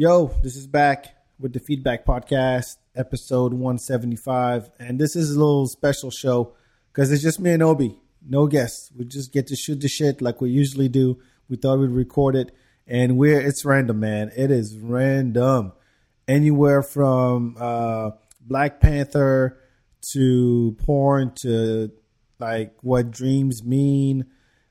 Yo, this is Bak with the FeedBak Podcast, episode 175. And this is a little special show because it's just me and Obi. No guests. We just get to shoot the shit like we usually do. We thought we'd record it. And we're it's random, man. It is random. Anywhere from uh Black Panther to porn to like what dreams mean.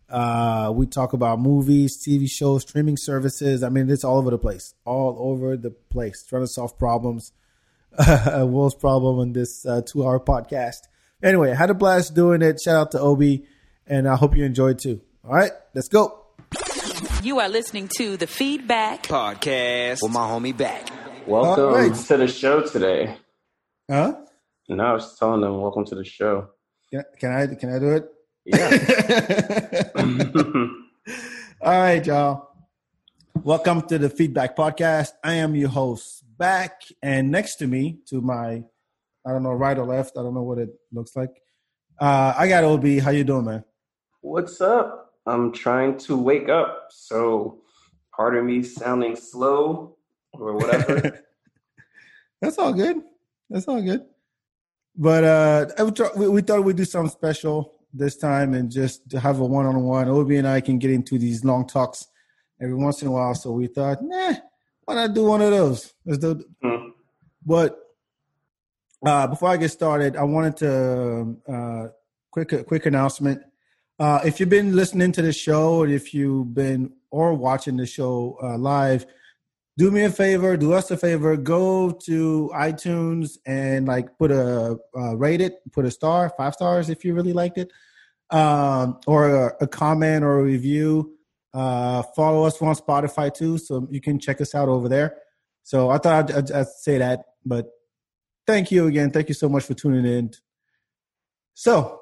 Uh, we talk about movies, TV shows, streaming services. I mean, it's all over the place, all over the place, trying to solve problems. a world's problem on this uh, two-hour podcast. Anyway, I had a blast doing it. Shout out to Obi, and I hope you enjoyed too. All right, let's go. You are listening to the FeedBak podcast with my homie Bak. Welcome All right. to the show today. Huh? No, I was telling them, welcome to the show. Can, can I can I do it? Yeah. All right, y'all. Welcome to the FeedBak Podcast. I am your host, Bak, and next to me, to my, I don't know, right or left, I don't know what it looks like. Uh, I got Ob. How you doing, man? What's up? I'm trying to wake up, so pardon me sounding slow or whatever. That's all good. That's all good. But uh, I would try- we, we thought we'd do something special this time and just to have a one-on-one. Obi and I can get into these long talks every once in a while. So we thought, nah, why not do one of those? Let's do. Hmm. But uh, before I get started, I wanted to uh, quick quick announcement. Uh, if you've been listening to the show, or if you've been or watching the show uh, live, do me a favor, do us a favor, go to iTunes and like put a uh, rate it, put a star, five stars if you really liked it, um, or a, a comment or a review. Uh, follow us on Spotify too, so you can check us out over there. So I thought I'd, I'd, I'd say that, but thank you again. Thank you so much for tuning in. So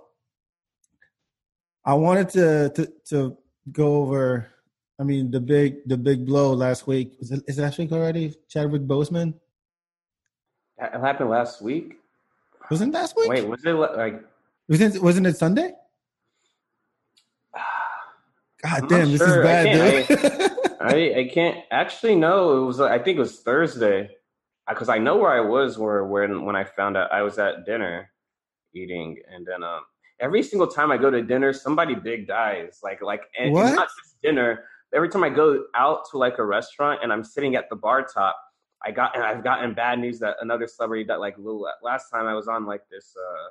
I wanted to to, to go over. I mean, the big the big blow last week is it, is it last week already? Chadwick Boseman It happened last week. wasn't last week? Wait, was it like? wasn't wasn't it Sunday? God I'm damn, this sure. is bad, can't- dude. I I can't actually. No, it was. I think it was Thursday, because I know where I was. Where when when I found out I was at dinner, eating, and then um every single time I go to dinner, somebody big dies. Like like and, What? not just dinner. Every time I go out to like a restaurant and I'm sitting at the bar top, I got and I've gotten bad news that another celebrity that like last time I was on like this uh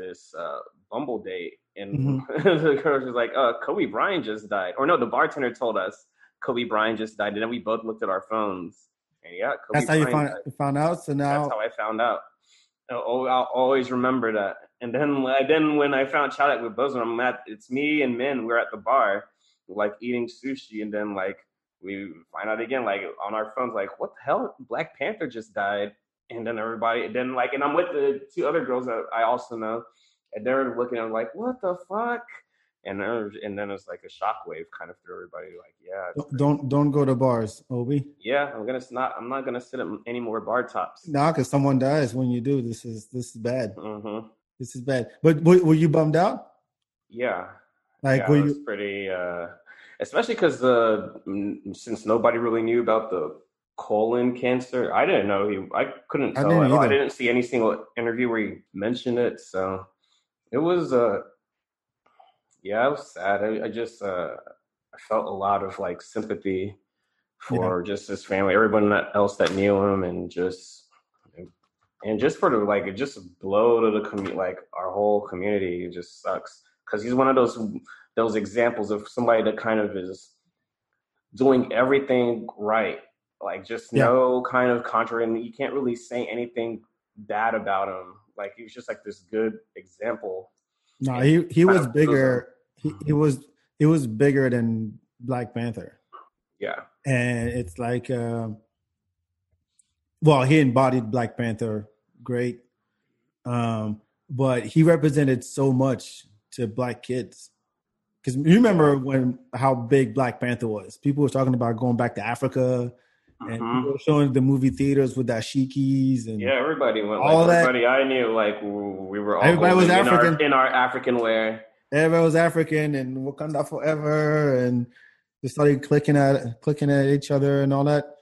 this uh Bumble date and the girl was like, uh Kobe Bryant just died. Or no, the bartender told us Kobe Bryant just died, and then we both looked at our phones. And yeah, Kobe That's how you found you found out. So now That's how I found out. Oh, I'll always remember that. And then, then when I found Chadwick with Boseman, I'm at it's me and Min. We're at the bar, like eating sushi, and then like we find out again, like on our phones, like what the hell? Black Panther just died. And then everybody, then like, and I'm with the two other girls that I also know, and they're looking at me like, what the fuck? And then, and then it's like a shockwave kind of through everybody. Like, yeah, don't don't, go to bars, Obi. yeah, I'm gonna not. I'm not gonna sit at any more bar tops. Nah, because someone dies when you do. This is this is bad. hmm This is bad. But were, were you bummed out? Yeah, Like yeah, were it was you? pretty. Uh, especially because uh, mm, since nobody really knew about the colon cancer, I didn't know he. I couldn't I tell didn't at all. I didn't see any single interview where he mentioned it. So it was. Uh, yeah, it was sad. I, I just. Uh, I felt a lot of like sympathy for just his family, everyone else that knew him, and just and just for the like it just a blow to the community, like our whole community. It just sucks because he's one of those those examples of somebody that kind of is doing everything right, like just Yeah. no kind of contrary, and you can't really say anything bad about him. Like he was just like this good example. No, he he was bigger. He, he was he was bigger than Black Panther, Yeah, and it's like, um well, he embodied Black Panther great, um, but he represented so much to black kids. Because you remember when how big Black Panther was? People were talking about going back to Africa, and Mhm. people were showing the movie theaters with dashikis and yeah. Everybody went. All Like, that- everybody I knew, like we were all Everybody was in our- African. in our African wear. everybody was African and Wakanda forever, and they started clicking at clicking at each other and all that.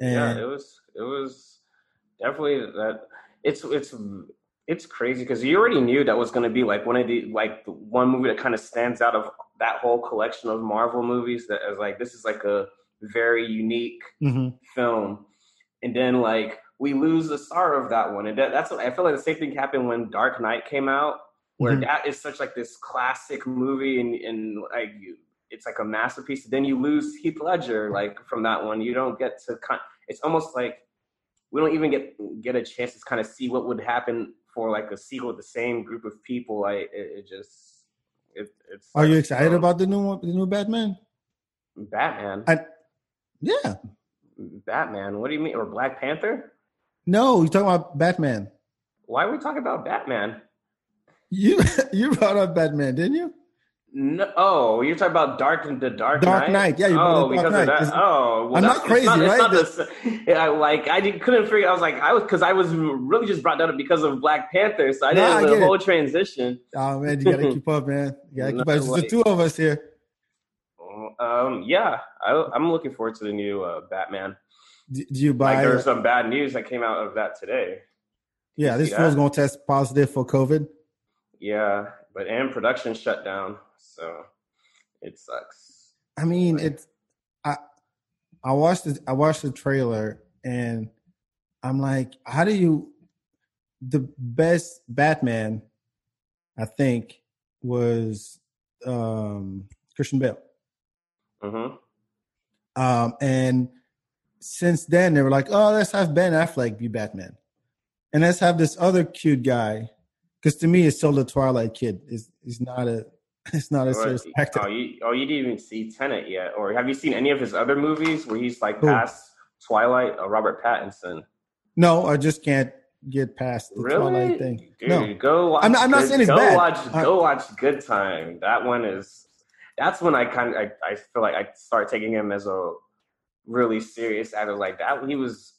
yeah, it was it was definitely that. It's it's it's crazy because you already knew that was going to be like one of the like the one movie that kind of stands out of that whole collection of Marvel movies that is like this is like a very unique Mhm. film, and then like we lose the star of that one, and that, that's what I feel like the same thing happened when Dark Knight came out, where Mhm. that is such like this classic movie, and and like you, it's like a masterpiece. Then you lose Heath Ledger like from that one. You don't get to kind. It's almost like we don't even get get a chance to kind of see what would happen for like a sequel with the same group of people. Like it, it just. It, it's are you excited about the new the new Batman? Batman? I, yeah. Batman. What do you mean? Or Black Panther? No, you're talking about Batman. Why are we talking about Batman? You you brought up Batman, didn't you? No, oh, you're talking about Dark and the Dark, Dark Knight, yeah, you brought oh, up Dark because Knight. of that. It's- oh, well, I'm not crazy, not, right? It's not the, yeah, like I didn't, couldn't figure. I was like, I was because I was really just brought up because of Black Panther, so I didn't the get it. whole transition. Oh man, you gotta keep up, man. You gotta keep up. It's the two of us here. Um, yeah, I, I'm looking forward to the new uh, Batman. Do, do you Like, buy? there's some bad news that came out of that today. yeah, this fool's gonna test positive for COVID. Yeah, but and production shut down, so it sucks. I mean, it's I I watched the I watched the trailer and I'm like, how do you the best Batman I think was um Christian Bale. Hmm Um and since then they were like, oh, let's have Ben Affleck be Batman. And let's have this other cute guy. Because to me, it's still the Twilight kid. Is is not a it's not a serious actor. Oh, you, oh, you didn't even see Tenet yet, or have you seen any of his other movies where he's like Who? past Twilight? Uh, Robert Pattinson. No, I just can't get past the really? Twilight thing. Dude, no, go watch. I'm not- I'm not Good- saying it's go bad. Watch, I- go watch Good Time. That one is. That's when I kind of I, I feel like I started taking him as a really serious actor. Like that, he was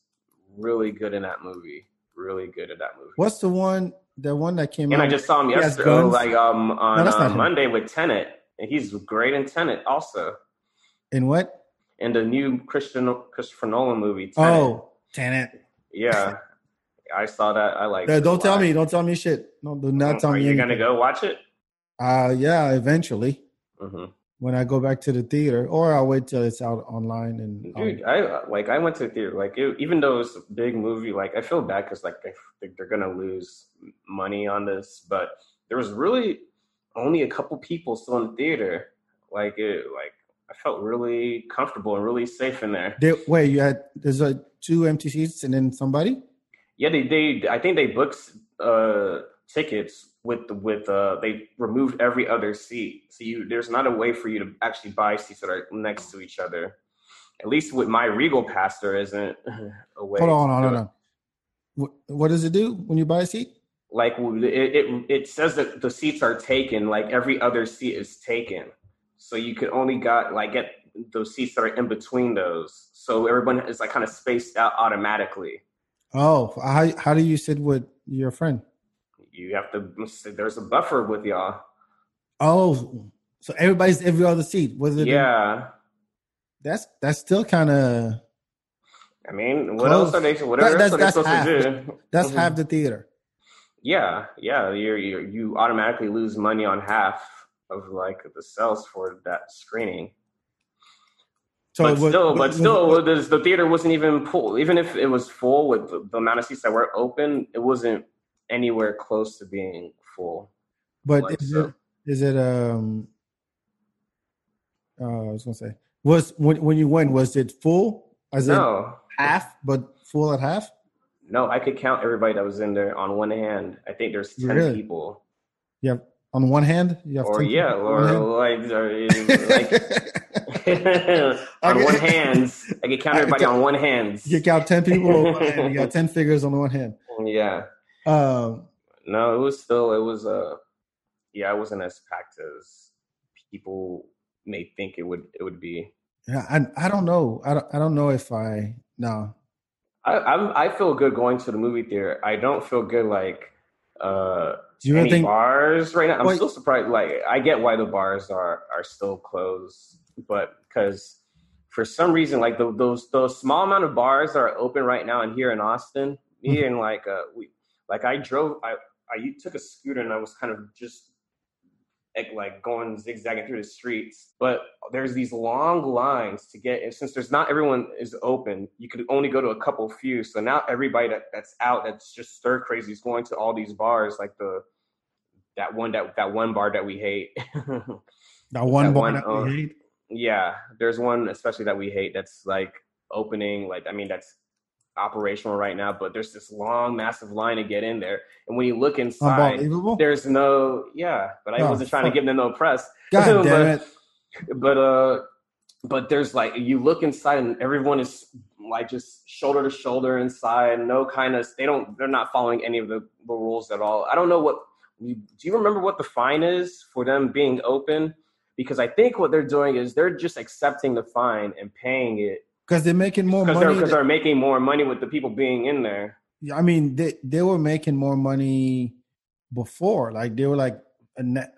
really good in that movie. Really good at that movie. what's the one? The one that came And out. I just saw him yesterday, oh, like um on No, uh. Monday with Tenet, and he's great in Tenet also. in what? In the new Christian Christopher Nolan movie. Tenet. Oh, Tenet. yeah, I saw that. I like. Uh, don't tell me. Don't tell me shit. No, do not tell Are me. you anything. gonna go watch it? Uh, yeah, eventually hmm when I go back to the theater, or I'll wait till it's out online and. um, Dude, I like. I went to the theater. Like, it, even though it's a big movie, like I feel bad because like I think they're gonna lose money on this, but there was really only a couple people still in the theater. Like it, like I felt really comfortable and really safe in there. they, wait, you had there's a two empty seats and then somebody. Yeah, they they I think they booked uh tickets with the with uh they removed every other seat. So you there's not a way for you to actually buy seats that are next to each other. At least with my Regal pass there isn't a way. Hold on, hold on, hold on. What, what does it do when you buy a seat? Like it, it it says that the seats are taken, like every other seat is taken. So you could only got like get those seats that are in between those. So everyone is like kind of spaced out automatically. Oh, how how do you sit with your friend? You have to there's a buffer with y'all. Oh, so everybody's every other seat. Was it? Yeah. That's that's still kind of I mean, what Close. else are they? Whatever That- else are they that's- supposed that's to do? that's Mhm. half the theater. Yeah, yeah. You're, you're you automatically lose money on half of like the sales for that screening. So but what- still, what- but still, what- the, the theater wasn't even full. Even if it was full with the, the amount of seats that were open, it wasn't anywhere close to being full. but like is so. it is it um? Uh, I was gonna say was when when you went was it full? As No, half, but full at half. no, I could count everybody that was in there on one hand. I think there's ten Really? people. Have on one hand. You have Or 10 yeah, or like, or, like hand? on Okay. one hands. I can count everybody on one hand. you count ten people on. You got ten figures on the one hand. Yeah. Um, No, it was still it was uh yeah, it wasn't as packed as people may think it would it would be. yeah, I I don't know. I don't I don't know if I no. I I'm, I feel good going to the movie theater. I don't feel good like uh Do you any think? bars right now. I'm Well, still surprised. Like I get why the bars are are still closed, but because for some reason, like the, those those small amount of bars that are open right now and here in Austin, me Mhm. and like uh we like I drove I I took a scooter and I was kind of just like, like going zigzagging through the streets. But there's these long lines to get and since there's not everyone is open, you could only go to a couple few. So now everybody that, that's out that's just stir crazy is going to all these bars like the that one that that one bar that we hate. That one That bar one, that uh, we hate. yeah, there's one especially that we hate that's like opening, like I mean that's operational right now, but there's this long, massive line to get in there. And when you look inside, there's no yeah, but I Oh, wasn't trying to give them no press. God but, damn it. But uh but there's like you look inside and everyone is like just shoulder to shoulder inside, no kind of they don't they're not following any of the, the rules at all. I don't know what do you remember what the fine is for them being open? Because I think what they're doing is they're just accepting the fine and paying it Because they're making more because money. because than- they're making more money with the people being in there. Yeah, I mean, they they were making more money before. Like they were like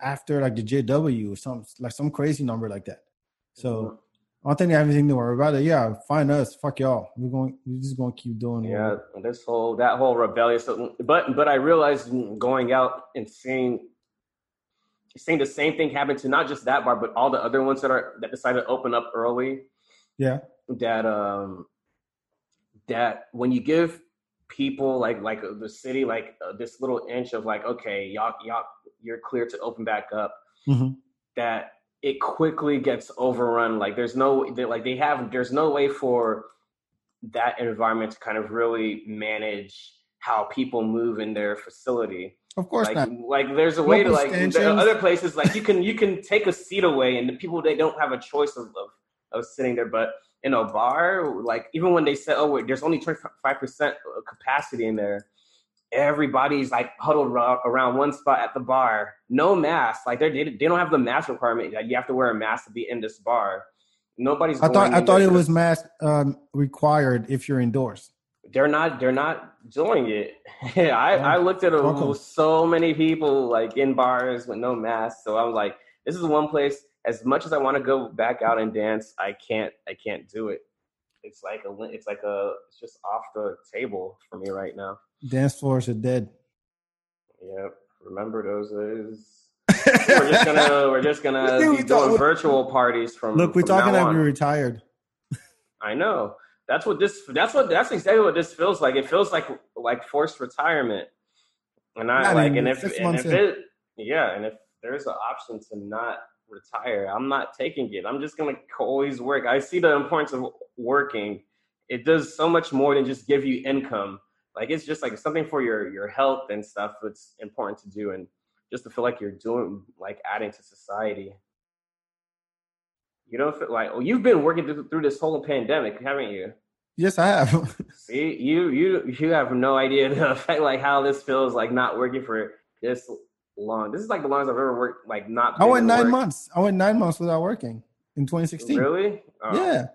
after like the JW or some like some crazy number like that. So mm-hmm. I don't think they have anything to worry about. It. Yeah, find us. Fuck y'all. We're going. We're just going to keep doing. It. Yeah, this whole that whole rebellious. But but I realized going out and seeing seeing the same thing happen to not just that bar, but all the other ones that are that decided to open up early. Yeah. That um that when you give people like like the city like uh, this little inch of like okay y'all y'all you're clear to open back up Mhm. that it quickly gets overrun like there's no like they have there's no way for that environment to kind of really manage how people move in their facility Of course like not. like there's a way to like stanchions. other places like you can you can take a seat away and the people they don't have a choice of of, of sitting there but in a bar like even when they said oh wait there's only 25% capacity in there everybody's like huddled around one spot at the bar no mask like they're, they they don't have the mask requirement like you have to wear a mask to be in this bar nobody's I thought I thought it was mask um, required if you're indoors. they're not they're not doing it. I, I looked at a, so many people like in bars with no masks. So I was like, this is one place. As much as I want to go back out and dance, I can't. I can't do it. It's like a. It's like a. It's just off the table for me right now. Dance floors are dead. Yep. Remember those days. we're just gonna. We're just gonna be talk- doing virtual parties from. Look, we're from talking now like on. we retired. I know. That's what this. That's what. That's exactly what this feels like. It feels like like forced retirement. And I I like, and if and if it, yeah, and if there's an option to not retire, I'm not taking it. I'm just gonna always work. I see the importance of working. It does so much more than just give you income. Like it's just like something for your your health and stuff. That's important to do, and just to feel like you're doing like adding to society. You don't feel like oh, you've been working through, through this whole pandemic, haven't you? Yes, I have. See, you you you have no idea the effect like how this feels like not working for this long. This is like the longest I've ever worked. Like not. I went nine work. months. I went nine months without working in 2016. Really? Oh. Yeah.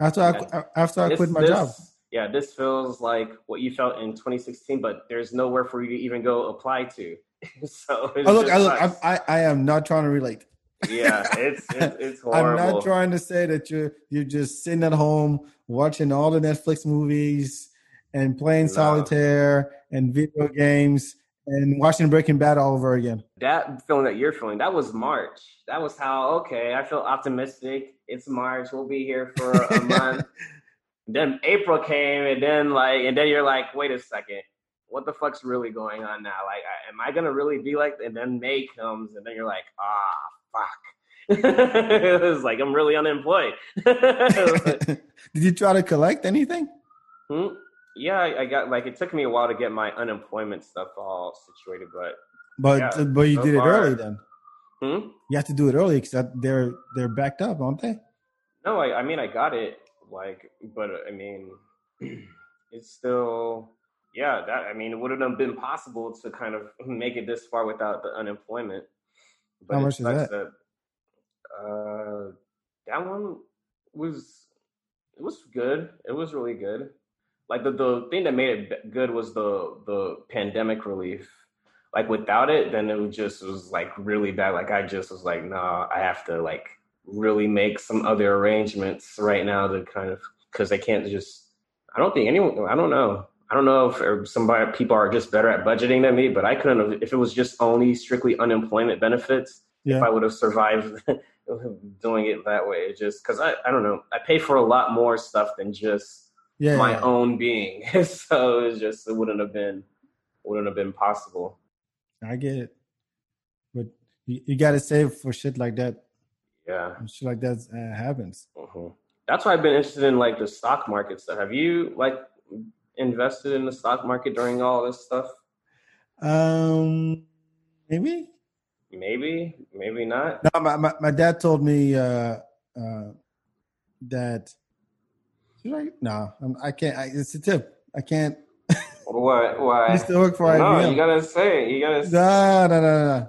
After I qu- uh, after I This- quit my this- job. Yeah, this feels like what you felt in 2016, but there's nowhere for you to even go apply to. so Oh look, I look. I, I am not trying to relate. yeah, it's it's, it's I'm not trying to say that you're you're just sitting at home watching all the Netflix movies and playing No. solitaire and video games and watching Breaking Bad all over again. that feeling that you're feeling, that was March. That was how okay, I feel optimistic. It's March. We'll be here for a month. then April came, and then like, and then you're like, wait a second, what the fuck's really going on now? Like, am I gonna really be like? And then May comes, and then you're like, ah, fuck. it was like I'm really unemployed. Did you try to collect anything? Hmm? Yeah, I, I got like it took me a while to get my unemployment stuff all situated, but But Yeah, but you so did it far- early then. hmm? You have to do it early because they're they're backed up, aren't they? No, I, I mean I got it, like, but uh, I mean, it's still, yeah. That I mean, it wouldn't have been possible to kind of make it this far without the unemployment. How much is sucks that? uh, that one was it was good. It was really good. Like the the thing that made it good was the the pandemic relief. Like without it, then it was just was like really bad. Like I just was like, nah, I have to like really make some other arrangements right now to kind of because I can't just. I don't think anyone. I don't know. I don't know if somebody people are just better at budgeting than me, but I couldn't have if it was just only strictly unemployment benefits. Yeah. If I would have survived doing it that way, just because I I don't know. I pay for a lot more stuff than just yeah, my yeah. own being, so it's just it wouldn't have been wouldn't have been possible. I get it, but you, you got to save for shit like that. Yeah, shit like that uh, happens. Mm-hmm. That's why I've been interested in like the stock market stuff. Have you like invested in the stock market during all this stuff? Um, maybe, maybe, maybe not. No, my my, my dad told me uh, uh, that. Should I? No, I can't. I, it's a tip. I can't. What? Why? Used to work for no, IBM. you gotta say. You gotta. Say. No, no, no, no.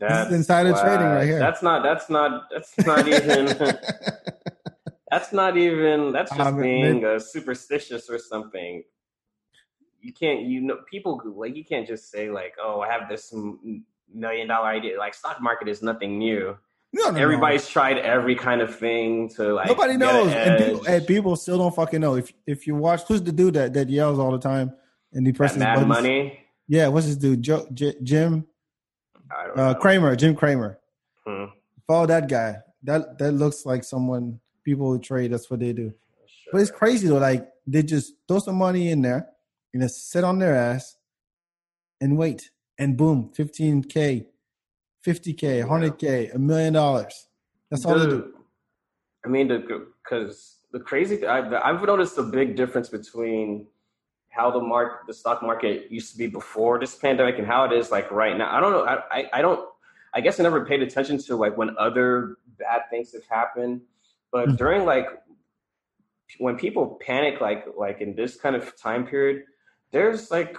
That's insider trading right here. That's not. That's not. That's not even. that's not even. That's just um, being uh, superstitious or something. You can't. You know, people like you can't just say like, "Oh, I have this million dollar idea." Like stock market is nothing new. No, no, Everybody's no. tried every kind of thing to like. Nobody knows, and people, and people, still don't fucking know. If if you watch, who's the dude that that yells all the time and he presses Mad buttons? Money. Yeah, what's his dude? Joe, J- Jim. Uh, Cramer, Jim Cramer. Hmm. Follow that guy. That that looks like someone people who trade. That's what they do. Sure. But it's crazy though. Like they just throw some money in there and just sit on their ass and wait, and boom, fifteen k 50K, 100K, a million dollars. That's all the, they do. I mean, because the, the crazy thing, I've, I've noticed a big difference between how the mark, the stock market used to be before this pandemic and how it is like right now. I don't know. I, I, I don't, I guess I never paid attention to like when other bad things have happened, but mm-hmm. during like when people panic, like, like in this kind of time period, there's like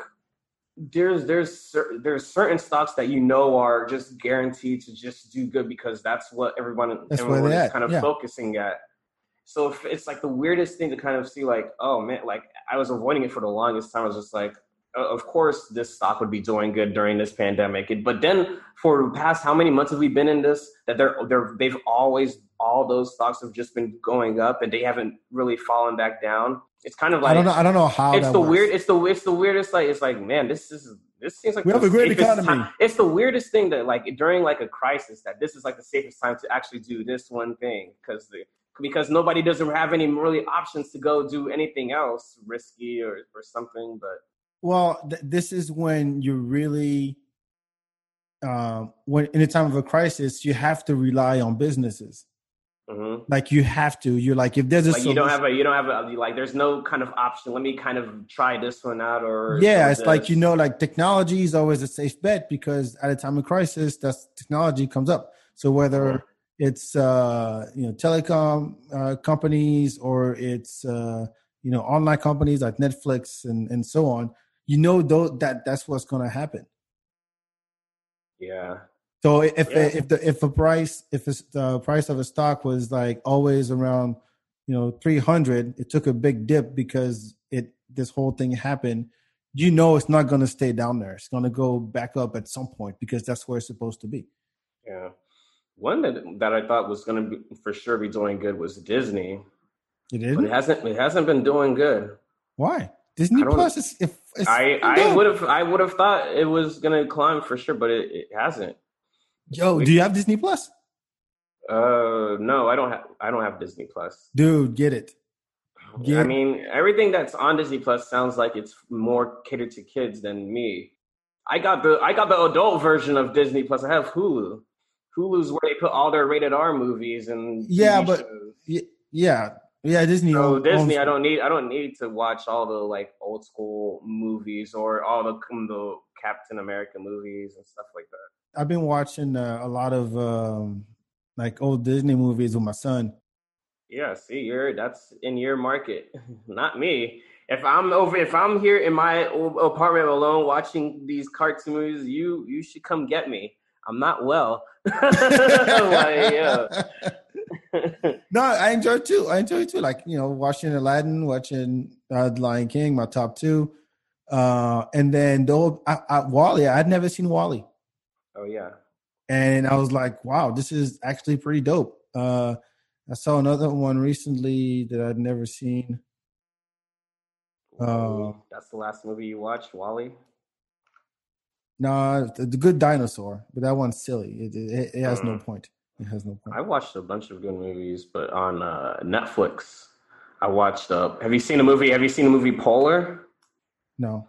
there's there's there's certain stocks that you know are just guaranteed to just do good because that's what everyone that's everyone is kind of yeah. focusing at. So if it's like the weirdest thing to kind of see, like, oh man, like I was avoiding it for the longest time. I was just like, of course this stock would be doing good during this pandemic. But then for the past how many months have we been in this that they're they're they've always all those stocks have just been going up and they haven't really fallen back down. It's kind of like I don't know. I don't know how. It's the works. weird. It's the it's the weirdest. Like it's like man, this is this seems like we have a great economy. Time. It's the weirdest thing that like during like a crisis that this is like the safest time to actually do this one thing because the because nobody doesn't have any really options to go do anything else risky or or something. But well, th- this is when you really. Um, when in a time of a crisis, you have to rely on businesses Mm-hmm. Like you have to. You're like if there's a like you don't have a you don't have a like there's no kind of option. Let me kind of try this one out or yeah. It's this. like you know like technology is always a safe bet because at a time of crisis, that's technology comes up. So whether mm-hmm. it's uh, you know telecom uh, companies or it's uh, you know online companies like Netflix and and so on, you know though that that's what's going to happen. Yeah, so if yeah. if the if a price if the price of a stock was like always around you know 300 it took a big dip because it this whole thing happened. You know it's not going to stay down there. It's going to go back up at some point because that's where it's supposed to be. Yeah. One that that i thought was going to be for sure be doing good was disney. It is it hasn't it hasn't been doing good. Why? Disney plus is if i i would have i would have thought it was going to climb for sure but it, it hasn't Yo, do you have Disney Plus? Uh, no, I don't have. I don't have Disney Plus. Dude, get it. Get I mean, everything that's on Disney Plus sounds like it's more catered to kids than me. I got the I got the adult version of Disney Plus. I have Hulu. Hulu's where they put all their rated R movies and yeah, TV but shows. yeah, yeah, Disney. So Disney, I don't need I don't need to watch all the like old school movies or all the the Captain America movies and stuff like that. I've been watching uh, a lot of um, like old Disney movies with my son. Yeah, see, you're that's in your market, not me. If I'm over, if I'm here in my apartment alone watching these cartoon movies, you you should come get me. I'm not well. like, no, I enjoy too. I enjoy it too. Like you know, watching Aladdin, watching uh, Lion King, my top two, uh, and then the old I, I, WALL-E. I'd never seen WALL-E. Oh yeah. And I was like, wow, this is actually pretty dope. Uh, I saw another one recently that I'd never seen. Uh, That's the last movie you watched, WALL-E. No, the, the Good Dinosaur, but that one's silly. It, it, it has no Mm. point. It has no point. I watched a bunch of good movies, but on uh, Netflix, I watched. Uh, have you seen a movie? Have you seen the movie Polar? No.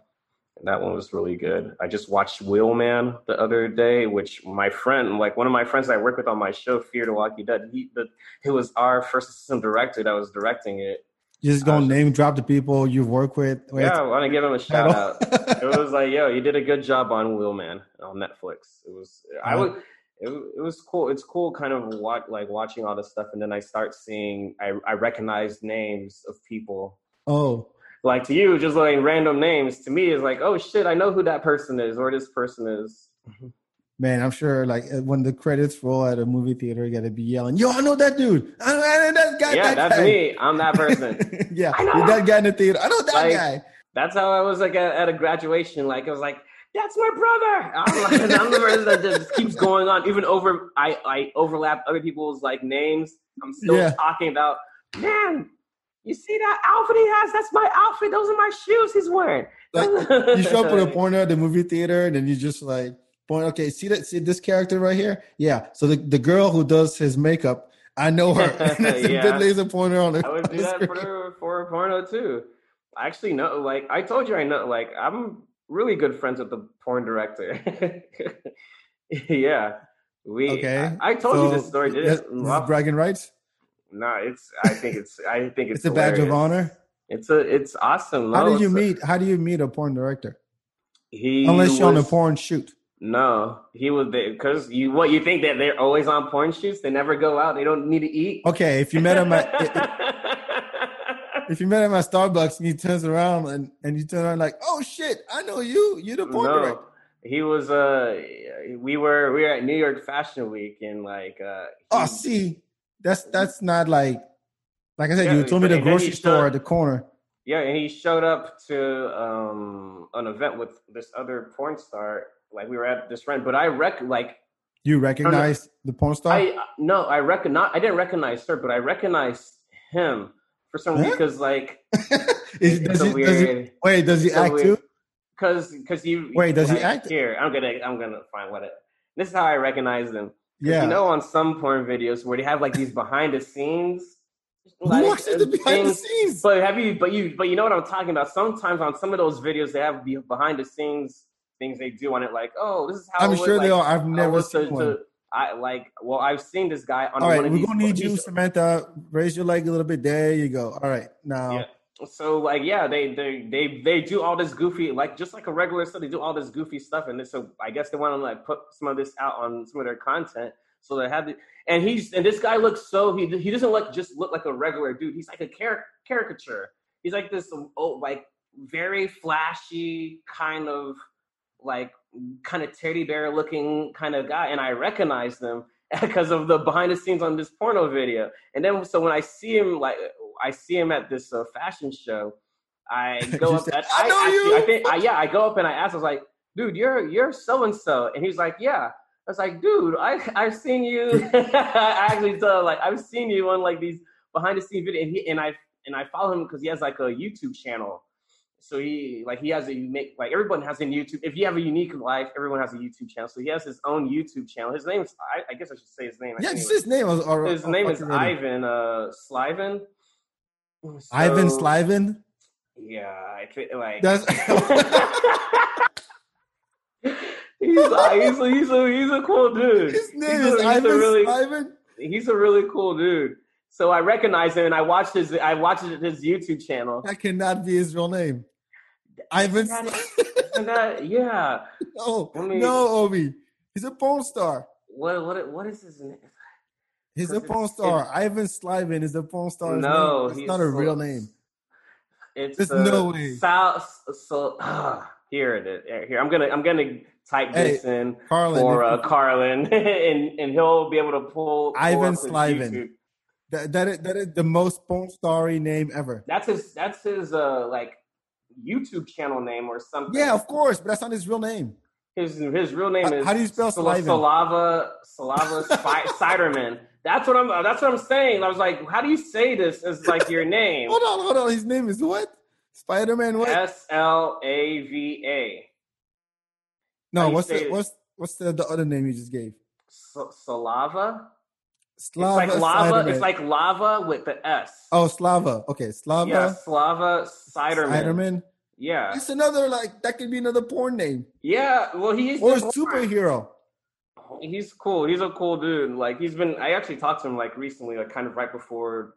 That one was really good. I just watched Wheelman the other day, which my friend, like one of my friends I work with on my show, Fear the Walking Dead, he, the, it was our first assistant director that was directing it. You just gonna uh, name drop the people you've worked with. Wait, yeah, I want to give him a shout out. It was like, yo, you did a good job on Wheelman on Netflix. It was, I was, it, it was cool. It's cool, kind of watch, like watching all this stuff, and then I start seeing, I, I recognize names of people. oh, Like to you, just like random names. To me, is like, oh shit, I know who that person is, or this person is. man, I'm sure like uh, when the credits roll at a movie theater, you gotta be yelling, "Yo, I know that dude! I know, I know that guy!" Yeah, that that's guy. me. I'm that person. yeah, I know that- that guy in the theater. I know that Like, guy. That's how I was like at, at a graduation. Like I was like, "That's my brother." I'm, like, I'm the person that just keeps going on. Even over, I I overlap other people's like names. I'm still Yeah. talking about. Man, you see that outfit he has? That's my outfit. Those are my shoes he's wearing. Like, you show up with a porno at the movie theater, and then you just like point. Okay, see that? See this character right here? Yeah. So the, the girl who does his makeup, I know her. And it's a Yeah. big laser pointer on the. I would do that screen. for for porno too. I actually know, like I told you, I know, like I'm really good friends with the porn director. yeah, we. Okay. I, I told you this story. Did bragging rights. No, it's. I think it's. I think it's. It's a badge of honor. It's a. It's awesome. How No, do you it's a- meet? How do you meet a porn director? He Unless you're on a porn shoot. No, he was because you. What you think that they're always on porn shoots? They never go out. They don't need to eat. Okay, if you met him at if you met him at Starbucks and he turns around and, and you turn around like, oh shit, I know you. You're the porn director. he was. Uh, we were we were at New York Fashion Week and like. Uh, Oh, see, that's that's not like like I said. Yeah, you told me the grocery store at the corner. Yeah, and he showed up to um an event with this other porn star. Like we were at this friend, but I rec like You recognize the porn star? I no, I recognize I didn't recognize her, but I recognized him for some Huh? reason because like Is- does so he, does he- wait, does he So act weird. too? Because because you Wait, does he act? Here, I'm gonna I'm gonna find what it. This is how I recognize them. Yeah. You know, on some porn videos where they have like these behind the scenes. Who like, watches the behind the scenes? But have you? But you? But you know what I'm talking about. Sometimes on some of those videos, they have the behind the scenes things they do on it. Like, oh, this is how. I'm was, sure like, they are. I've never was to- one. to- I like. Well, I've seen this guy on All one of we're gonna need you, Samantha. Raise your leg a little bit. There you go. All right, now. Yeah. So like, yeah, they they they they do all this goofy, like just like a regular stuff. They do all this goofy stuff, and so I guess they want to like put some of this out on some of their content. So they have the, and he's and this guy looks so he he doesn't look just look like a regular dude. He's like a char- caricature. He's like this oh like very flashy kind of like kind of teddy bear looking kind of guy, and I recognize them because of the behind the scenes on this porno video. And then so when I see him like I see him at this uh, fashion show, I go up. said, and "I know actually- you!" I think I, yeah, I go up and I ask. I was like, "Dude, you're you're so and so," and he's like, "Yeah." I was like, "Dude, I I've seen you." I actually tell like I've seen you on like these behind the scenes video, and he and I and I follow him because he has like a YouTube channel. So he like he has a unique like everyone has a YouTube. If you have a unique life, everyone has a YouTube channel. So he has his own YouTube channel. His name is I, I guess I should say his name. I Yeah, it's his name. Or, or, his or- name or- is. Ivan uh Sliven. Ivan So- Sliven. Yeah, I think like That's he's, uh, he's a, he's a he's a cool dude. his name he's a, is he's Ivan a really Sliven. he's a really cool dude. So I recognize him and I watched his I watched his YouTube channel. That cannot be his real name. Ivan. That is- Sliven. That, yeah. no, me- no, Obi. He's a porn star. What what what is his name? He's a porn it's- star. Ivan Sliven is a porn star. No, it's not a real name. It's There's uh, no way. Sal, so here it is. Here I'm gonna I'm gonna type this in Carlin, for uh, Carlin, and and he'll be able to pull, Ivan Sliven. That, that, is, that is the most porn starry name ever. That's his. That's his. Uh, like YouTube channel name or something. Yeah, of course, but that's not his real name. His his real name How- is how do you spell Sliven? Salava Salava Siderman. That's what I'm. That's what I'm saying. I was like, how do you say this as like your name? hold on, hold on. His name is what? Spider Man. What? S L A V A. No, what's the what's what's the, the other name you just gave? Slava. Slava. It's like lava. It's like lava with the S. Oh, Slava. Okay, Slava. Yeah, Slava Siderman. Siderman. Yeah, it's another like that could be another porn name. Yeah, well, he's or a superhero. He's cool. He's a cool dude. Like he's been. I actually talked to him like recently, like kind of right before,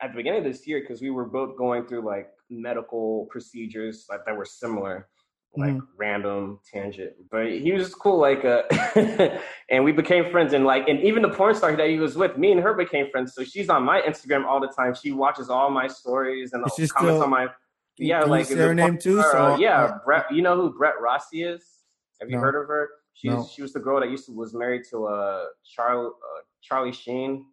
at the beginning of this year, because we were both going through like medical procedures like that were similar like mm-hmm. random tangent. But he was cool, like uh and we became friends and like and even the porn star that he was with, me and her became friends. So she's on my Instagram all the time. She watches all my stories and the comments still, on my yeah, like her name too. So, uh, yeah, Brett you know who Brett Rossi is? Have you no. heard of her? She's no. she was the girl that used to was married to uh Charlie uh, Charlie Sheen.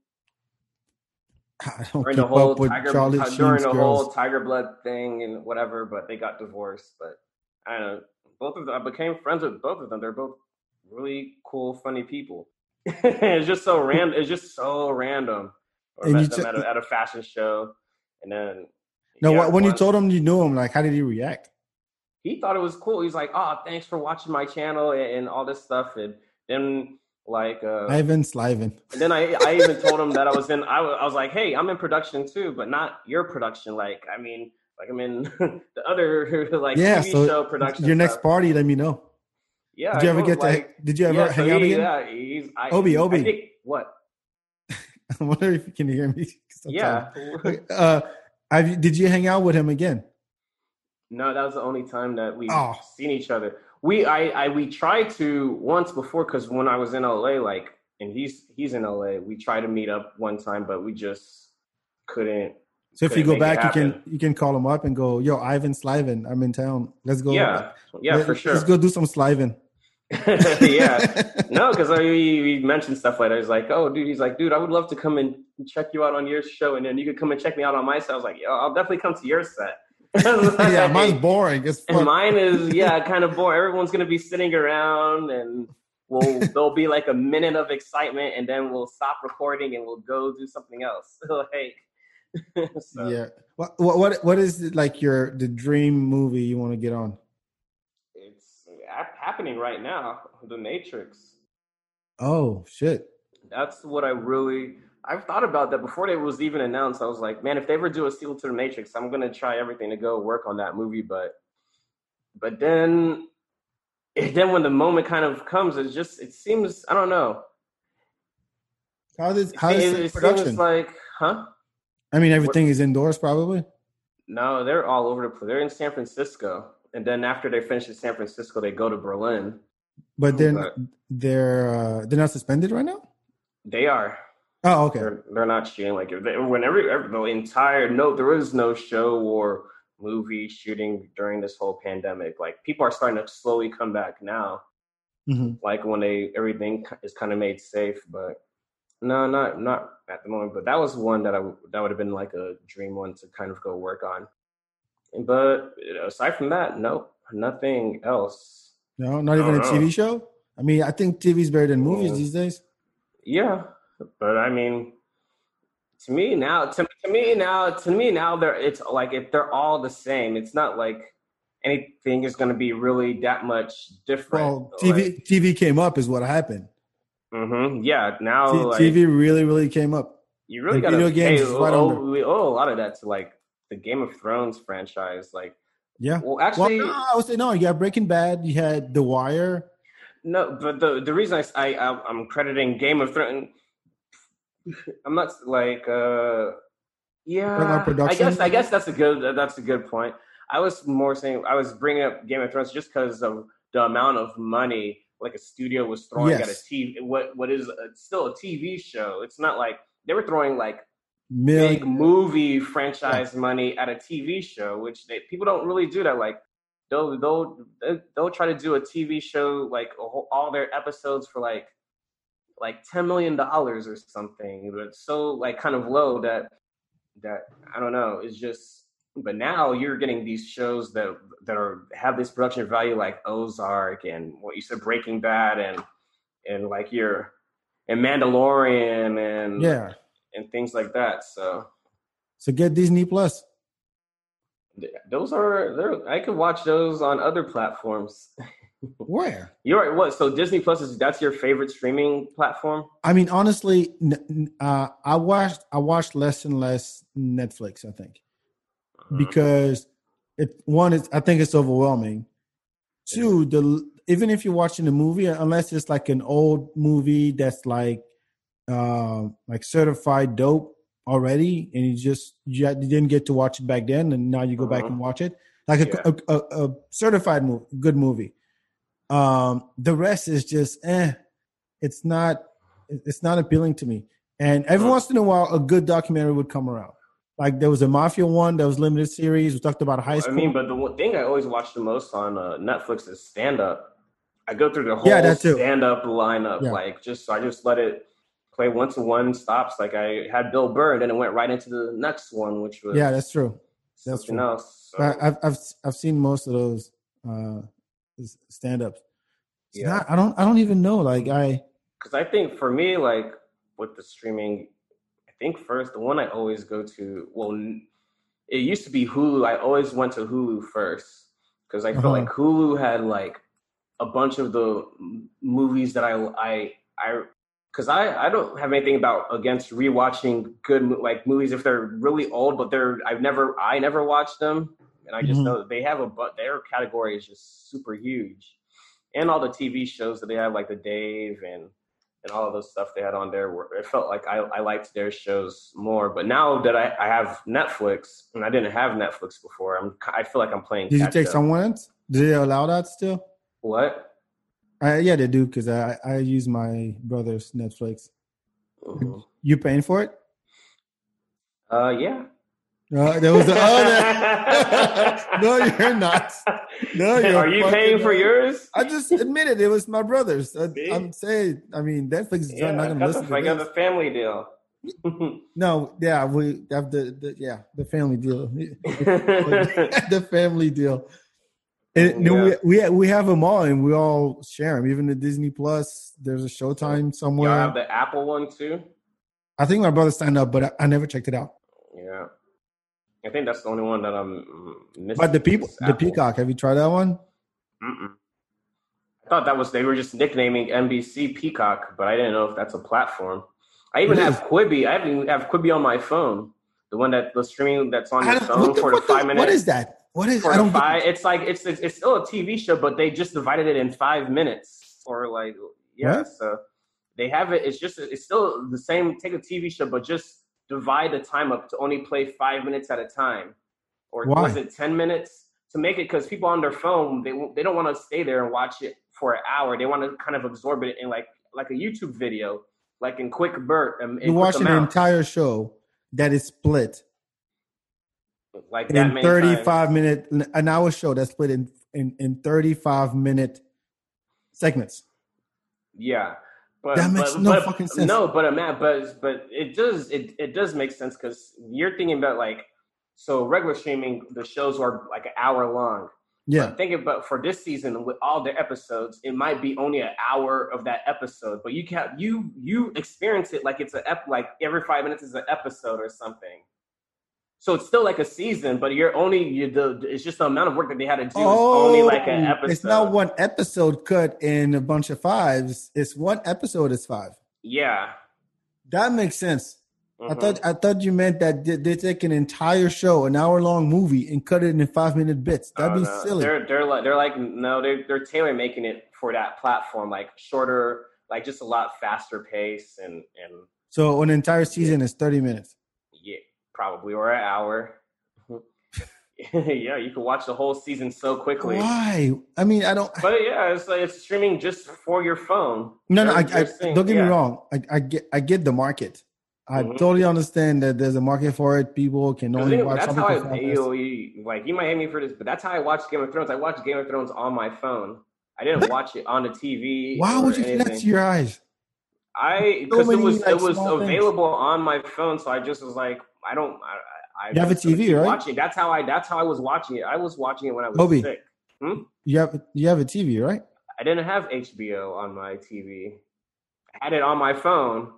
I don't during the whole Tiger, during the girls. whole Tiger Blood thing and whatever, but they got divorced. But I don't know. Both of them, I became friends with both of them. They're both really cool, funny people. it's just so random. It's just so random. Or and met them t- at, a, at a fashion show, and then. No, yeah, when you told him you knew him, like, how did he react? He thought it was cool. He's like, "Oh, thanks for watching my channel and, and all this stuff." And then like uh Ivan Sliven. And then I I even told him that I was in I was, I was like, "Hey, I'm in production too, but not your production. Like, I mean, like I'm in the other like yeah, TV so show production. Your next party, let me know. Yeah. Did you ever get like, to? Did you ever yeah, hang so out he, again? Yeah, he's I, Obi Obi. I think, what? I wonder if you can hear me. Sometimes. Yeah. uh, did you hang out with him again? No, that was the only time that we've oh. seen each other. We I, I we tried to once before because when I was in LA, like, and he's he's in LA. We tried to meet up one time, but we just couldn't so if you go back, you can you can call him up and go, "Yo, Ivan Sliven, I'm in town. Let's go." Yeah, yeah, Let, for sure. Let's go do some Sliven. yeah, no, because I we, we mentioned stuff like that. He's like, "Oh, dude," he's like, "Dude, I would love to come and check you out on your show, and then you could come and check me out on my set." I was like, "Yo, I'll definitely come to your set." Like, yeah, mine's boring. It's and mine is yeah, kind of boring. Everyone's gonna be sitting around and we'll there'll be like a minute of excitement and then we'll stop recording and we'll go do something else. like so. Yeah. What what what is like your the dream movie you want to get on? It's happening right now. The Matrix. Oh shit. That's what I really. I've thought about that before it was even announced. I was like, man, if they ever do a sequel to the Matrix, I'm gonna try everything to go work on that movie. But, but then, then when the moment kind of comes, it just it seems I don't know. How does how is it, it production? like, huh? I mean, everything is indoors, probably. No, they're all over the place. They're in San Francisco, and then after they finish in San Francisco, they go to Berlin. But then but they're uh, they're not suspended right now. They are. Oh, okay. They're, they're not shooting like they, whenever every, the entire no, there is no show or movie shooting during this whole pandemic. Like people are starting to slowly come back now. Mm-hmm. Like when they everything is kind of made safe, but no, not not at the moment. But that was one that I that would have been like a dream one to kind of go work on. But aside from that, no, nothing else. No, not even a know. TV show. I mean, I think TV's better than movies these days. Yeah, but I mean, to me now, to, to me now, to me now, they're it's like if they're all the same. It's not like anything is going to be really that much different. Well, TV like, TV came up is what happened. Mm-hmm. Yeah. Now T- like, TV really, really came up. You really got to pay. Right oh, we owe a lot of that to like the Game of Thrones franchise. Like, yeah. Well, actually, well, no, I would say no. You got Breaking Bad. You had The Wire. No, but the the reason I, I I'm crediting Game of Thrones. I'm not like uh yeah. I guess I guess that's a good that's a good point. I was more saying I was bringing up Game of Thrones just because of the amount of money like a studio was throwing yes. at a TV. What what is a, still a TV show? It's not like they were throwing like Million. big movie franchise yeah. money at a TV show, which they, people don't really do that. Like they'll they'll they'll try to do a TV show like whole, all their episodes for like like ten million dollars or something. But it's so like kind of low that that I don't know. It's just but now you're getting these shows that that are have this production value like Ozark and what you said Breaking Bad and and like your and Mandalorian and Yeah. and things like that. So So get Disney Plus. those are there. I could watch those on other platforms. Where? You're right. What? So Disney Plus is that's your favorite streaming platform? I mean, honestly, uh, I watched I watched less and less Netflix. I think Uh-huh. because it one is I think it's overwhelming. Two, the even if you're watching a movie, unless it's like an old movie that's like uh, like certified dope already, and you just you, didn't get to watch it back then, and now you go back Uh-huh. and watch it, like a, Yeah. a, a, a certified movie, good movie. Um, the rest is just eh. It's not it's not appealing to me. And every Uh-huh. once in a while, a good documentary would come around. Like there was a mafia one that was limited series. We talked about high school. I mean, but the thing I always watch the most on uh, Netflix is stand up. I go through the whole Yeah, stand up lineup, Yeah. like just I just let it play one to one stops. Like I had Bill Burr, and then it went right into the next one, which was yeah, that's true. that's something true. else. So, I- I've I've I've seen most of those uh, stand ups. Yeah. I don't I don't even know. Like I because I think for me, like with the streaming, I think first the one I always go to. Well, it used to be Hulu. I always went to Hulu first because I Uh-huh. felt like Hulu had like a bunch of the movies that I I I because I I don't have anything about against rewatching good like movies if they're really old, but they're I've never I never watched them, and I just Mhm. know that they have a but their category is just super huge, and all the TV shows that they have like the Dave and and all of those stuff they had on there were it felt like I, I liked their shows more. But now that I, I have Netflix and I didn't have Netflix before, I'm I feel like I'm playing. did you take up. someone else? Do they allow that still? What? Uh, yeah, they do because I I use my brother's Netflix. Mhm. You paying for it? Uh, yeah. Uh, there was the other. no, you're not. No, you're Are you paying for not. yours? I just admitted it was my brother's. I, I'm saying, I mean, Netflix is Yeah, not going to listen the, I got the family deal. No, yeah, we have the, the yeah the family deal, the family deal. And Yeah. we we we have them all, and we all share them. Even the Disney Plus, there's a Showtime somewhere. have the Apple one too. I think my brother signed up, but I, I never checked it out. Yeah, I think that's the only one that I'm mm, missing. But the people, the Peacock, have you tried that one? Mm-mm. I thought that was they were just nicknaming NBC Peacock, but I didn't know if that's a platform. I even have. Quibi. I even have Quibi on my phone. The one that the streaming that's on your phone the for the five minutes. What is that? What is? I don't. five, it's like it's, it's it's still a TV show, but they just divided it in five minutes or like yeah. What? So they have it. It's just it's still the same. Take a TV show, but just divide the time up to only play five minutes at a time, or Why? was it ten minutes to make it? Because people on their phone they they don't want to stay there and watch it for an hour. They want to kind of absorb it in like like a YouTube video, like in quick burst. Um, quick watching an entire show that is split like that in 35 times. minute, an hour show that's split in in, in 35 minute segments. Yeah, but That makes but, no but- fucking sense. No, but uh, man, but but it does it it does make sense because you're thinking about like so regular streaming the shows are like an hour long. Yeah, But think about for this season with all the episodes, it might be only an hour of that episode, but you can you you experience it like it's a ep, like every five minutes is an episode or something. So it's still like a season, but you're only you the it's just the amount of work that they had to do is only like an episode. Oh, It's not one episode cut in a bunch of fives. It's one episode is five. Yeah. That makes sense. I Mhm. thought I thought you meant that they, they take an entire show, an hour long movie, and cut it in five minute bits. That'd Oh, be no. silly. They're they're like they're like no, they're they're tailor making it for that platform, like shorter, like just a lot faster pace and and So an entire season is thirty minutes. Probably or an hour. yeah, you can watch the whole season so quickly. Why? I mean, I don't. But yeah, it's like it's streaming just for your phone. No, no. I, I, don't get yeah. me wrong. I, I get I get the market. I Mhm. totally understand that there's a market for it. People can only they- watch that's how I you like you might hate me for this, but that's how I watch Game of Thrones. I watched Game of Thrones on my phone. I didn't watch it on the TV. Why would you do that to your eyes? I So because it was like, it was small things. available on my phone, so I just was like, I don't. I, I, You have a TV, right? Watching. That's how I. That's how I was watching it. I was watching it when I was Obi. sick. Hmm? You have you have a TV, right? I didn't have HBO on my TV. I had it on my phone.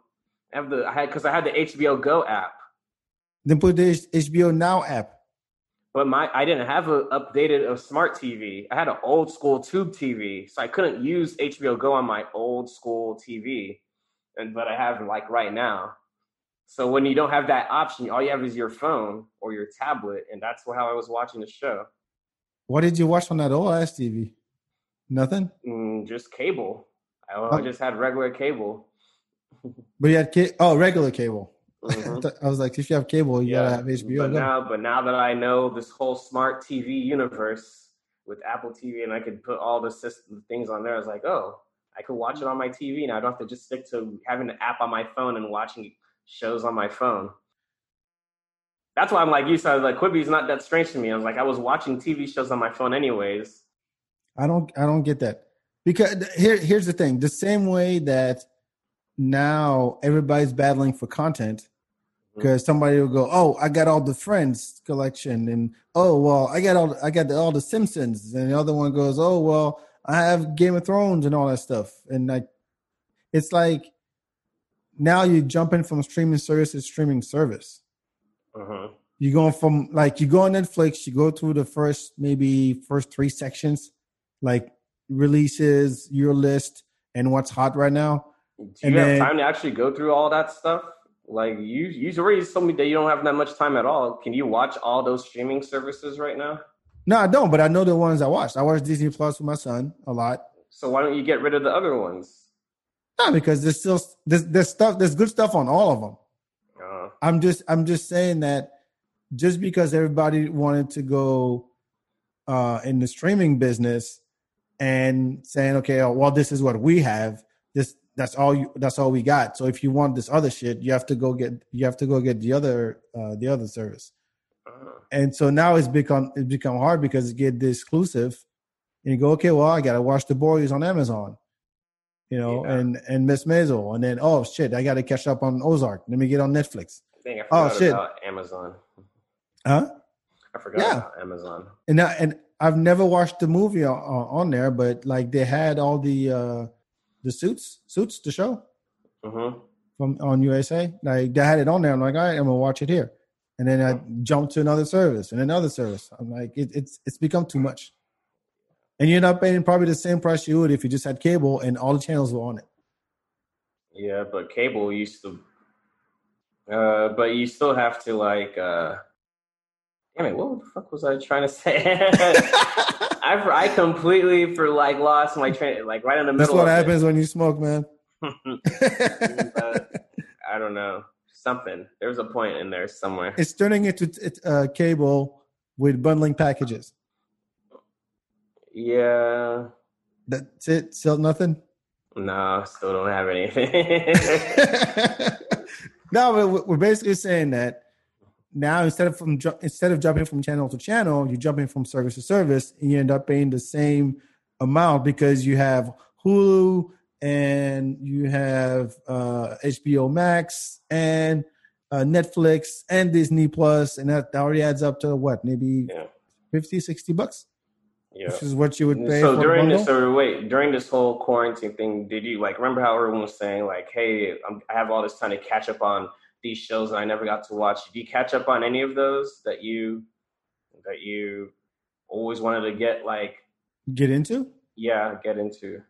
I have the I had because I had the HBO Go app, Then put the HBO Now app. but my I didn't have a updated a smart TV. I had an old school tube TV, so I couldn't use HBO Go on my old school TV, and but I have like right now. So when you don't have that option, all you have is your phone or your tablet, and that's how I was watching the show. What did you watch on that old ass TV? Nothing. Mm, just cable. I, I just had regular cable. But you had ca- oh regular cable. Mhm. I was like, if you have cable, you gotta have HBO. But now, but now that I know this whole smart TV universe with Apple TV, and I could put all the system things on there, I was like, oh, I could watch it mm-hmm. on my TV and I don't have to just stick to having an app on my phone and watching shows on my phone. That's why I'm like you said, like Quibi's not that strange to me. I was like, I was watching TV shows on my phone anyways. I don't I don't get that. Because here here's the thing. The same way that now everybody's battling for content mm-hmm. because somebody will go, "Oh, I got all the Friends collection," and "Oh, well, I got all I got the, all the Simpsons," and the other one goes, "Oh, well, I have Game of Thrones and all that stuff." And like, it's like now you're jumping from streaming service to streaming service. Mhm. You going from like you go on Netflix, you go through the first maybe first three sections, like releases, your list, and what's hot right now. Do you And have then- time to actually go through all that stuff? Like you, you already told me that you don't have that much time at all. Can you watch all those streaming services right now? No, I don't, but I know the ones I watched. I watched Disney Plus with my son a lot. So why don't you get rid of the other ones? No, because there's still there's, there's stuff there's good stuff on all of them. Uh, I'm just I'm just saying that just because everybody wanted to go uh in the streaming business and saying okay oh, well this is what we have this that's all you that's all we got so if you want this other shit you have to go get you have to go get the other uh the other service and so now it's become it's become hard because you get the exclusive and you go okay well i gotta watch the boys on amazon you know Yeah. and and miss maisel and then oh shit i gotta catch up on ozark let me get on netflix dang, Oh, shit. about Amazon. huh I forgot Yeah. about Amazon. and I, and I've never watched the movie on, on there, but like they had all the uh the suits, suits, the show hmm from on USA. Like they had it on there. I'm like, all right, I'm gonna watch it here, and then I jumped to another service and another service. I'm like, it, it's it's become too much, and you end up paying probably the same price you would if you just had cable and all the channels were on it. Yeah, but cable used to. Uh, but you still have to like. uh Damn it! What the fuck was I trying to say? I I completely for like lost my train like right in the middle. it. That's what happens when you smoke, man. I don't know something. There's a point in there somewhere. it's turning into t- uh, cable with bundling packages. Yeah, That's it. Still nothing. no, still don't have anything. no, we're- we're basically saying that now instead of from instead of jumping from channel to channel, you're jumping from service to service, and you end up paying the same amount because you have Hulu and you have uh, HBO Max and uh, Netflix and Disney Plus, and that, that already adds up to what maybe Yeah. 50, 60 bucks, yeah. which is what you would pay So for during this, so wait, during this whole quarantine thing, did you like remember how everyone was saying like, "Hey, I'm, I have all this time to catch up on these shows that I never got to watch." Did you catch up on any of those that you that you always wanted to get like, get into. yeah, get into?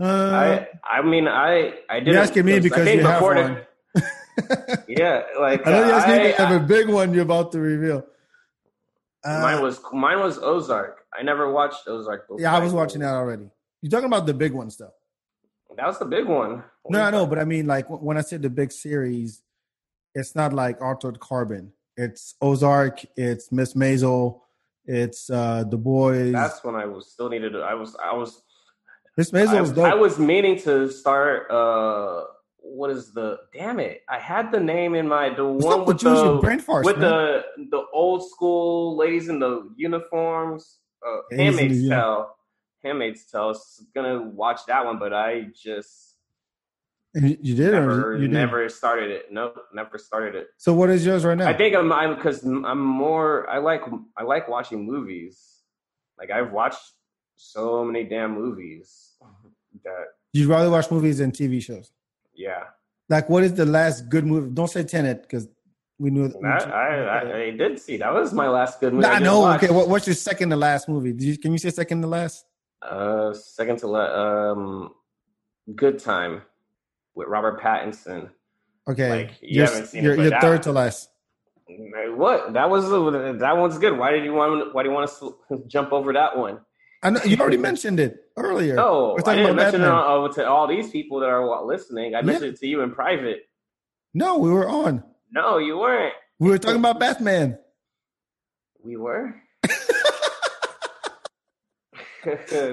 Uh, I I mean I I didn't. you're asking me because you have one. yeah, like I know you're asking I- you have a big one you're about to reveal. Uh, mine was mine was Ozark. I never watched Ozark. Before. yeah, I was watching that already. You're talking about the big ones, though. That was the big one. No, I know, but I mean, like when I said the big series, it's not like Altered Carbon. It's Ozark. It's Miss Maisel. It's uh the boys. That's when I was still needed. I was I was Miss Maisel I, was dope. I was meaning to start. uh What is the? Damn it! I had the name in my the What's one with with you and your the farts, with man? the the old school ladies in the uniforms. Uh, Ladies in the Handmaid's Handmaid's Tale. I was gonna watch that one, but I just you, did never you did? never started it. Nope, never started it. So what is yours right now? I think I'm I'm because I'm more I like I like watching movies. Like I've watched so many damn movies that You'd rather watch movies than TV shows. Yeah. Like, what is the last good movie? Don't say Tenet because we knew. I, I, I, I did see that was my last good movie. Nah, I know. no. Okay, what, what's your second to last movie? Did you, can you say second to last? Uh, second to last. um, Good Time with Robert Pattinson. Okay, Like, you Your- haven't seen it, your third to last. What? That was that one's good. Why did you want? Why do you want to jump over that one? I know you already mentioned it earlier. No, I didn't mention it on, uh, to all these people that are listening. I mentioned it to you in private. No, we were on. No, you weren't. We were talking about Batman. We were.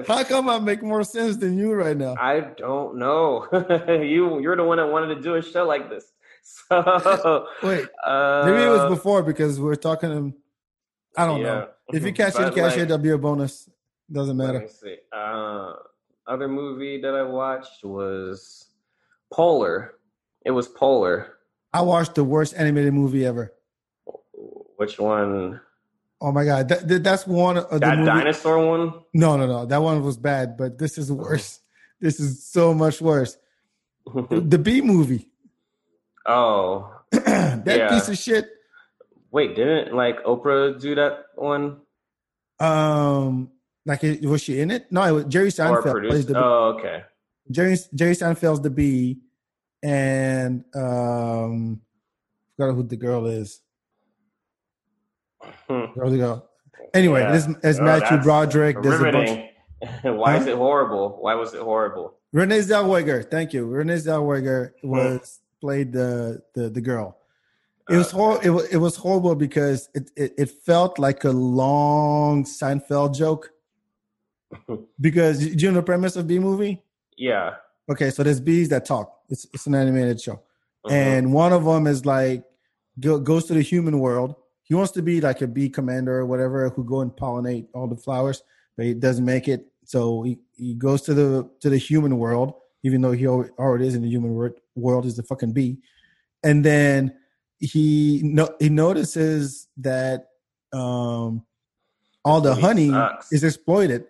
How come I make more sense than you right now? I don't know. you you're the one that wanted to do a show like this. So Wait, uh, maybe it was before because we are talking. I don't know. If you catch it, But, catch like, it. That'll be a bonus. Doesn't matter. Uh, other movie that I watched was Polar. It was Polar. I watched the worst animated movie ever. Which one? Oh my god, that, that- that's one of the That movie. dinosaur one? No, no, no. That one was bad, but this is worse. This is so much worse. The Bee Movie. oh, that Yeah. piece of shit. wait, didn't like Oprah do that one Um, like was she in it? No, it was Jerry Seinfeld plays the Oh, okay. Jerry Jerry Seinfeld's the bee, and um, forgot who the girl is. Hmm. Go. Anyway, Yeah. this is Oh, Matthew Broderick. There's a bunch. Why is it horrible? Why was it horrible? Renee Zellweger, thank you. Renee Zellweger Hmm. was played the the the girl. It was Uh, hor- it, wa- it was horrible because it, it it felt like a long Seinfeld joke. Because do you know the premise of Bee Movie? Yeah. Okay, so there's bees that talk. It's it's an animated show, Mhm. and one of them is like go, goes to the human world. He wants to be like a bee commander or whatever who go and pollinate all the flowers, but he doesn't make it. So he, he goes to the to the human world, even though he al- already is in the human world. World is the fucking bee, and then he no he notices that um all the honey sucks. is exploited,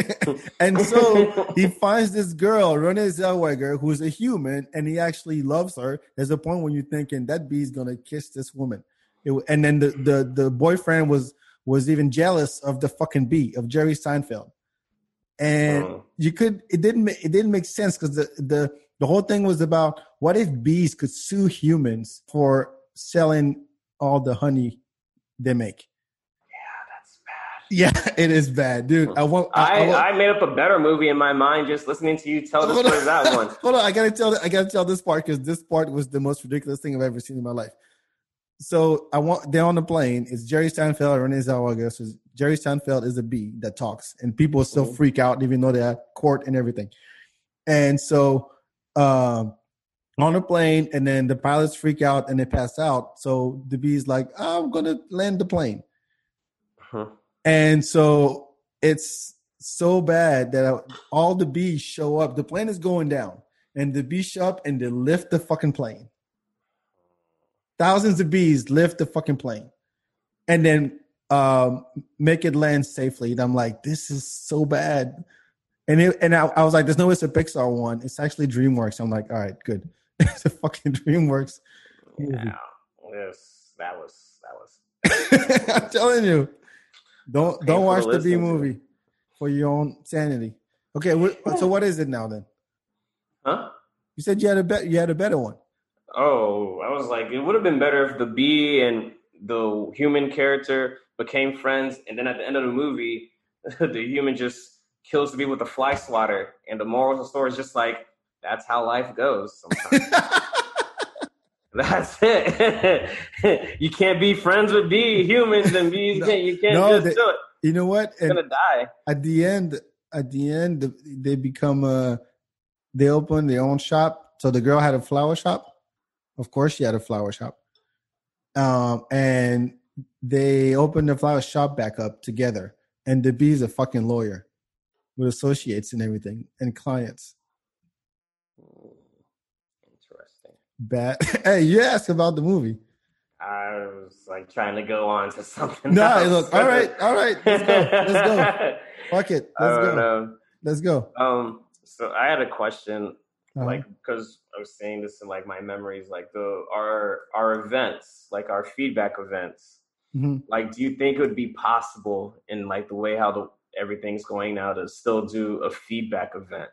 and so he finds this girl, Renee Zellweger, who's a human, and he actually loves her. There's a point when you're thinking that bee's gonna kiss this woman, It- and then the, the the boyfriend was was even jealous of the fucking bee of Jerry Seinfeld, and Mm. you could it didn't it didn't make sense because the the the whole thing was about what if bees could sue humans for selling all the honey they make. Yeah, it is bad, dude. I want. I, I, I want- I made up a better movie in my mind just listening to you tell the Hold story that one. Hold on, I gotta tell. I gotta tell this part because this part was the most ridiculous thing I've ever seen in my life. So I want they're on the plane. It's Jerry Seinfeld and Renee Zellweger. So Jerry Seinfeld is a bee that talks, and people still Mhm. freak out even though they're at court and everything. And so um, on the plane, and then the pilots freak out and they pass out. So the bee's like, "I'm gonna land the plane." Huh. And so it's so bad that all the bees show up. The plane is going down, and the bees show up and they lift the fucking plane. Thousands of bees lift the fucking plane, and then um, make it land safely. And I'm like, this is so bad. And it, and I, I was like, there's no way it's a Pixar one. It's actually DreamWorks. I'm like, all right, good. it's a fucking DreamWorks. Yeah. Yes, that was that was I'm telling you, don't don't watch the Bee Movie for your own sanity. Okay, so what is it now then? Huh? You said you had a bet. You had a better one. Oh, I was like, it would have been better if the bee and the human character became friends, and then at the end of the movie, the human just kills the bee with a fly swatter, and the moral of the story is just like that's how life goes. Sometimes. that's it. you can't be friends with bee humans and bees. No. can't, you can't No, just they- do it. you know what? You're gonna die. at the end, at the end, they become a. They open their own shop. So the girl had a flower shop. Of course, she had a flower shop. Um, and they opened the flower shop back up together. And the bee's a fucking lawyer with associates and everything and clients. Interesting. Bad. hey, you asked about the movie. I was like trying to go on to something. No, else. look. All right, all right. Let's go. Let's go. Fuck it. Let's go. know. Let's go. Um, So I had a question, Uh-huh. like because I was saying this in like my memories, like the our our events, like our FeedBak events. Mhm. Like, do you think it would be possible in like the way how the everything's going now to still do a FeedBak event?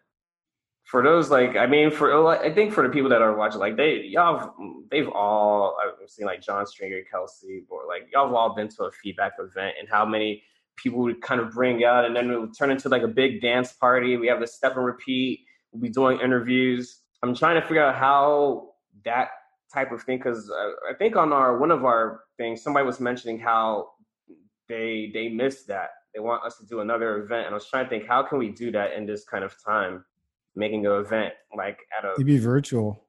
For those like, I mean, for like, I think for the people that are watching, like they y'all, they've all I've seen like John Stringer, Kelsey, or like y'all have all been to a FeedBak event, and how many people would kind of bring out, and then it would turn into like a big dance party. We have the step and repeat. We'll be doing interviews. I'm trying to figure out how that type of thing because I, uh, I think on our one of our things somebody was mentioning how they they missed that they want us to do another event and i was trying to think how can we do that in this kind of time making an event like at a It'd be virtual.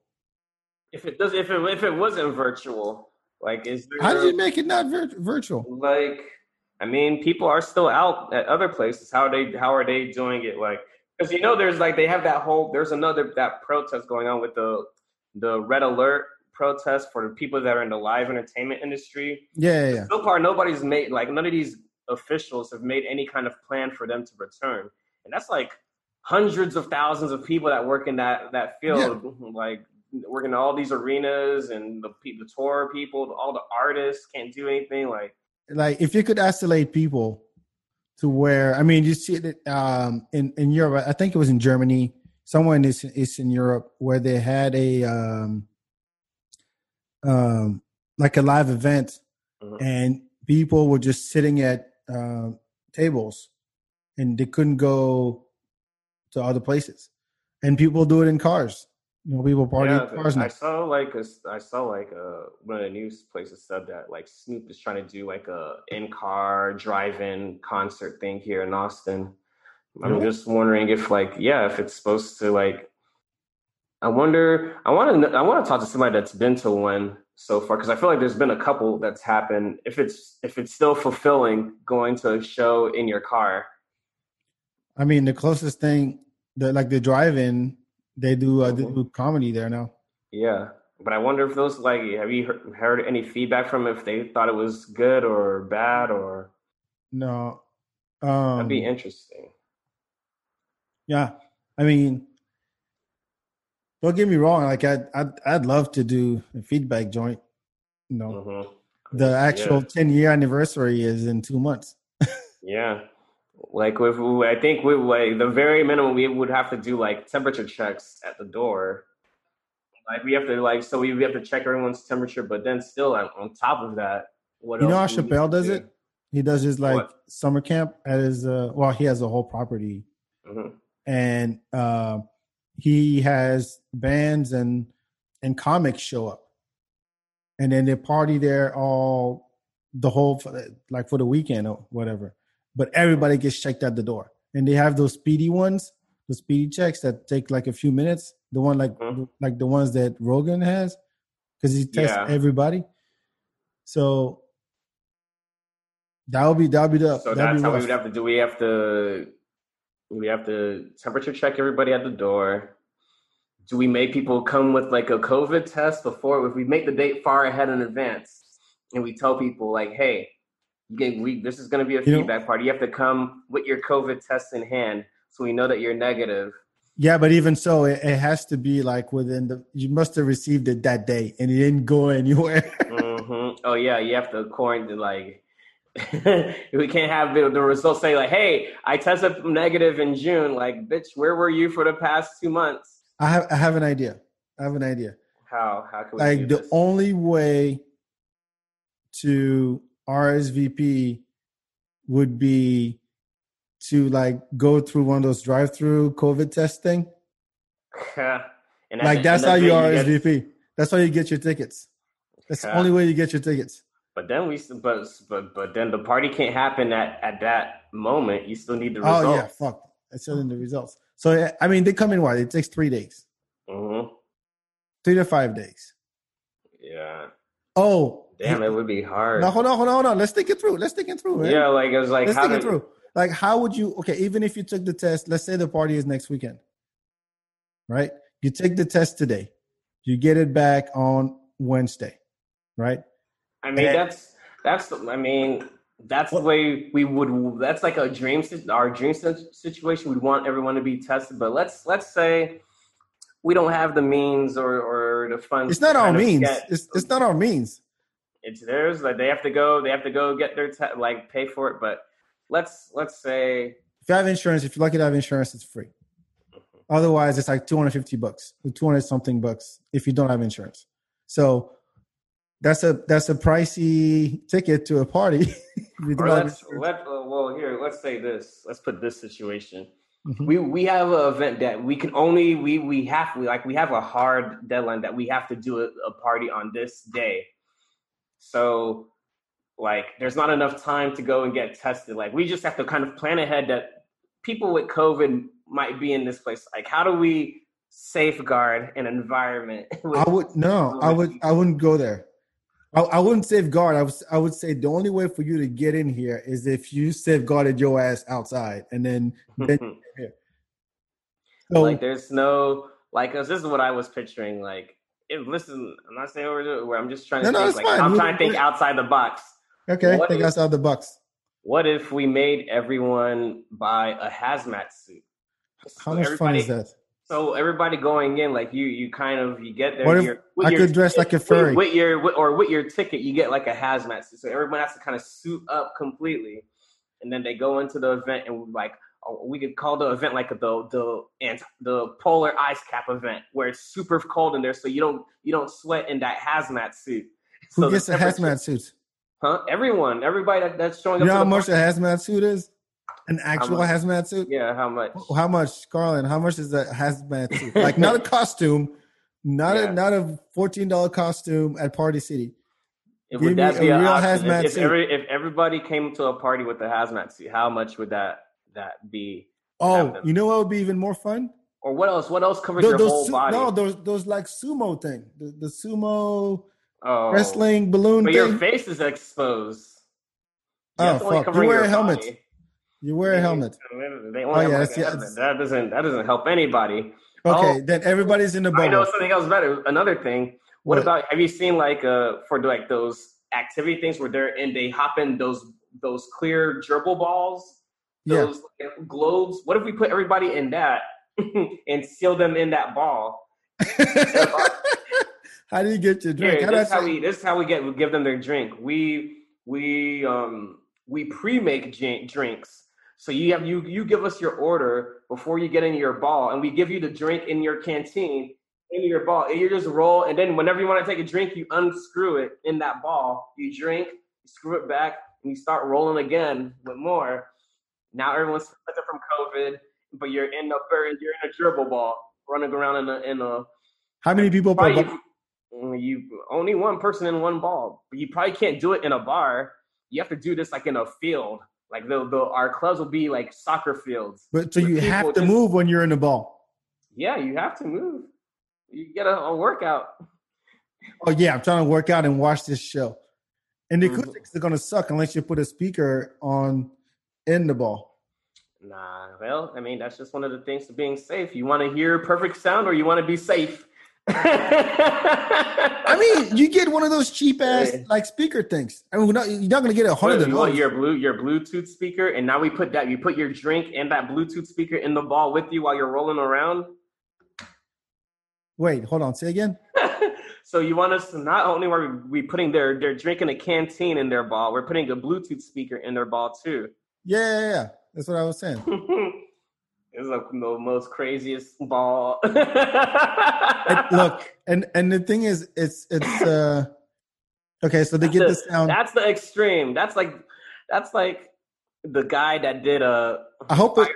if it does if it if it wasn't virtual like is there How did you make it not vir- virtual? like i mean people are still out at other places how are they how are they doing it like because you know there's like they have that whole there's another that protest going on with the the red alert protest for the people that are in the live entertainment industry Yeah, yeah, yeah. so far nobody's made like none of these officials have made any kind of plan for them to return and that's like hundreds of thousands of people that work in that that field like working in all these arenas and the people the tour people all the artists can't do anything like Like if you could isolate people to where I mean, you see it um, in in Europe. I think it was in Germany, somewhere in East- Eastern Europe, where they had a um, um, like a live event, Mhm. and people were just sitting at uh, tables, and they couldn't go to other places, and people do it in cars. You know, people party Yeah, in cars I saw like a, I saw like uh one of the news places said that like Snoop is trying to do like a in car drive-in concert thing here in Austin. I'm Really? just wondering if like yeah, if it's supposed to like. I wonder. I want to. I want to talk to somebody that's been to one so far because I feel like there's been a couple that's happened. If it's if it's still fulfilling going to a show in your car. I mean, the closest thing, the like the drive-in, they do uh, they Mhm. do comedy there now. Yeah, but I wonder if those like have you heard, heard any feedback from if they thought it was good or bad or No, um, that'd be interesting. yeah. I mean, don't get me wrong. Like I'd I'd, I'd love to do a FeedBak joint. You know, Mhm. the actual Yeah. ten year anniversary is in two months. Yeah, like with I think we like the very minimum we would have to do like temperature checks at the door. Like we have to like so we we have to check everyone's temperature, but then still on, on top of that, what You know how do we need Chappelle does do? it? He does his like What? summer camp at his uh well, he has a whole property Mhm. and uh, he has bands and and comics show up, and then they party there all the whole like for the weekend or whatever. But everybody gets checked at the door, and they have those speedy ones, the speedy checks that take like a few minutes. The one like Mhm. like the ones that Rogan has, because he tests Yeah. everybody. So that would be that would be the So that's be how we would have to do. We have to we have to temperature check everybody at the door. Do we make people come with like a COVID test before? If we make the date far ahead in advance, and we tell people like, "Hey, get, we this is going to be a You know- FeedBak party. You have to come with your COVID test in hand, so we know that you're negative." Yeah, but even so, it, it has to be like within the. You must have received it that day, and it didn't go anywhere. hmm Oh yeah, you have to quarantine like. we can't have the, the results say like, "Hey, I tested negative in June." Like, bitch, where were you for the past two months? I have I have an idea. I have an idea. How how can we Like the only way to RSVP would be to like go through one of those drive-through COVID testing. and Like that's how you it, get- RSVP. That's how you get your tickets. That's the only way you get your tickets. But then we but but but then the party can't happen at at that moment. You still need the results. Oh yeah, fuck. I said in the results. So I mean, they come in what? It takes three days, hmm three to five days. Yeah. Oh, Damn, it would be hard. No, hold on, hold on, hold on. Let's think it through. Let's think it through, man. yeah, like it was like Let's how think it through. Like, how would you? Okay, even if you took the test, let's say the party is next weekend, right? You take the test today, you get it back on Wednesday, right? I mean, Eh. that's that's. the- I mean, that's the way we would. That's like a dream. Our dream situation. We want everyone to be tested, but let's let's say we don't have the means or or the funds. It's not our means. Get, it's it's not our means. It's theirs. Like they have to go. They have to go get their te- like pay for it. But let's let's say if you have insurance, if you're lucky to have insurance, it's free. Otherwise, it's like 250 bucks, 200 something bucks if you don't have insurance. So that's a that's a pricey ticket to a party. let's, let, uh, well, here, let's say this. Let's put this situation. Mm-hmm. We we have an event that we can only we we have we like we have a hard deadline that we have to do a, a party on this day. So like there's not enough time to go and get tested. Like we just have to kind of plan ahead that people with COVID might be in this place. Like how do we safeguard an environment? I would no, I would I wouldn't go there. I, I wouldn't safeguard. I was I would say the only way for you to get in here is if you safeguarded your ass outside and then then. So, like there's no like this is what I was picturing. Like if listen, I'm not saying where I'm just trying to no, think, no, like, I'm trying to think outside the box. Okay, what think if, outside the box. What if we made everyone buy a hazmat suit? How much fun is that? So everybody going in, like you, you kind of you get there. What if I could dress like a furry with, your with, or with your ticket? You get like a hazmat suit, so everyone has to kind of suit up completely, and then they go into the event and like Uh, we could call the event like the the and the polar ice cap event where it's super cold in there, so you don't you don't sweat in that hazmat suit. Who so gets a hazmat suit? Huh? Everyone, everybody that, that's showing up. You know how much a hazmat suit is? An actual hazmat suit? Yeah, how much? How much, Carlin? How much is a hazmat suit? like not a costume, not yeah. a not a fourteen dollar costume at Party City. If, would that be a real hazmat if, suit? If, every, if everybody came to a party with a hazmat suit, how much would that that be? Oh, you know what would be even more fun? Or what else? What else covers those, your whole su- body? No, those those like sumo thing, the, the sumo oh. wrestling balloon. But thing. your face is exposed. You oh fuck! You wear a helmet. Body. You wear a helmet. They oh, yeah, like yeah that doesn't that doesn't help anybody. Okay, oh, then everybody's in the bubble. I know something else better. Another thing. What, what, about have you seen like uh for like those activity things where they're and they hop in those those clear gerbil balls, those yeah. globes? What if we put everybody in that and seal them in that ball? how do you get your drink? Here, this, is how we, this is how we get we give them their drink. We we um we pre-make drinks so you have you you give us your order before you get in your ball, and we give you the drink in your canteen in your ball. And you just roll, and then whenever you want to take a drink, you unscrew it in that ball. You drink, you screw it back, and you start rolling again with more. Now everyone's protected from COVID, but you're in a you're in a dribble ball, running around in a in a. How many people per mm, You only one person in one ball. But you probably can't do it in a bar. You have to do this like in a field like the, the our clubs will be like soccer fields. But so you have to just, move when you're in the ball. Yeah, you have to move. You get a, a, workout. Oh yeah, I'm trying to work out and watch this show. And the mm-hmm. acoustics are gonna suck unless you put a speaker on in the ball. Nah, well, I mean that's just one of the things to being safe. You want to hear perfect sound, or you want to be safe. I mean, you get one of those cheap ass like speaker things. I mean, not, you're not gonna get a hundred of those. Your blue, your Bluetooth speaker, and now we put that. You put your drink and that Bluetooth speaker in the ball with you while you're rolling around. Wait, hold on. Say again. so you want us to not only are we putting their their drink in a canteen in their ball, we're putting a Bluetooth speaker in their ball too. Yeah, yeah, yeah. that's what I was saying. It's like the most craziest ball. look, and and the thing is, it's it's uh okay. So they that's get the, down. That's the extreme. That's like that's like the guy that did a I hope it,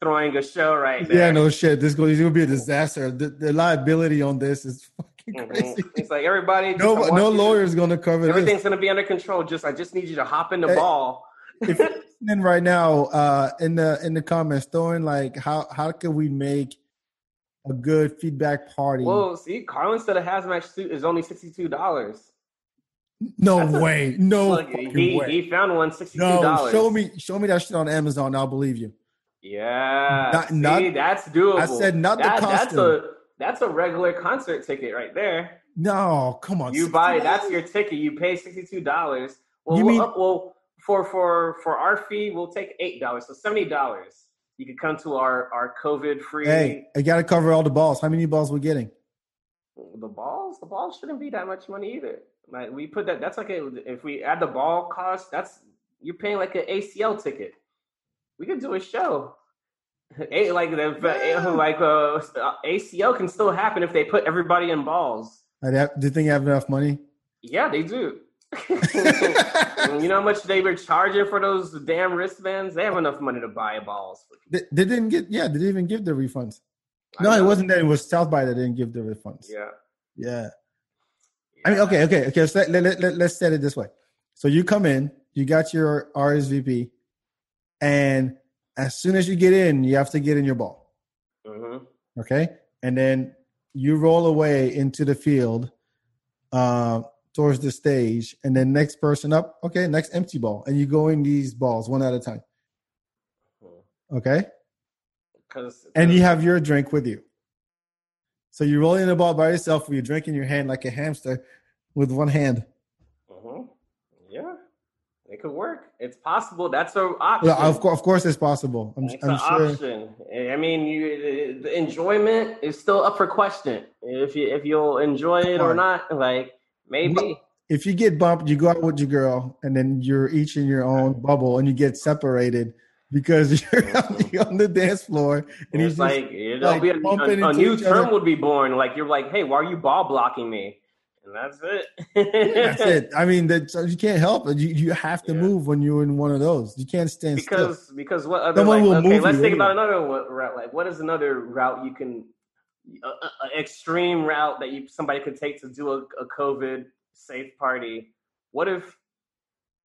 throwing a show right there. Yeah, no shit. This going to be a disaster. The, the, liability on this is fucking mm-hmm. crazy. Mm-hmm. It's like everybody. No, no lawyer is going to cover. Everything's going to be under control. Just I just need you to hop in the hey, ball. If you're listening right now, uh, in the in the comments, throwing like how how can we make a good FeedBak party? Well, see, Carlin said a hazmat suit is only sixty two dollars. No That's way. A, no look, he, way. he found one sixty two dollars. No, show me show me that shit on Amazon. I'll believe you. Yeah, not, see, not, that's doable. I said not that, the costume. That's a that's a regular concert ticket right there. No, come on. You buy that's your ticket. You pay sixty two dollars. Well, you mean, well, for for for our fee, we'll take eight dollars, so seventy dollars. You could come to our our COVID free. Hey, I got to cover all the balls. How many balls we getting? The balls, the balls shouldn't be that much money either. Like we put that. That's like a, if we add the ball cost, that's you're paying like an ACL ticket. We could do a show. A, like the yeah. like uh, ACL can still happen if they put everybody in balls. Do you think you have enough money? Yeah, they do. you know how much they were charging for those damn wristbands? They have enough money to buy balls. They, they didn't get. Yeah, they didn't even give the refunds. No, it wasn't that. It was South by that didn't give the refunds. Yeah. Yeah. I mean, okay, okay, okay. So let, let, let, let's set it this way. So you come in, you got your RSVP, and as soon as you get in, you have to get in your ball. Mm-hmm. Okay, and then you roll away into the field uh, towards the stage, and then next person up. Okay, next empty ball, and you go in these balls one at a time. Okay. Cause, and you have your drink with you. So you're rolling the ball by yourself with your drink in your hand like a hamster with one hand. Mm-hmm. Yeah, it could work. It's possible. That's an option. Yeah, of course, of course, it's possible. I'm, it's I'm an sure. option. I mean, you, the enjoyment is still up for question. If you if you'll enjoy it or not, like maybe. If you get bumped, you go out with your girl, and then you're each in your own bubble, and you get separated because you're on the dance floor and it's he's like it'll like be a, a, a new term would be born. Like you're like, hey, why are you ball blocking me? And that's it. That's it. I mean, that you can't help it. You you have to Yeah. move when you're in one of those. You can't stand because still. because what other Someone like, will okay move let's you think about another route like what is another route you can a, a, a extreme route that you somebody could take to do a, a covid safe party what if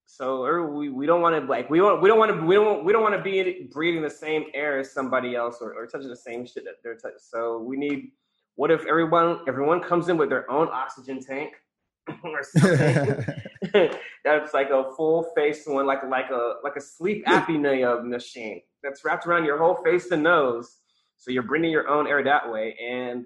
so we, we don't want to like we don't we don't want to we don't we don't want to be breathing the same air as somebody else or, or touching the same shit that they're touching so we need what if everyone everyone comes in with their own oxygen tank or something that's like a full face one, like like a like a sleep apnea machine that's wrapped around your whole face and nose. So you're bringing your own air that way, and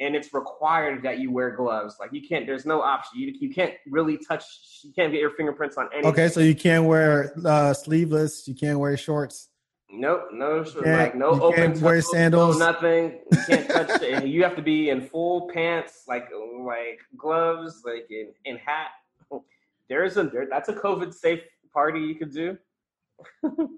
and it's required that you wear gloves. Like you can't. There's no option. You you can't really touch. You can't get your fingerprints on anything. okay, so you can't wear uh, sleeveless. You can't wear shorts. Nope, no, like no you open can't wear toes, no sandals. nothing. You can't touch it. You have to be in full pants, like like gloves, like in, in hat. There is a there, that's a COVID safe party you could do.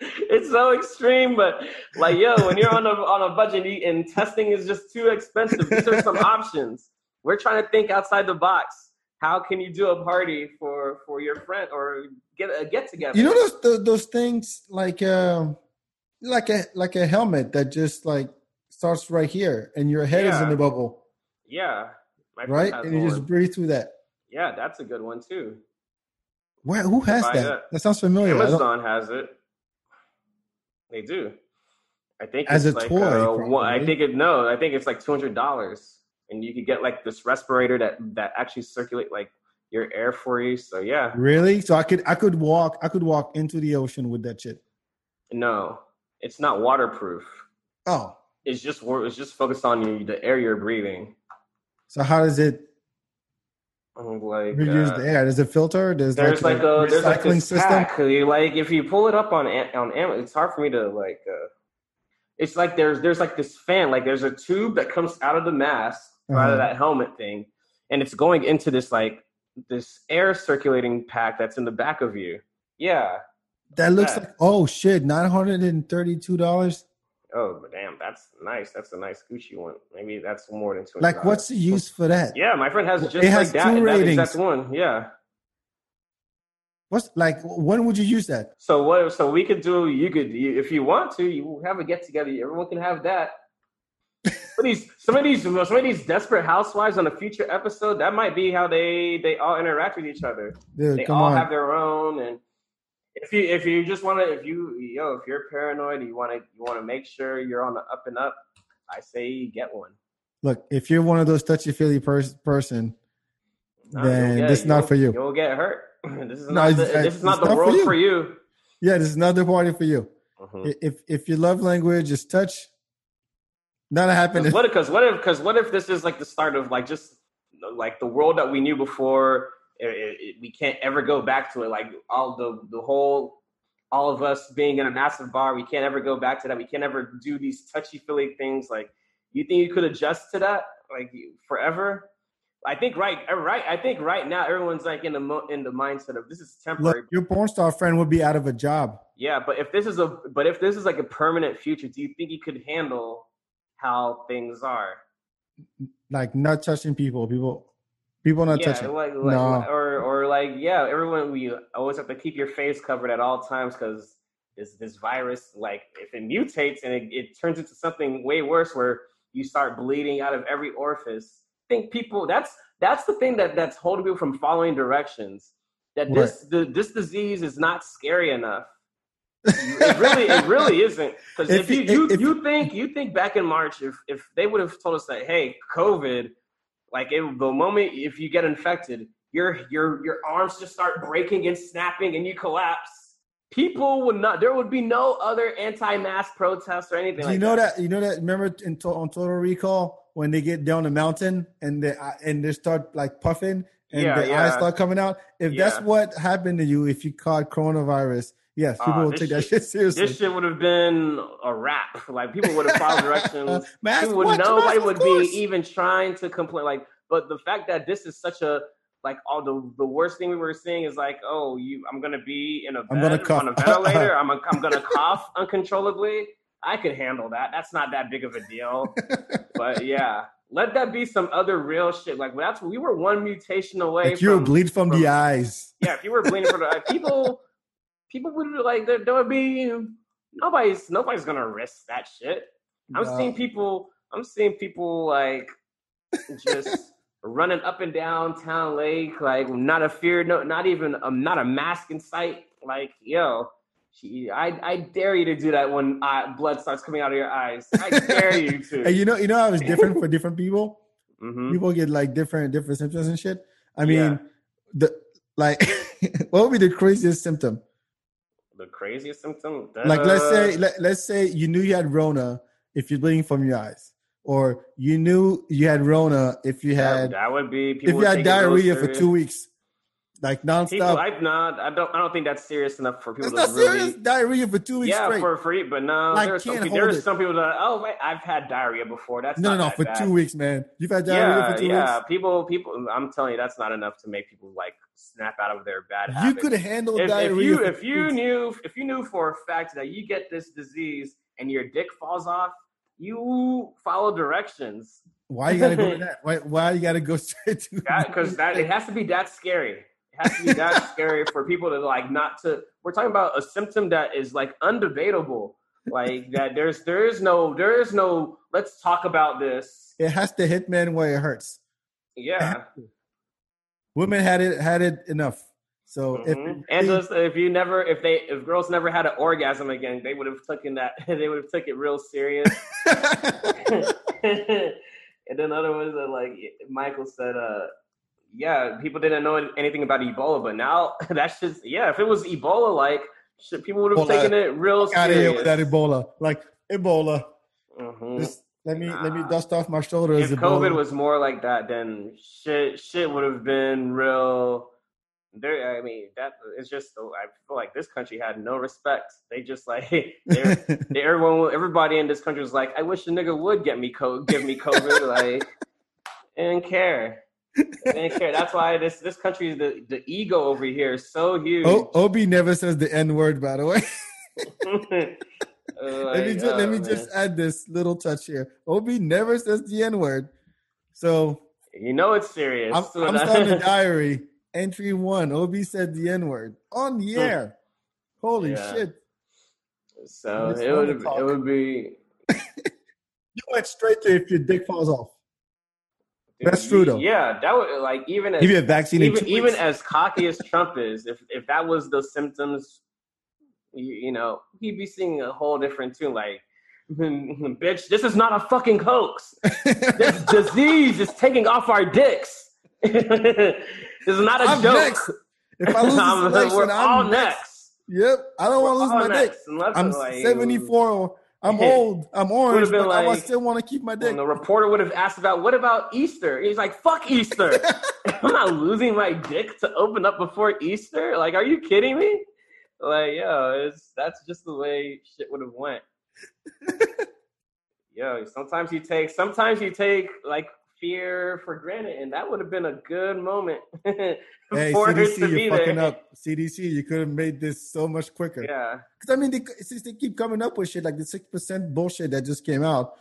it's so extreme, but like yo, when you're on a on a budget and testing is just too expensive, these are some options. We're trying to think outside the box. How can you do a party for for your friend or get a get together? You know those those, those things like um like a like a helmet that just like starts right here and your head is in the bubble, Yeah. Right? And you just breathe through that. Yeah, that's a good one too. Where who has that? that. That sounds familiar. Amazon has it. They do. I think As it's a like, toy, uh, one- I think it no, I think it's like two hundred dollars, and you could get like this respirator that that actually circulate like your air for you. So yeah, Really? So I could I could walk I could walk into the ocean with that shit. no, it's not waterproof. Oh, It's just it's just focused on you, the air you're breathing. so how does it Like reuse uh, the air? There's a filter. There's, There's like, a there's like recycling system. You like if you pull it up on on Amazon, it's hard for me to like. Uh, it's like there's there's like this fan, like there's a tube that comes out of the mask, out Uh-huh. of that helmet thing, and it's going into this like this air circulating pack that's in the back of you. Yeah. That looks like oh shit, nine hundred and thirty-two dollars. Oh, but damn, that's nice. That's a nice Gucci one. Maybe that's more than two. Like, what's the use for that? Yeah, my friend has just It just has like that, two that ratings. exact one. Yeah. What's like? When would you use that? So what? So we could do. You could, you, if you want to, you have a get together. Everyone can have that. Some of these, some of these, some of these desperate housewives on a future episode. That might be how they they all interact with each other. Dude, They all on. have their own. And if you if you just want to, if you yo, if you're paranoid, you want to you want to make sure you're on the up and up. I say get one. Look, if you're one of those touchy feely pers- person, No, Then you'll this is not for you. You'll get hurt. this is No, not. the, this is not the not for world you. for you. yeah, this is not the party for you. Mhm. If if your love language is touch, not happening. Because what, cause what if because what if this is like the start of like just like the world that we knew before it, it, we can't ever go back to it. Like all the the whole, all of us being in a massive bar, we can't ever go back to that. We can't ever do these touchy feely things. Like, you think you could adjust to that, like forever? I think right, uh, right. I think right now everyone's like in the mo- in the mindset of this is temporary. Look, your porn star friend would be out of a job. Yeah, but if this is a but if this is like a permanent future, do you think you could handle how things are? Like not touching people, people, people not yeah, touching. like, like no. or or like yeah, everyone we always have to keep your face covered at all times because this this virus, like if it mutates and it, it turns into something way worse, where you start bleeding out of every orifice think people that's that's the thing that that's holding people from following directions. That this right. the, this disease is not scary enough. it really it really isn't because if, if, you you, if, you think you think back in March if if they would have told us that hey COVID like it, the moment if you get infected your your your arms just start breaking and snapping and you collapse people would not there would be no other anti-mask protests or anything do like you know that. that you know that remember in on total recall when they get down the mountain and they uh, and they start like puffing and yeah, the yeah. eyes start coming out. If Yeah. that's what happened to you, if you caught coronavirus, yes, people Uh, will take that shit- shit seriously. This shit would have been a wrap. Like people would have followed directions. People would what? nobody would course. be even trying to complain. Like, but the fact that this is such a like all the the worst thing we were seeing is like, oh, you, I'm gonna be in a I'm gonna bed cough. on a ventilator. I'm a, I'm gonna cough uncontrollably. I could handle that. That's not that big of a deal. but yeah, let that be some other real shit. Like that's we were one mutation away. Like you from, bleed from, from- the eyes. yeah, if you were bleeding from the eye, people, people would be like there, there would be nobody's nobody's gonna risk that shit. I'm No. seeing people. I'm seeing people like just running up and down town lake, like not a fear, no, not even um, not a mask in sight. Like yo, she, I I dare you to do that when eye, blood starts coming out of your eyes. I dare you to. And you know, you know how it's different for different people. Mhm. People get like different different symptoms and shit. I mean, Yeah. the like, what would be the craziest symptom? The craziest symptom. Like, let's say, let, let's say you knew you had Rona if you're bleeding from your eyes, or you knew you had Rona if you had that would be if you had take it real diarrhea for two weeks, like People, nonstop. I not. I don't. I don't think that's serious enough for people That's to not really. serious. Diarrhea for two weeks Yeah, straight. for free, but no, Like, there's some, can't people, there's it. some people that oh wait, I've had diarrhea before. That's no, no, that for bad. two weeks, man. You've had diarrhea Yeah, for two yeah. weeks. Yeah, people, people. I'm telling you, that's not enough to make people like snap out of their bad You habits. could handle if, if diarrhea. you if you weeks. knew if you knew for a fact that you get this disease and your dick falls off, you follow directions. why you gotta go to that? Why, why you gotta go straight to That because that it has to be that scary. It has to be that scary for people to like not to. We're talking about a symptom that is like undebatable. Like that. There's there is no there is no. Let's talk about this. It has to hit men where it hurts. Yeah. Women had it had it enough. So if Mhm. and just, if you never if they if girls never had an orgasm again, they would have taken that. They would have took it real serious. and then other ones that like Michael said, uh, yeah, people didn't know anything about Ebola, but now that's just yeah. If it was Ebola, like shit, people would have Ebola. taken it real out of here with that Ebola. Like Ebola. Mhm. Just let me let me dust off my shoulders. If COVID was more like that, then shit shit would have been real. There, I mean, that it's just. I feel like this country had no respect. They just like they're everyone, everybody in this country was like, I wish the nigga would get me co- give me COVID. like, and care. They didn't care. That's why this this country, the the ego over here is so huge. oh, Obi never says the N word, by the way. Uh, let me like, just let oh, me man. just add this little touch here. Obi never says the N word. So You know it's serious. I'm, I'm starting a diary. Entry one. Obi said the N word on the air. Holy Hmm. Yeah. shit. so it would it would be. You went straight to if your dick falls off. That's true, though. Yeah, that would like even as a vaccine even even as cocky as Trump is, if if that was the symptoms, you, you know, he'd be singing a whole different tune. Like, bitch, this is not a fucking hoax. This disease is taking off our dicks. this is not a I'm joke. next. If I lose this election, we're I'm all next. next. Yep. I don't want to lose my dick. next, unless, I'm like, 74. I'm old. I'm orange, but I still want to keep my dick. And the reporter would have asked about what about Easter? He's like, "Fuck Easter! I'm not losing my dick to open up before Easter. Like, are you kidding me? Like, yo, it's that's just the way shit would have went. yo, sometimes you take sometimes you take like fear for granted, and that would have been a good moment Hey, for CDC, you're fucking there. up. CDC, you could have made this so much quicker. Yeah, Because I mean, they, since they keep coming up with shit like the six percent bullshit that just came out,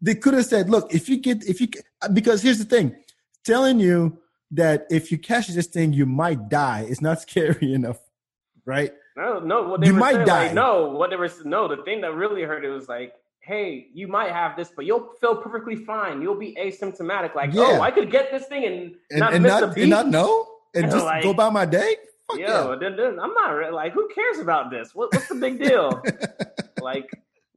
they could have said, "Look, if you get, if you," uh, because here's the thing, telling you that if you catch this thing, you might die It's not scary enough, right? no, no. What they You might saying, die. Like, no, what they were no. The thing that really hurt it was like, hey, you might have this, but you'll feel perfectly fine. You'll be asymptomatic. Like, oh, Yeah. oh, I could get this thing and, And not and miss not a beat. and not know and just Like- go about my day. Fuck Yo, yeah. I'm not like, who cares about this? What, what's the big deal? like,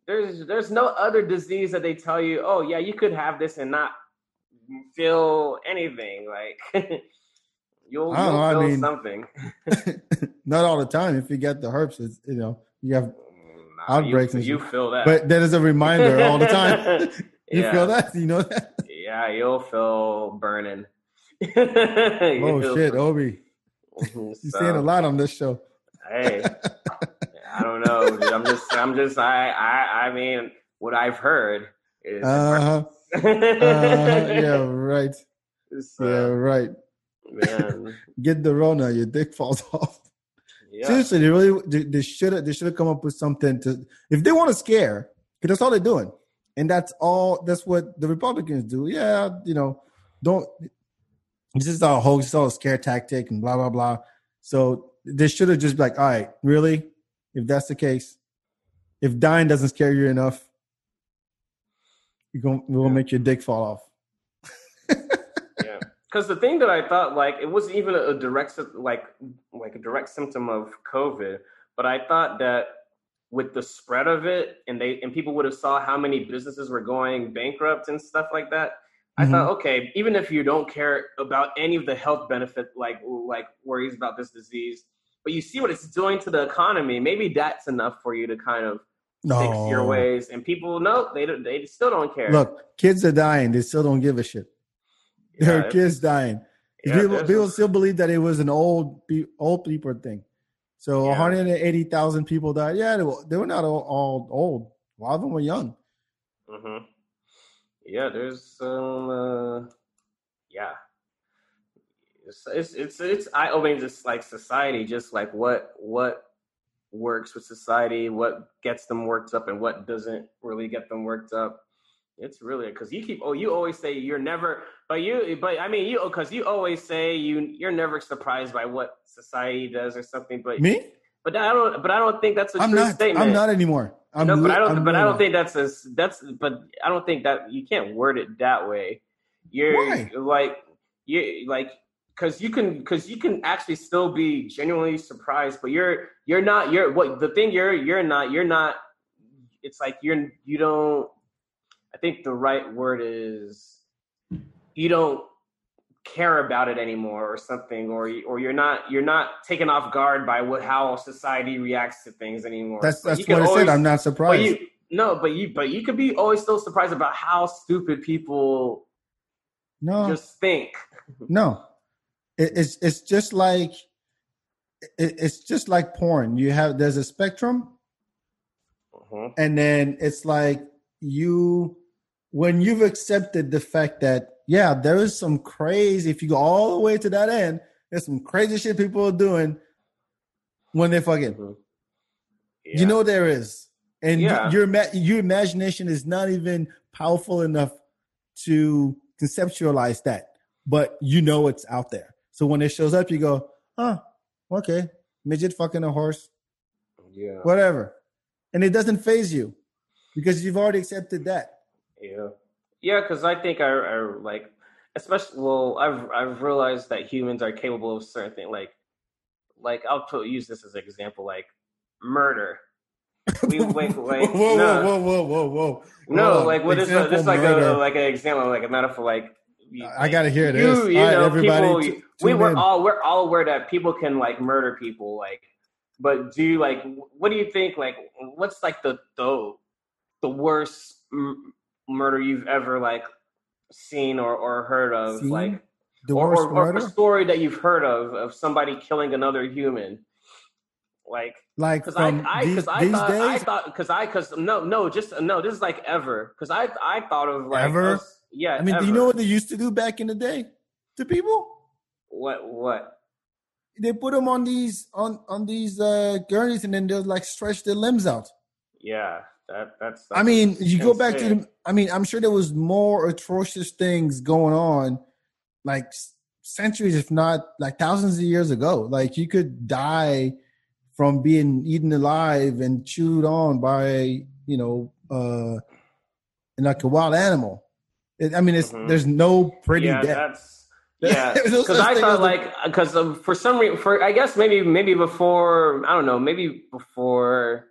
there's there's no other disease that they tell you, oh yeah, you could have this and not feel anything. Like, you'll, I you'll know, I feel mean- something. not all the time. If you get the herpes, it's, you know, you have. Nah, Outbreaks You, you feel that, But that is a reminder all the time. You yeah. feel that? You know that? Yeah, you'll feel burning. Oh shit, Obi, you're saying a lot on this show. Hey, I don't know. dude. I'm just, I'm just, I, I, I mean, what I've heard is. Uh huh. Uh, yeah, right. So, Yeah, right. man. Get the Rona, your dick falls off. Yeah. Seriously, they really they, they should have they should have come up with something to if they want to scare because that's all they're doing, and that's all that's what the Republicans do. Yeah, you know, don't this is all hoax, it's all a scare tactic and blah blah blah. So they should have just like, all right, really, if that's the case, if dying doesn't scare you enough, you're gonna we're gonna make your dick fall off. Because the thing that I thought, like, it wasn't even a direct, like, like a direct symptom of COVID, but I thought that with the spread of it, and they and people would have saw how many businesses were going bankrupt and stuff like that. I Mhm. thought, okay, even if you don't care about any of the health benefit, like like worries about this disease, but you see what it's doing to the economy, maybe that's enough for you to kind of fix your ways. And people, no, they don't, they still don't care. Look, kids are dying. They still don't give a shit. There Yeah, are kids dying. yeah, people people a- still believe that it was an old old people thing. So Yeah. 180,000 people died. Yeah, they were, they were not all, all old. A lot of them were young. hmm Yeah, there's some. Uh, yeah, it's it's it's, it's eye opening. Just like society, just like what what works with society, what gets them worked up, and what doesn't really get them worked up. It's really because you keep oh you always say you're never but you but I mean you because you always say you you're never surprised by what society does or something but Me? but I don't but I don't think that's a I'm true not. statement. I'm not anymore. I'm no, but I don't. I'm but I don't think that's a that's. But I don't think that you can't word it that way. You're Why? like you like because you can because you can actually still be genuinely surprised, but you're you're not. You're what the thing you're you're not. You're not. It's like you're you don't. I think the right word is you don't care about it anymore or something or or you're not you're not taken off guard by what how society reacts to things anymore That's that's what I said. I'm not but surprised. you no, but you but you could be always still surprised about how stupid people no, just think. no. It, it's it's just like it, it's just like porn. You have there's a spectrum, Mhm. and then it's like you when you've accepted the fact that yeah there is some crazy if you go all the way to that end there's some crazy shit people are doing when they fucking Mhm. you know there is? And Yeah. your your imagination is not even powerful enough to conceptualize that but you know it's out there. So when it shows up you go "Huh, okay midget fucking a horse. Yeah, whatever. And it doesn't phase you because you've already accepted that. Yeah, yeah. Because I think I, I like, especially. Well, I've I've realized that humans are capable of certain things. Like, like I'll put, use this as an example. Like murder. We wait, wait. whoa, no. whoa, whoa, whoa, whoa. No, like what is this like murder. a like an example, like a metaphor, like you- I gotta hear this. You All right, know, everybody, people. tu- we were in. all we're all aware that people can like murder people, like. But do you like? What do you think? Like, what's like the the the worst m- murder you've ever like seen or, or heard of, Seen? like The or, worst or, or a story that you've heard of of somebody killing another human, like like because I I these, because I these thought I thought because I because no no just no this is like ever because I I thought of like Ever? us- yeah I mean, do you know what they used to do back in the day to people? what what They put them on these on on these uh, gurneys and then they'll like stretch their limbs out. yeah that that's, I mean, you go back to the. I mean, I'm sure there was more atrocious things going on, like centuries, if not like thousands of years ago. Like you could die from being eaten alive and chewed on by you know, uh, like a wild animal. It, I mean, it's Mhm. there's no pretty yeah, death. that's yeah. Because I thought like because for some reason, for I guess maybe maybe before I don't know, maybe before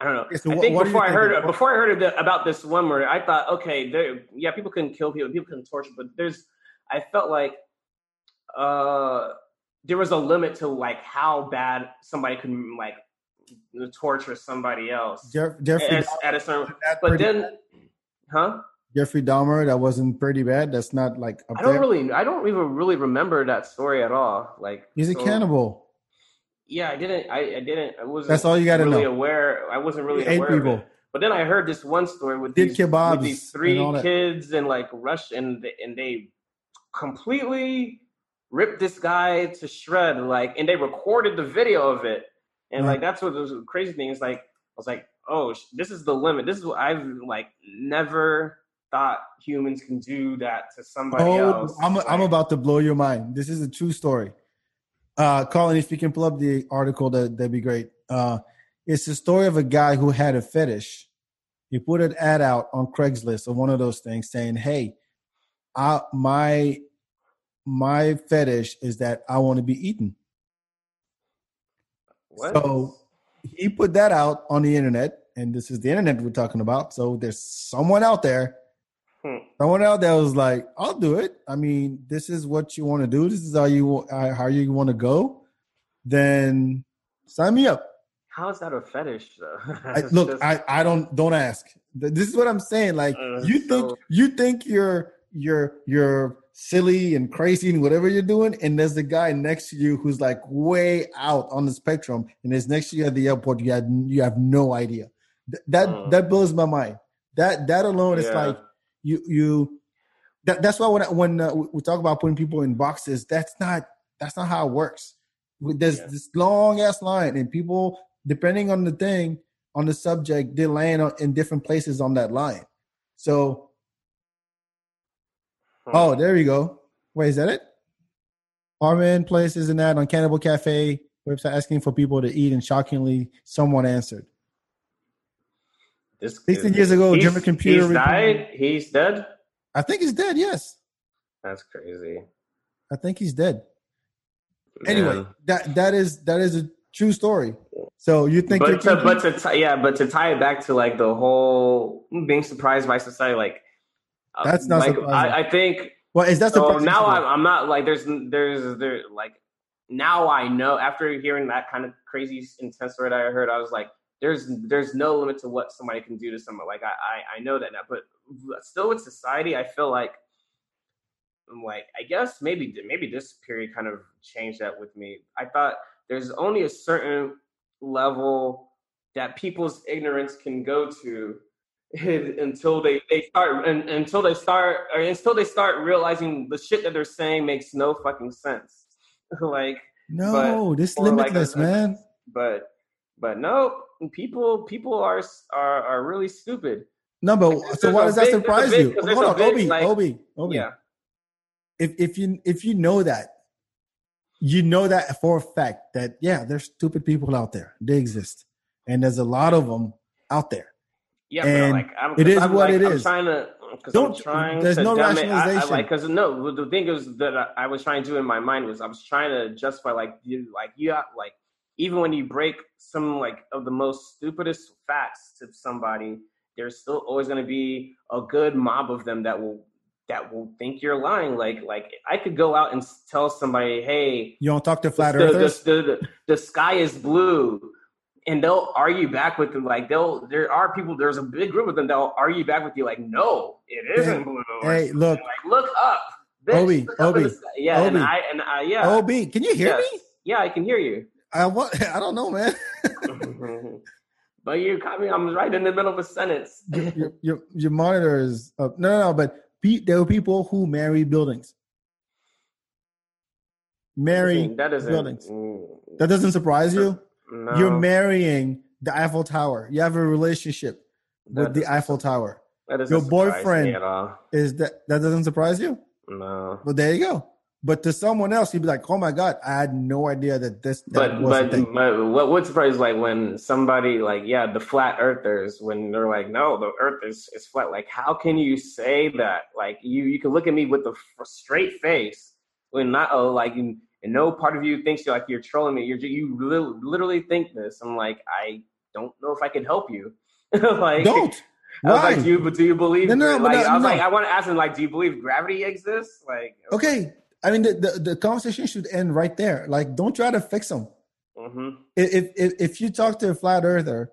I don't know. Okay, so I think what you before I heard before I heard the, about this one murder, I thought okay, there yeah, people can kill people, people can torture, but there's I felt like uh there was a limit to like how bad somebody could like torture somebody else Jeff, Jeffrey, at, at a certain. But then, bad? huh? Jeffrey Dahmer, that wasn't pretty bad. That's not like I don't there. really, I don't even really remember that story at all. Like He's a cannibal. Yeah, I didn't, I, I didn't, I wasn't. That's all you gotta really know. aware. I wasn't really aware of people. it. But then I heard this one story with Did these, kebabs with these three that. kids and like rush and they- and they completely ripped this guy to shred. Like, and they recorded the video of it. And Right. like that's what was the crazy thing is. Like, I was like, oh, this is the limit. This is what I've like never thought humans can do that to somebody Oh, else. I'm I'm about to blow your mind. This is a true story. Uh, Colin, if you can pull up the article, that that'd be great. Uh, it's the story of a guy who had a fetish. He put an ad out on Craigslist or one of those things saying, "Hey, I, my my fetish is that I want to be eaten." what? So he put that out on the internet, and this is the internet we're talking about. So there's someone out there, Hmm. someone out there was like, "I'll do it." I mean, this is what you want to do. This is how you uh, how you want to go. Then sign me up. How is that a fetish though? I, look, just- I I don't don't ask. This is what I'm saying. Like Uh, you think so- you think you're you're you're silly and crazy and whatever you're doing, and there's the guy next to you who's like way out on the spectrum, and is next to you at the airport. You had you have no idea. Th- that Mm. that blows my mind. That that alone is like you you. That, that's why when when uh, we talk about putting people in boxes, that's not that's not how it works. There's Yeah. this long ass line, and people depending on the thing on the subject, they land on, in different places on that line. So, Hmm. oh, there you go. Wait, is that it? Armin places an ad on Cannibal Cafe website asking for people to eat, and shockingly, someone answered. This 16 years ago, German computer He's reported- died. He's dead. I think he's dead. Yes, That's crazy. I think he's dead. Anyway, that that is that is a true story. So you think but to, but to tie, yeah, but to tie it back to like the whole being surprised by society, like uh, That's not like. I, I think well, is that so. Now? I'm, I'm not like there's there's there like now I know after hearing that kind of crazy intense that I heard, I was like, there's there's no limit to what somebody can do to someone. Like I I, I know that now, but still with society, I feel like I'm like I guess maybe maybe this period kind of changed that with me. I thought there's only a certain level that people's ignorance can go to until they, they start and, until they start or until they start realizing the shit that they're saying makes no fucking sense. like no, this or like limitless, man. but but no people people are are are really stupid. No, but so why does that big- surprise big- you? Hold on, big, Obi, like- Obi, Obi. Yeah. If if you if you know that, you know that for a fact that yeah, there's stupid people out there. They exist, and there's a lot of them out there. Yeah, And but like I'm, it is I'm what it I'm trying to because I'm Don't- trying there's to no it. I, I rationalization. like because no, the thing is that I, I was trying to do in my mind was I was trying to justify like you like you have, like even when you break some like of the most stupidest facts to somebody, there's still always going to be a good mob of them that will that will think you're lying. Like like I could go out and tell somebody, hey, You don't talk to flat the, the, earthers. the, the, the sky is blue and they'll argue back with them. Like they'll, there are people. There's a big group of them that'll argue back with you. Like, no, it isn't Hey, blue. hey, look. like look up. bitch. Obi, Look up Obi, the yeah, and I and I yeah. Obi, can you hear Yes. me? Yeah, I can hear you. I what? I don't know, man. but you caught me. I'm right in the middle of a sentence. your, your your monitor is up. No, no, no. But pe- there were people who marry buildings. Marry that isn't. buildings. mm, That doesn't surprise you. No, You're marrying the Eiffel Tower. You have a relationship that with the Eiffel Tower. Your boyfriend-. Is that that doesn't surprise you? No. Well, there you go. But to someone else, you'd be like, "Oh my god, I had no idea that this." That But was but, thing." but what would surprise is like when somebody like yeah the flat earthers when they're like no the earth is, is flat like how can you say that like you you can look at me with a straight face when not oh like and no part of you thinks you're like you're trolling me you're you li- literally think this I'm like I don't know if I can help you like don't. I was Why? like do you but do you believe No, no, but like, no, I was no. like I want to ask him like do you believe gravity exists like okay, I mean the, the the conversation should end right there. Like, don't try to fix them. hmm if if if you talk to a flat earther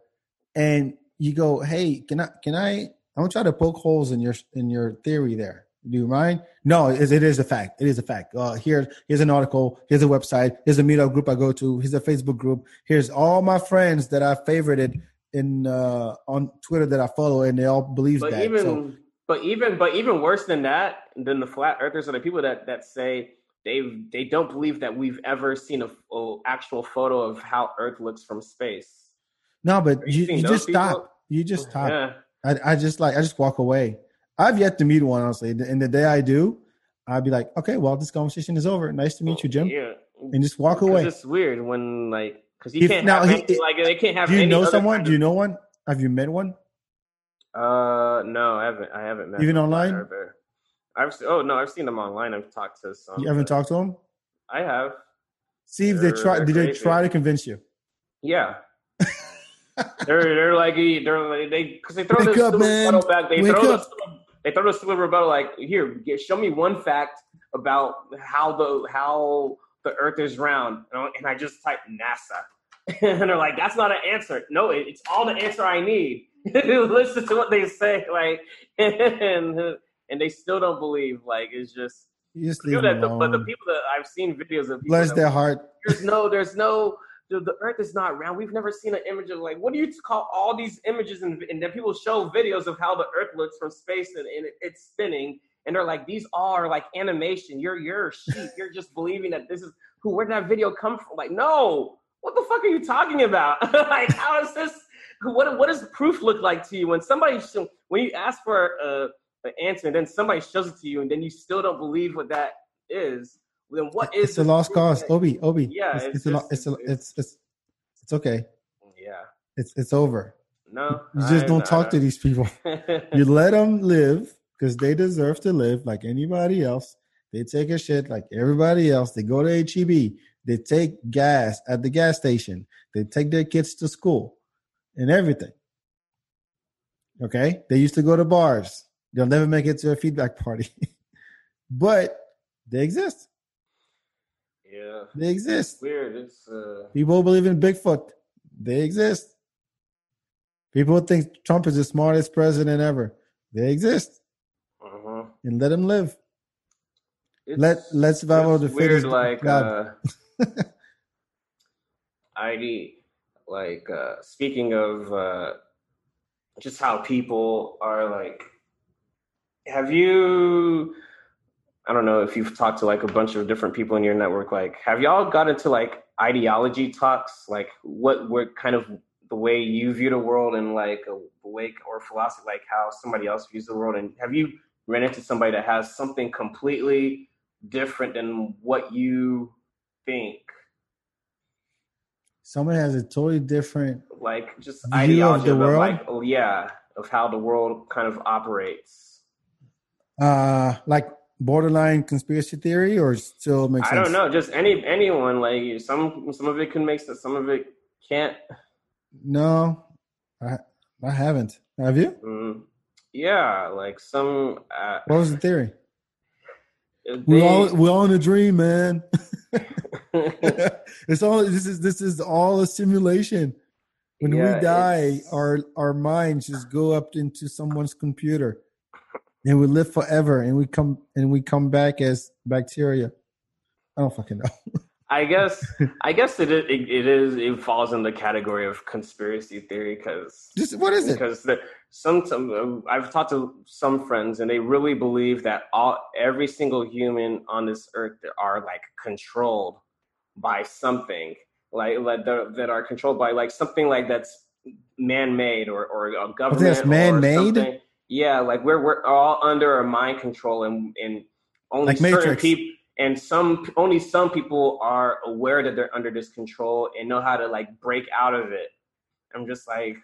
and you go, "Hey, can I can I I don't try to poke holes in your in your theory there. Do you mind?" No, it, it is a fact. It is a fact. Uh, here here's an article. Here's a website. Here's a meetup group I go to. Here's a Facebook group. Here's all my friends that I favorited in uh on Twitter that I follow, and they all believe but that. even so, but even but even worse than that than the flat earthers are the people that that say they they don't believe that we've ever seen a, a actual photo of how earth looks from space no, but you you, you just people? stop. You just stop. yeah I, I just like I just walk away. I've yet to meet one honestly, and the day I do, I'd be like, okay, well, this conversation is over. Nice to meet you, Jim, yeah and just walk away. it's just weird when like because you If- can't now, have he- any, like they can't have Do you know someone? kind Do you know one? Have you met one? Uh no I haven't I haven't met Even online? I've oh no I've seen them online I've talked to some You haven't talked to them? I have See if they They're- try. they're Did they try to convince you? Yeah. they're they're like they're like they because they throw Wake this up, rebuttal back. They Wake throw up. this they throw this stupid rebuttal like here get, show me one fact about how the how the Earth is round, and I just type NASA, and they're like that's not an answer. No, it, it's all the answer I need. Listen to what they say, like and and they still don't believe. Like it's just You just leave that but the people that I've seen videos of Bless that their heart. there's no there's no the, the earth is not round. We've never seen an image of like what do you call all these images and, and then people show videos of how the earth looks from space and, and it, it's spinning and they're like these are like animation. You're you're sheep. You're just believing that this is who where did that video come from? Like no. What the fuck are you talking about? Like how is this what what does proof look like to you when somebody when you ask for a, an answer and then somebody shows it to you and then you still don't believe what that is then what is It's a lost cause. that- Obi, Obi. Yeah, it's, it's it's, a, it's, a, it's- it's it's it's okay. Yeah. It's it's over. No. You just I- don't I talk to these people. You let them live because they deserve to live like anybody else. They take a shit like everybody else. They go to HEB. They take gas at the gas station. They take their kids to school and everything. Okay? They used to go to bars. They'll never make it to a FeedBak party. but they exist. yeah. They exist. Weird. It's uh People believe in Bigfoot. They exist. People think Trump is the smartest president ever. They exist. uh-huh. And let them live. It's, Let let survival the it's weird fittest. like uh ID like uh speaking of uh just how people are like have you I don't know if you've talked to like a bunch of different people in your network. Like, have y'all got into like ideology talks? Like, what were kind of the way you view the world and like a way or philosophy, like how somebody else views the world? And have you ran into somebody that has something completely different than what you think? Someone has a totally different. Like, just View of ideology the world? like, oh yeah, of how the world kind of operates. Uh, like borderline conspiracy theory, or still makes sense. I sense. don't know, just any anyone. Like some some of it can make sense, some of it can't. No, I I haven't. Have you? Mm, yeah, like some. Uh, What was the theory? We all we all in a dream, man. it's all this is this is all a simulation. When Yeah, we die, our our minds just go up into someone's computer, and we live forever, and we come and we come back as bacteria. I don't fucking know. I guess I guess it is, it, it is it falls in the category of conspiracy theory because what is it? because the, some, some um, I've talked to some friends and they really believe that all every single human on this earth are like controlled by something like, like the, that are controlled by like something like that's man-made or or a government that's man-made? yeah like we're we're all under a mind control and and only Like certain Matrix. people and some only some people are aware that they're under this control and know how to like break out of it i'm just like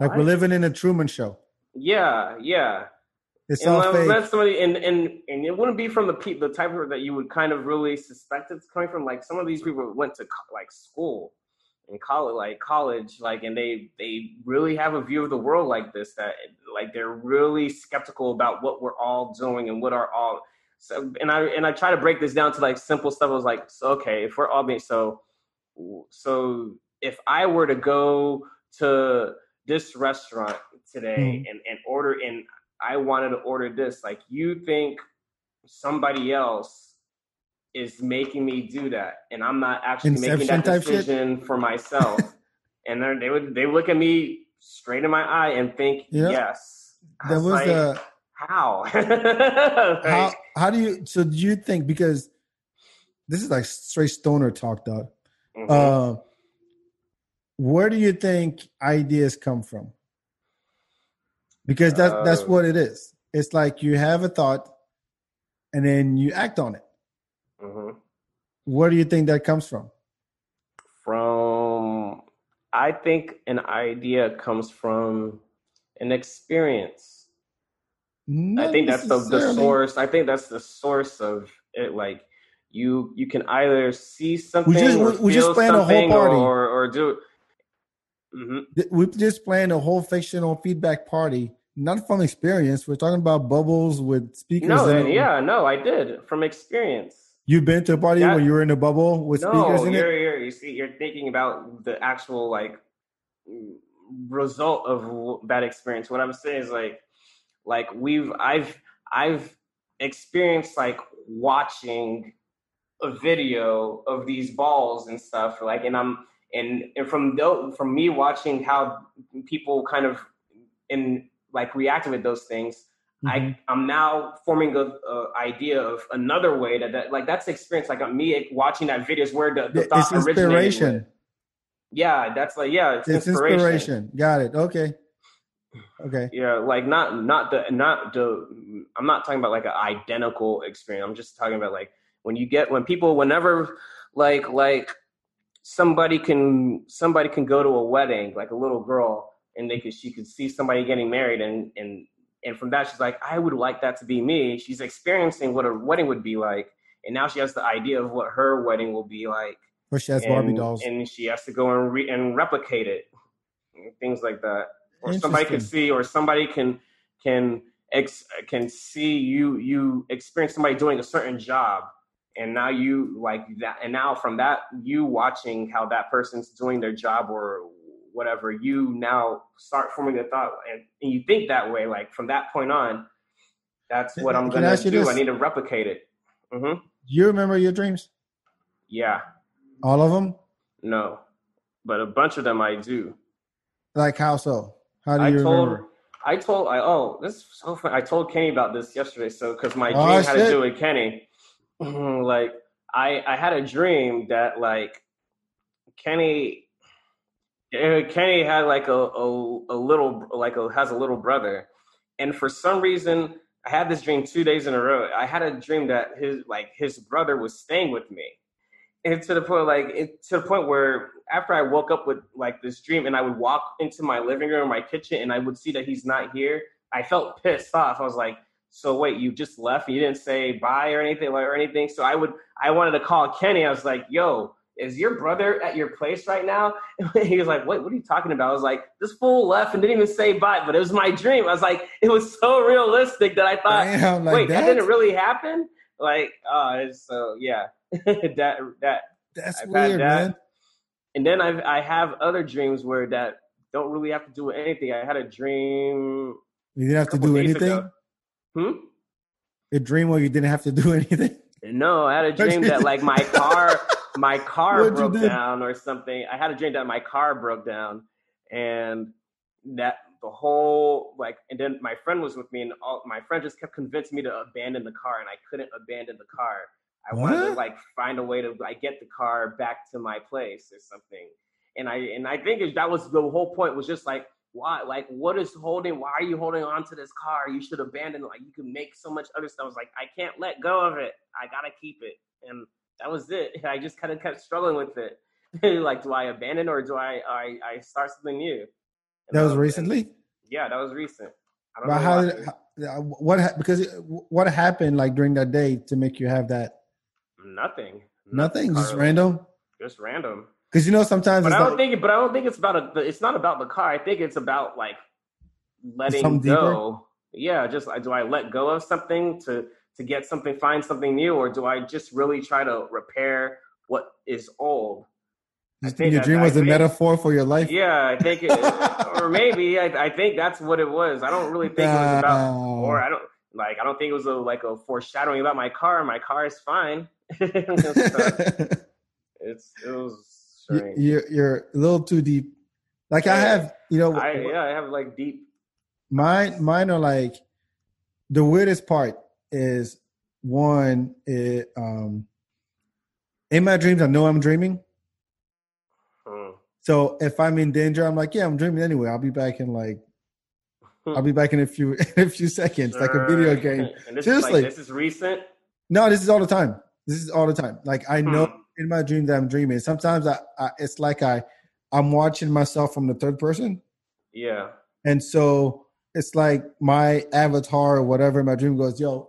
Like we're living in a Truman Show. yeah yeah It's and all fake. met somebody, and, and and it wouldn't be from the pe- the type of that you would kind of really suspect it's coming from. Like some of these people went to co- like school and college, like college, like, and they they really have a view of the world like this. That like they're really skeptical about what we're all doing and what are all. So and I and I try to break this down to like simple stuff. I was like, so, okay, if we're all being so, so if I were to go to this restaurant today and, and order and I wanted to order this, like you think somebody else is making me do that and I'm not actually making Inception that decision for myself. and then they would they look at me straight in my eye and think, Yeah. yes. I There was like, a how? how Like, how do you so do you think because this is like straight stoner talk dog mhm. uh where do you think ideas come from because that's that's Uh, what it is it's like you have a thought and then you act on it Mhm. where do you think that comes from from I think an idea comes from an experience. I think that's the, the source. I think that's the source of it. Like you, you can either see something, we just- we- we just planned a whole party. or or do. Hmm we're just playing a whole fictional FeedBak party not from experience we're talking about bubbles with speakers No, in it. yeah, no, I did from experience. you've been to a party That- when you were in a bubble with speakers No, in it you're, you're you see, you're thinking about the actual like result of that experience. What I'm saying is like, like we've I've I've experienced like watching a video of these balls and stuff like, and I'm and and from tho- from me watching how people kind of in like reacted with those things. Mhm. I I'm now forming a, a idea of another way that, that like that's the experience like me watching that video is where the, the it's thought originated inspiration with. Yeah, that's like yeah, it's, it's inspiration. inspiration got it okay okay Yeah, like not not the not the I'm not talking about like an identical experience. I'm just talking about like when you get when people whenever like like somebody can somebody can go to a wedding like a little girl and they could she could see somebody getting married and and and from that she's like I would like that to be me. She's experiencing what a wedding would be like and now she has the idea of what her wedding will be like. Or she has and, barbie dolls. and she has to go and re- and replicate it, things like that. Or somebody can see, or somebody can can ex, can see you you experience somebody doing a certain job, and now you like that, and now from that you watching how that person's doing their job or whatever, you now start forming a thought, and, and you think that way. Like from that point on, that's what I'm Can I gonna ask do. this? I need to replicate it. hmm you remember your dreams Yeah, all of them no, but a bunch of them I do. like how so how do I you told, remember I told, I oh, this is so funny. I told Kenny about this yesterday. So, because my Oh, dream had to do with Kenny, like I, I had a dream that like Kenny, eh, Kenny had like a, a, a little, like a, has a little brother, and for some reason, I had this dream two days in a row. I had a dream that his, like his brother was staying with me and to the point like it, to the point where after I woke up with like this dream and I would walk into my living room, my kitchen, and I would see that he's not here, I felt pissed off. I was like, "So wait, you just left? You didn't say bye or anything or anything?" So I would I wanted to call Kenny. I was like, "Yo." Is your brother at your place right now? he was like, "What? What are you talking about?" I was like, "This fool left and didn't even say bye." But it was my dream. I was like, it was so realistic that I thought, Damn, like "Wait, that? that? didn't really happen." Like, uh, so yeah, that that that's I've weird that. man and then I've, I have other dreams where that don't really have to do with anything. I had a dream. You didn't have to do anything. ago. Hmm. A dream where you didn't have to do anything. No, I had a dream that like my car, my car What'd broke down or something. I had a dream that my car broke down, and that the whole like, and then my friend was with me, and all my friend just kept convincing me to abandon the car, and I couldn't abandon the car. I wanted to like find a way to like get the car back to my place or something. And I and I think that was the whole point was just like why like what is holding why are you holding on to this car? You should abandon it. Like you can make so much other stuff. I was like I can't let go of it. I gotta keep it. And that was it. I just kind of kept struggling with it. Like do I abandon or do I I, I start something new? And That was recently. yeah that was recent. I don't But know how did how, what because what happened like during that day to make you have that? Nothing. Nothing. Just random? just random because you know sometimes But it's I don't like, think. But I don't think it's about a. It's not about the car. I think it's about like letting Something deeper? go. Yeah, just do I let go of something to to get something, find something new, or do I just really try to repair what is old? I you think your dream I was a think- metaphor for your life. Yeah, I think, it, or maybe I, I think that's what it was. I don't really think it was about, or I don't like. I don't think it was a like a foreshadowing about my car. My car is fine. it's it was You're you're a little too deep. Like I have, you know, I yeah, I have like deep mine mine are like the weirdest part is one it um in my dreams I know I'm dreaming. Hmm. So if I'm in danger, I'm like, yeah, I'm dreaming anyway. I'll be back in like I'll be back in a few in a few seconds, like a video game. And this Seriously. is like, this is recent. No, this is all the time. This is all the time. Like I know Hmm. In my dream that I'm dreaming. Sometimes I, I it's like I I'm watching myself from the third person. Yeah. And so it's like my avatar or whatever in my dream goes, yo,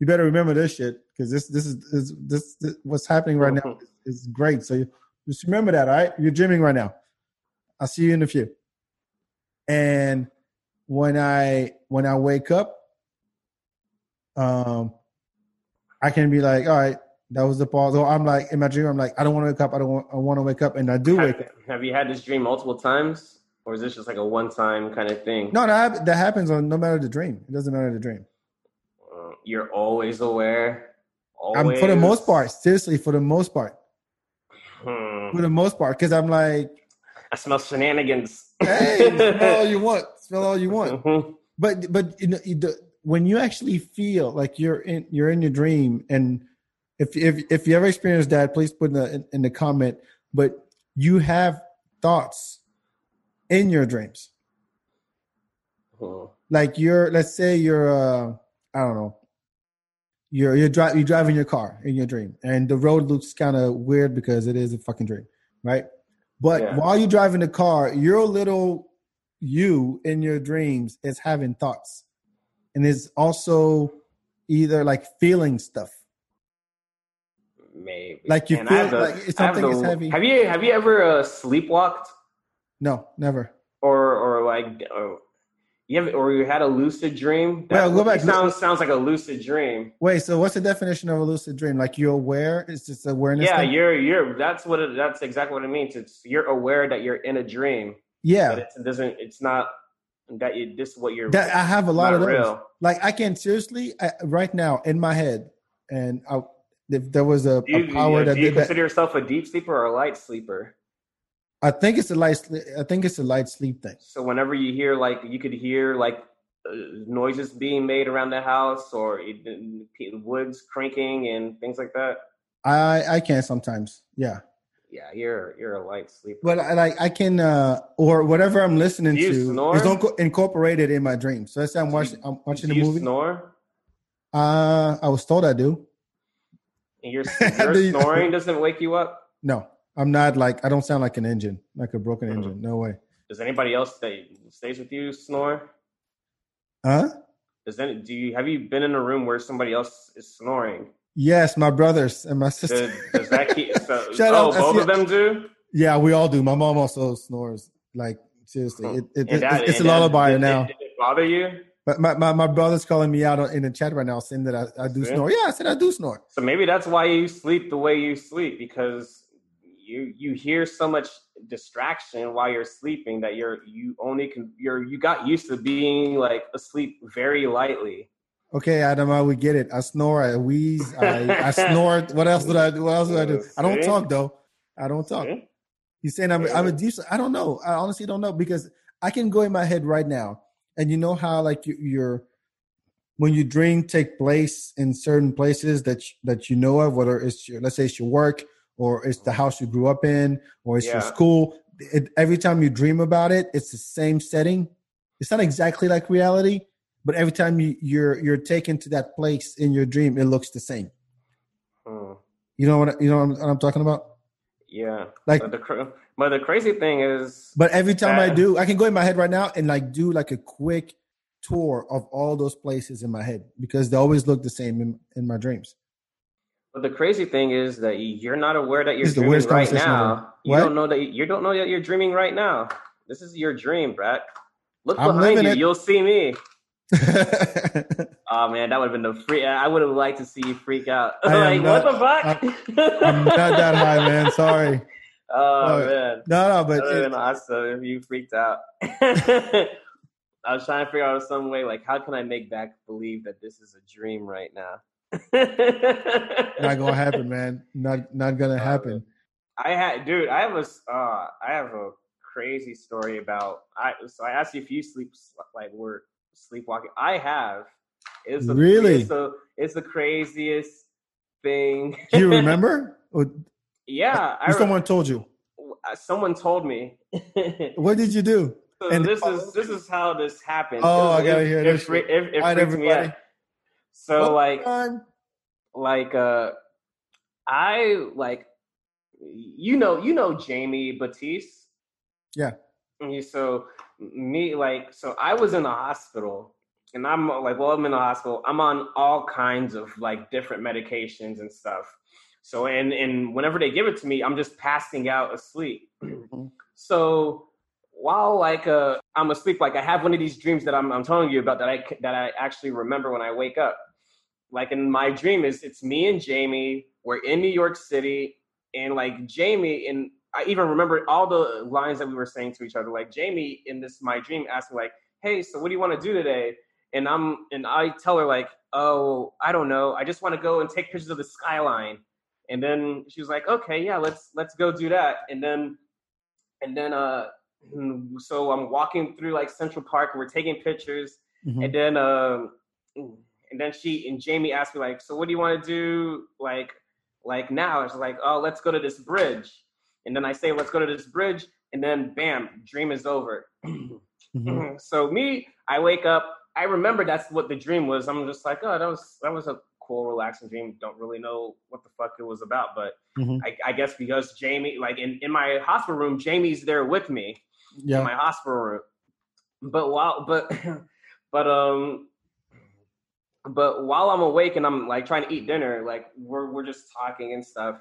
you better remember this shit because this, this is this, this, this what's happening right now is, is great. So you, just remember that, all right? You're dreaming right now. I'll see you in a few. And when I when I wake up, um, I can be like, all right, that was the pause. Or I'm like in my dream, I'm like, I don't want to wake up. I don't want. I want to wake up, and I do wake up. have you had this dream multiple times, or is this just like a one-time kind of thing? No, that that happens on no matter the dream. It doesn't matter the dream. Uh, you're always aware. I'm for the most part, seriously, for the most part, Hmm. for the most part, because I'm like, I smell shenanigans. hey, smell all you want, smell all you want. Mhm. But but you know, the, when you actually feel like you're in you're in your dream, and if if if you ever experienced that, please put in the in, in the comment. But you have thoughts in your dreams, Hmm. like you're let's say you're uh I don't know. You're you're, dri- you're driving your car in your dream, and the road looks kind of weird because it is a fucking dream, right? But Yeah. while you're driving the car, your little you in your dreams is having thoughts, and is also either like feeling stuff. Maybe. Like you feel have the- like it's I have something is heavy. Have you have you ever uh, sleepwalked No, never. or or like or you have or you had a lucid dream? Well, go back. Sounds sounds like a lucid dream. Wait, so what's the definition of a lucid dream? Like you're aware? It's just awareness. Yeah, thing? you're you're. That's what it, that's exactly what it means. It's you're aware that you're in a dream. yeah. But it's, it doesn't. It's not that you. This is what you're. That I have a lot of those. real. Like I can seriously I, right now in my head, and I, if there was a, Do you, a power do that you did that, consider yourself a deep sleeper or a light sleeper? I think it's a light. I think it's a light sleep thing. So whenever you hear like you could hear like uh, noises being made around the house or woods cranking and things like that. I I can sometimes, yeah. Yeah, you're you're a light sleeper. But I like I can uh or whatever I'm listening Do you to snore? is inco- incorporated in my dreams. So let's say I'm Do you- watching I'm watching Do a you movie. snore? Uh, I was told I do. And your your snoring doesn't wake you up? No, I'm not like I don't sound like an engine, like a broken Mhm. engine. No way. Does anybody else that stays with you snore? Huh? Does any do you have you been in a room where somebody else is snoring? Yes, my brothers and my sister. Does, does that keep so, Shut oh up, both of them do? yeah, we all do. My mom also snores. Like seriously, it, it, And that- it's, it's a lullaby did, now. Did, did it bother you? But my, my, my brother's calling me out in the chat right now saying that I, I do Yeah. snore. Yeah, I said I do snore. So maybe that's why you sleep the way you sleep because you you hear so much distraction while you're sleeping that you're you only can you're you got used to being like asleep very lightly. Okay, Adam, I would get it. I snore, I wheeze, I, I snort. What else did I do? What else did I do? I don't talk though. I don't talk. He's saying I'm I'm a deep. I don't know. I honestly don't know because I can go in my head right now, and you know how like you, you're when your dream take place in certain places that that you know of, whether it's your, let's say it's your work or it's the house you grew up in or it's yeah. your school. It, every time you dream about it, it's the same setting. It's not exactly like reality, but every time you, you're you're taken to that place in your dream, it looks the same. Hmm. You know what you know what I'm, talking about? Yeah. Like the, but the crazy thing is But every time that, I do, I can go in my head right now and like do like a quick tour of all those places in my head because they always look the same in, in my dreams. But the crazy thing is that you're not aware that you're dreaming right now. You don't know that you, you, don't know that you're dreaming right now. This is your dream, Brad. Look I'm behind you. It. You'll see me. oh man, that would have been the free. I would have liked to see you freak out. like not, what the fuck? I'm, I'm, not that high, man. Sorry. Oh man. No, no, but that would have been awesome if you freaked out. I was trying to figure out some way, like, how can I make Bak believe that this is a dream right now? not gonna happen, man. Not not gonna happen. I had, dude. I have a, uh, I have a crazy story about. I so I asked you if you sleep like were sleepwalking. I have. It's the, really. It's the, it's the craziest thing. Do you remember? Yeah, I, someone told you. Uh, someone told me. what did you do? So and this is this is how this happened. Oh, I gotta hear this. It, it, it, me out. So like, like uh, I like, you know, you know Jamie Batiste. Yeah. So me like, so I was in the hospital, and I'm like, well, I'm in the hospital. I'm on all kinds of like different medications and stuff. So and and whenever they give it to me, I'm just passing out asleep. Mm-hmm. so while like uh, I'm asleep, like I have one of these dreams that I'm, I'm telling you about that I that I actually remember when I wake up. Like in my dream is it's me and Jamie. We're in New York City, and like Jamie and I even remember all the lines that we were saying to each other. Like Jamie in this my dream asked me like, "Hey, so what do you want to do today?" And I'm and I tell her like, "Oh, I don't know. I just want to go and take pictures of the skyline." And then she was like, "Okay, yeah, let's let's go do that." And then and then uh so I'm walking through like Central Park and we're taking pictures. Mm-hmm. And then um and then she and Jamie asked me like, so what do you want to do like like now? It's like, oh, let's go to this bridge. And then I say, let's go to this bridge, and then bam, dream is over. Mm-hmm. so me, I wake up. I remember that's what the dream was. I'm just like, oh, that was that was a cool, relaxing dream. Don't really know what the fuck it was about, but mm-hmm. I, I, guess because Jamie, like in, in my hospital room, Jamie's there with me yeah. in my hospital room. But while, but, but um, but while I'm awake and I'm like trying to eat dinner, like we're we're just talking and stuff.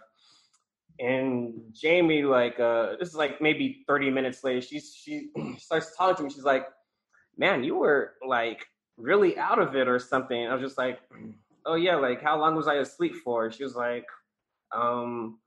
And Jamie, like, uh, this is like maybe 30 minutes later, she's she starts talking to me. She's like, Man, you were like really out of it or something. I was just like, Oh yeah, like how long was I asleep for? She was like, um,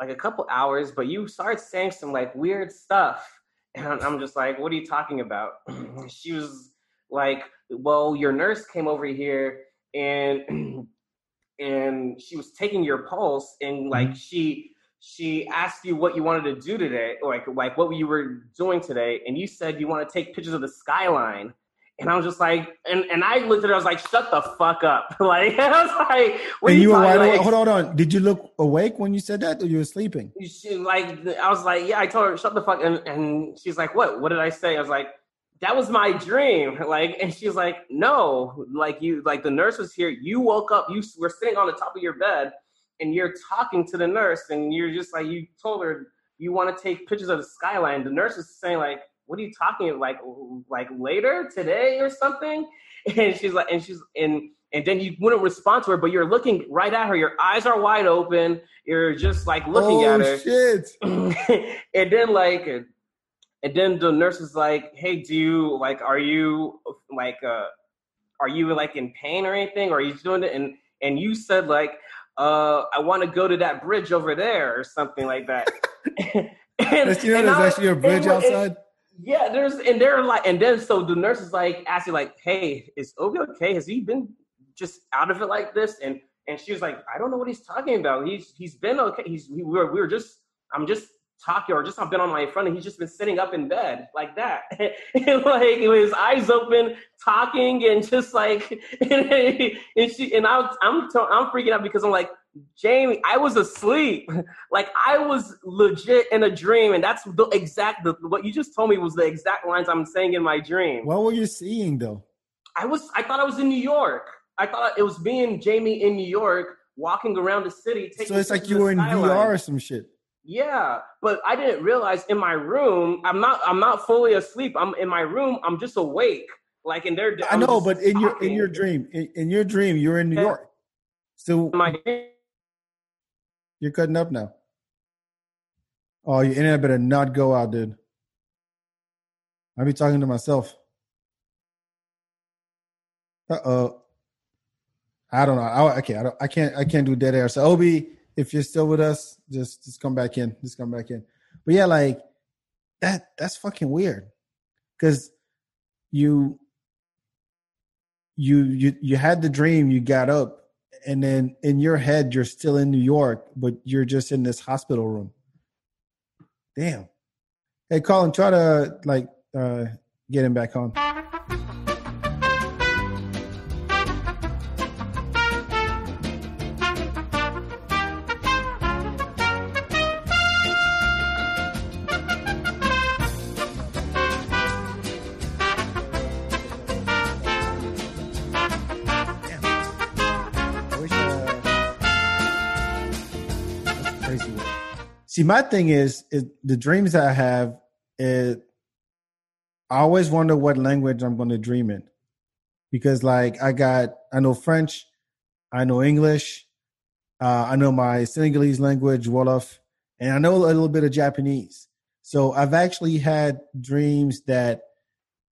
like a couple hours, but you started saying some like weird stuff. And I'm just like, what are you talking about? she was like, well, your nurse came over here and and she was taking your pulse and like mm-hmm. she she asked you what you wanted to do today, or like like what you were doing today, and you said you want to take pictures of the skyline. And I was just like, and, and I looked at her, I was like, shut the fuck up. like, I was like, what and you, were wide like, Hold on, hold on. Did you look awake when you said that or you were sleeping? She, like, I was like, yeah, I told her, shut the fuck. And, and she's like, what? What did I say? I was like, that was my dream. Like, and she's like, no, like you, like the nurse was here. You woke up, you were sitting on the top of your bed and you're talking to the nurse and you're just like, you told her you want to take pictures of the skyline. The nurse is saying like, what are you talking like, like later today or something? And she's like, and she's, and, and then you wouldn't respond to her, but you're looking right at her. Your eyes are wide open. You're just like looking oh, at her. Shit. and then like and then the nurse is like, "Hey, do you like? Are you like? uh Are you like in pain or anything? Or are you doing it?" And and you said like, uh, "I want to go to that bridge over there or something like that." and, you know, and there's I- actually a bridge and- and- outside. Yeah, there's and they're like, and then so the nurse is like asking like, "Hey, is Obi okay? Has he been just out of it like this?" And and she was like, "I don't know what he's talking about. He's he's been okay. He's we were we were just I'm just talking or just I've been on my front and he's just been sitting up in bed like that, like with his eyes open, talking and just like and, she and I I'm I'm freaking out because I'm like." Jamie, I was asleep. Like I was legit in a dream, and that's the exact the, what you just told me was the exact lines I'm saying in my dream. What were you seeing though? I was I thought I was in New York. I thought it was me and Jamie in New York walking around the city. Taking So it's like you were in skyline. VR or some shit. Yeah, but I didn't realize in my room I'm not I'm not fully asleep. I'm in my room. I'm just awake. Like in there. I know, but in your in your dream, in, in your dream, you're in New York. So my you're cutting up now. Oh, your internet better not go out, dude. I be talking to myself. Uh oh. I don't know. I, okay, I, don't, I can't. I can't do dead air. So Obi, if you're still with us, just just come back in. Just come back in. But yeah, like that. That's fucking weird. Because you you you you had the dream. You got up, and then in your head you're still in New York, but you're just in this hospital room. Damn. Hey, Colin, try to like uh get him back on. See, my thing is, is the dreams I have. It, I always wonder what language I'm going to dream in, because like I got, I know French, I know English, uh, I know my Senegalese language, Wolof, and I know a little bit of Japanese. So I've actually had dreams that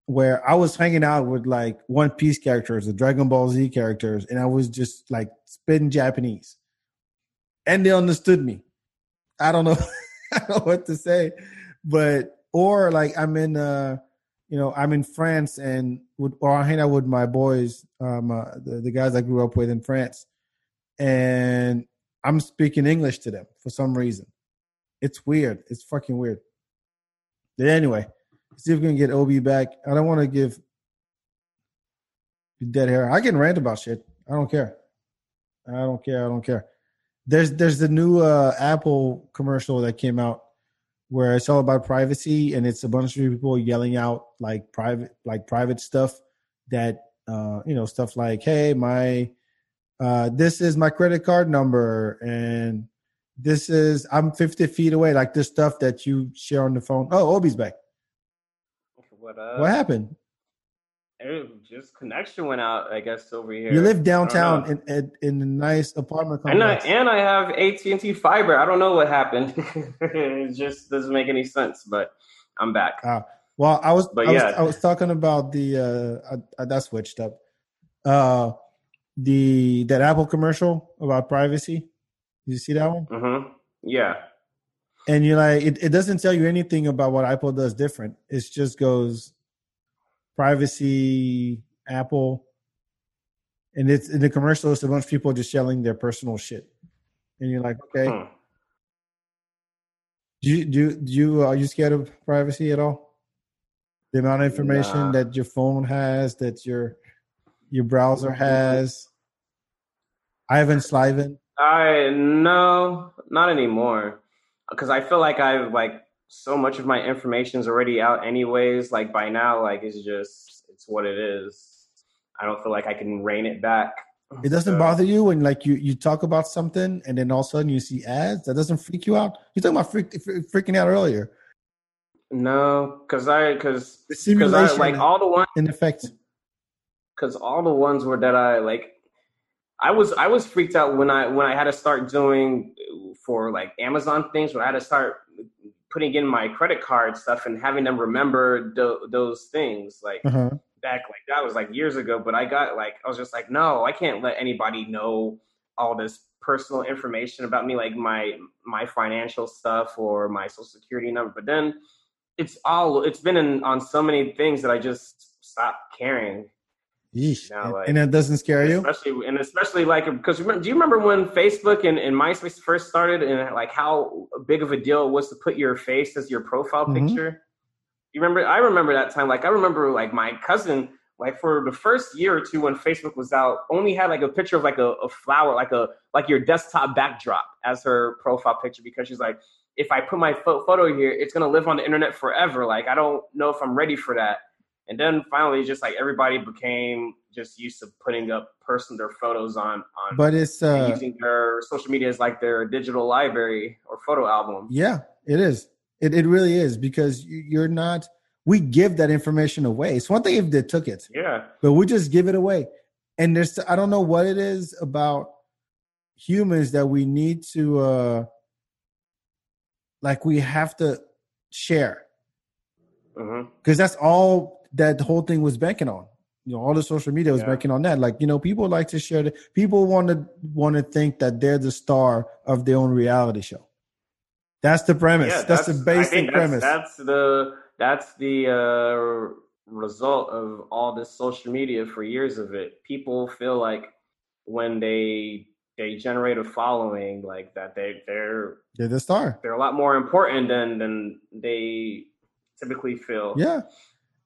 where I was hanging out with like One Piece characters, the Dragon Ball Z characters, and I was just like spitting Japanese, and they understood me. I don't know, what to say, but or like I'm in, uh, you know, I'm in France and would or I hang out with my boys, um, uh, the, the guys I grew up with in France, and I'm speaking English to them for some reason. It's weird. It's fucking weird. But anyway, see if we can get Obi back. I don't want to give dead hair. I can rant about shit. I don't care. I don't care. I don't care. There's there's the new uh, Apple commercial that came out where it's all about privacy and it's a bunch of people yelling out like private like private stuff that uh you know stuff like hey my uh this is my credit card number and this is I'm 50 feet away like this stuff that you share on the phone. Oh, Obi's back. what What happened? It- just connection went out. I guess over here. You live downtown in, in in a nice apartment And I, and I have AT and T fiber. I don't know what happened. it just doesn't make any sense. But I'm back. Ah, well, I was, But I was yeah. I was talking about the uh, I, I, that switched up. Uh, the that Apple commercial about privacy. Did you see that one? hmm Yeah. And you're like, it, it doesn't tell you anything about what Apple does different. It just goes privacy, Apple, and it's in the commercial. It's a bunch of people just yelling their personal shit, and you're like, okay, Hmm. do you do you- do you are you scared of privacy at all? The amount of information Nah. that your phone has, that your your browser has. Ivan Sliven. I no, not anymore. Because I feel like I've like so much of my information is already out anyways. Like by now, like it's just it's what it is. I don't feel like I can rein it back. It doesn't So- bother you when like you you talk about something and then all of a sudden you see ads. That doesn't freak you out. you're talking about freak, freaking out earlier. No, because I because because I like all the ones in effect. because all the ones were that I like. I was I was freaked out when I when I had to start doing uh, for like Amazon things when I had to start putting in my credit card stuff and having them remember tho- those things like Uh-huh. back like that was like years ago. But I got like I was just like no I can't let anybody know all this personal information about me, like my my financial stuff or my social security number. But then it's all it's been in, on so many things that I just stopped caring. Yeesh. Now, like- and it doesn't scare you? Especially and especially like because do you remember when Facebook and, and MySpace first started and like how big of a deal it was to put your face as your profile Mhm. picture? You remember? I remember that time. Like I remember like my cousin like for the first year or two when Facebook was out, only had like a picture of like a, a flower, like a like your desktop backdrop as her profile picture because she's like, if I put my pho- photo here, it's gonna live on the internet forever. Like I don't know if I'm ready for that. And then finally, just like everybody became just used to putting up person their photos on on But it's uh using their social media as like their digital library or photo album. yeah, it is. It it really is because you- you're not we give that information away. It's one thing if they took it, Yeah, but we just give it away. And there's I don't know what it is about humans that we need to uh like we have to share hmm because that's all that whole thing was banking on. You know, all the social media was Yeah. banking on that. Like, you know, people like to share. The, people want to want to think that they're the star of their own reality show. That's the premise. Yeah, that's, the I basic that's, premise. That's the that's the uh, result of all this social media for years of it. People feel like when they they generate a following, like that they they're They're the star. they're a lot more important than than they typically feel. Yeah.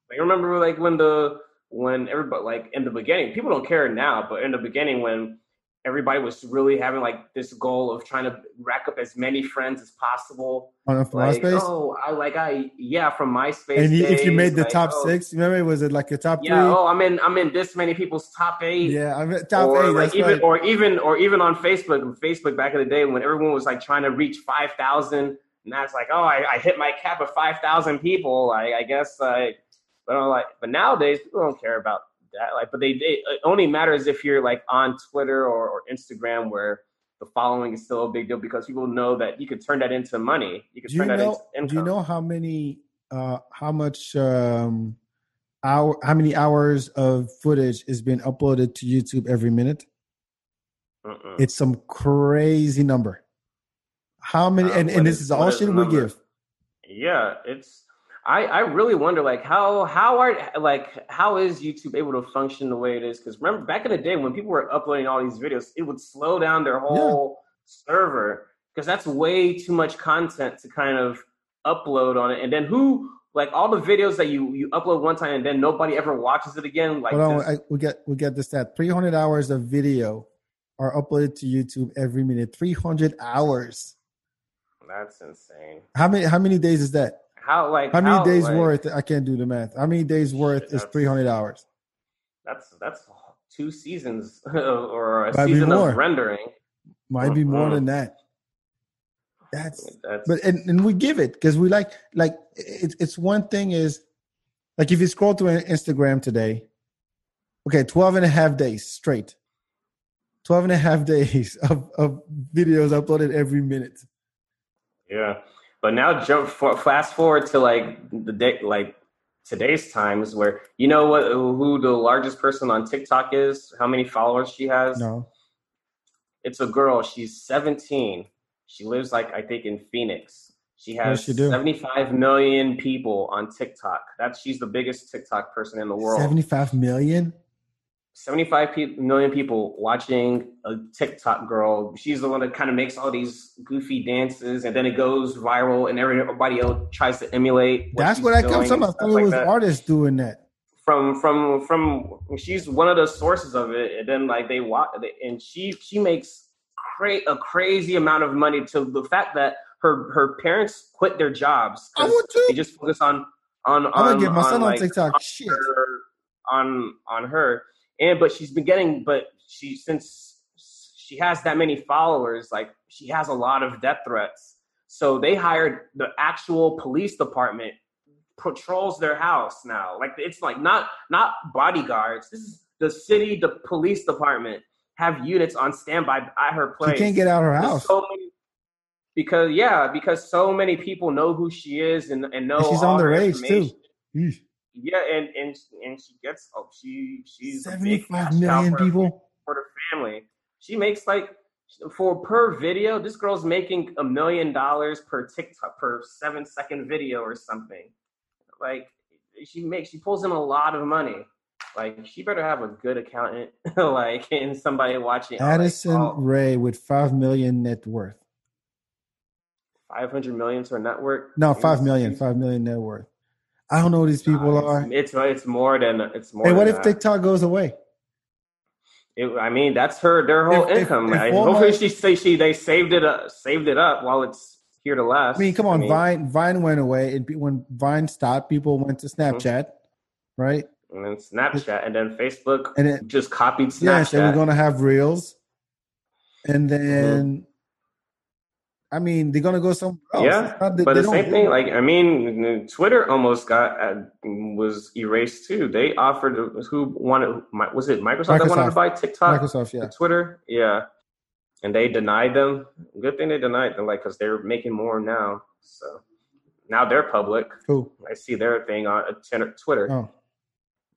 Like, I remember like when the when everybody like in the beginning, people don't care now, but in the beginning when everybody was really having like this goal of trying to rack up as many friends as possible. On from Like, MySpace. oh, I like I yeah from MySpace. and you, if you made the like, top oh, six, remember, was it like a top Yeah, three? oh, I'm in I'm in this many people's top eight. yeah, I mean, top or eight. like even right. or even or even on Facebook, Facebook back in the day when everyone was like trying to reach five thousand, and that's like, oh, I, I hit my cap of five thousand people. I, I guess I, but I'm like, but nowadays people don't care about that. Like, but they, they it only matters if you're like on Twitter or, or Instagram where the following is still a big deal because people know that you could turn that into money. You could do you turn that know? into income. Do you know how many? Uh, how much? Um, hour? How many hours of footage is being uploaded to YouTube every minute? Mm-mm. It's some crazy number. How many? Uh, and, and this is- is all shit we number? give. Yeah, it's. I I really wonder like how how are like how is YouTube able to function the way it is? Because remember back in the day when people were uploading all these videos, it would slow down their whole server because that's way too much content to kind of upload on it. And then who like all the videos that you you upload one time and then nobody ever watches it again? Like Hold on, I, we get we get this stat. Three hundred hours of video are uploaded to YouTube every minute. Three hundred hours. that's insane. How many? How many days is that? How like How many days like, worth? I can't do the math. How many days worth is three hundred hours? That's that's two seasons or a Might season of rendering. Might be more than mm-hmm. that. That's That's but and, and we give it because we like like it's it's one thing is like if you scroll through Instagram today, okay, 12 and a half days straight. 12 and a half days of, of videos uploaded every minute. Yeah, but now jump for, fast forward to like the day, like today's times, where you know what who the largest person on TikTok is, how many followers she has. No. It's a girl. She's 17. She lives like I think in Phoenix. She has she 75 million people on TikTok. That's she's the biggest TikTok person in the world. 75 million? 75 pe- million people watching a TikTok girl. She's the one that kind of makes all these goofy dances, and then it goes viral, and everybody else tries to emulate. What That's what I come from. I thought it was that. artists doing that. From from from. She's one of the sources of it, and then like they watch, and she she makes cra- a crazy amount of money to the fact that her her parents quit their jobs. I would too. They just focus on on. I'm gonna on- get my on, son on like, TikTok. Shit. her, on on her and but she's been getting but she since she has that many followers like she has a lot of death threats so they hired the actual police department patrols their house now like it's like not not bodyguards this is the city the police department have units on standby at her She place can't get out of her There's house. so many because yeah because so many people know who she is and, and know And she's underage, too. Eesh. Yeah, and and and she gets oh she she's a big 75 cash cow million for, people. for the family. She makes like for per video, this girl's making a million dollars per TikTok per seven second video or something. Like she makes she pulls in a lot of money. Like she better have a good accountant, like and somebody watching. Addison like, oh, Rae with five million net worth. Five hundred million to her network. No, five million. Five million net worth. I don't know who these people nah, are. It's, it's more than it's more. Hey, what if that. TikTok goes away? It, I mean, that's her their whole If- if- income. if right? Walmart- Hopefully, she say she they saved it up, saved it up while it's here to last. I mean, come on, Vine Vine went away, and when Vine stopped, people went to Mm-hmm. Snapchat, right? and then Snapchat, and then Facebook, And it- just copied Snapchat. Yes, and we're gonna have Reels, and Mm-hmm. then, I mean, they're gonna go somewhere else. Yeah, not that but they the same thing. Like I mean, Twitter almost got uh, was erased too. They offered who wanted was it Microsoft, that wanted to buy TikTok, Microsoft, yeah. Twitter, yeah, and they denied them. Good thing they denied them, like because they're making more now. So now they're public. Who? I see their thing on uh, Twitter. Oh,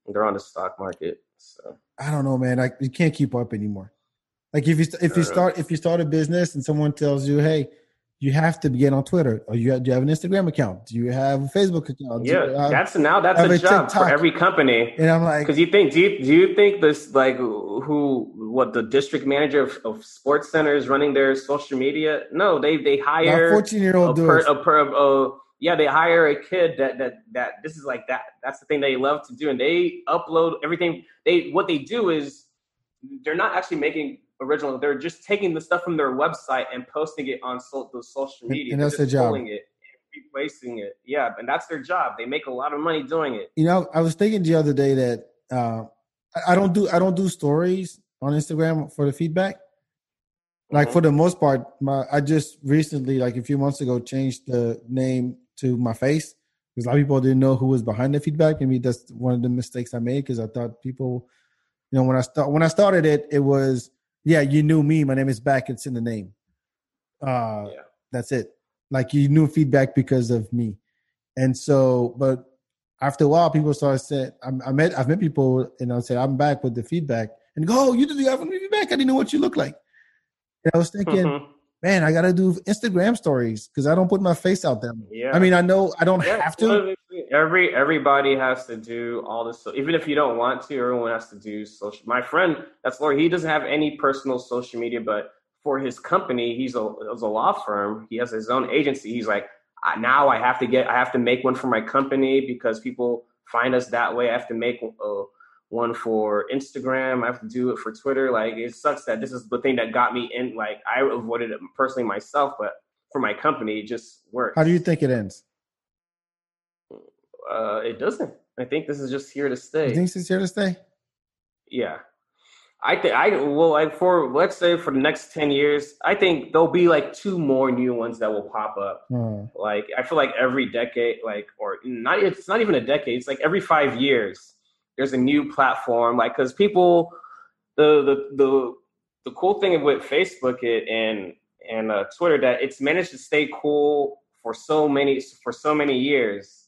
They're on the stock market. So I don't know, man. Like you can't keep up anymore. Like if you if you Uh. start if you start a business and someone tells you, hey, you have to get on Twitter, or you have, do you have an Instagram account? Do you have a Facebook account? Do yeah, have- that's now that's a a job for every company. and I'm like, Because you think, do you, do you think this like who what the district manager of, of Sports Center is running their social media? No, they they hire fourteen year a old do per, a per, a, yeah, they hire a kid that that that this is like that. That's the thing they love to do, and they upload everything. They what they do is they're not actually making original. They're just taking the stuff from their website and posting it on so, the social media. and They're that's their job. it, and replacing it. Yeah, and that's their job. They make a lot of money doing it. You know, I was thinking the other day that uh, I- don't do I don't do stories on Instagram for the FeedBak. Like Mhm. for the most part, my I just recently, like a few months ago, changed the name to my face because a lot of people didn't know who was behind the FeedBak. Maybe that's one of the mistakes I made because I thought people, you know, when I start when I started it, it was yeah, you knew me. My name is Bak. It's in the name. Uh, Yeah. that's it. Like you knew FeedBak because of me, and so, but after a while, people started saying, I, I met, I've met people, and I said, I'm Bak with the FeedBak, and go, oh, you did the have FeedBak. I didn't know what you look like. And I was thinking, Mhm. man, I got to do Instagram stories because I don't put my face out there. Yeah. I mean, I know I don't Yeah, have to. Every everybody has to do all this. So even if you don't want to, everyone has to do social. My friend, that's Laura. He doesn't have any personal social media, but for his company, he's a a law firm. He has his own agency. He's like, now I have to get, I have to make one for my company because people find us that way. I have to make uh, one for Instagram. I have to do it for Twitter. Like it sucks that this is the thing that got me in. Like I avoided it personally myself, but for my company, it just works. How do you think it ends? Uh, it doesn't. I think this is just here to stay. You think it's here to stay? yeah, I think I well, like for let's say for the next ten years, I think there'll be like two more new ones that will pop up. Uh, Like I feel like every decade, like or not, it's not even a decade. It's like every five years, there's a new platform. Like because people, the the the the cool thing with Facebook it and and uh, Twitter that it's managed to stay cool for so many for so many years.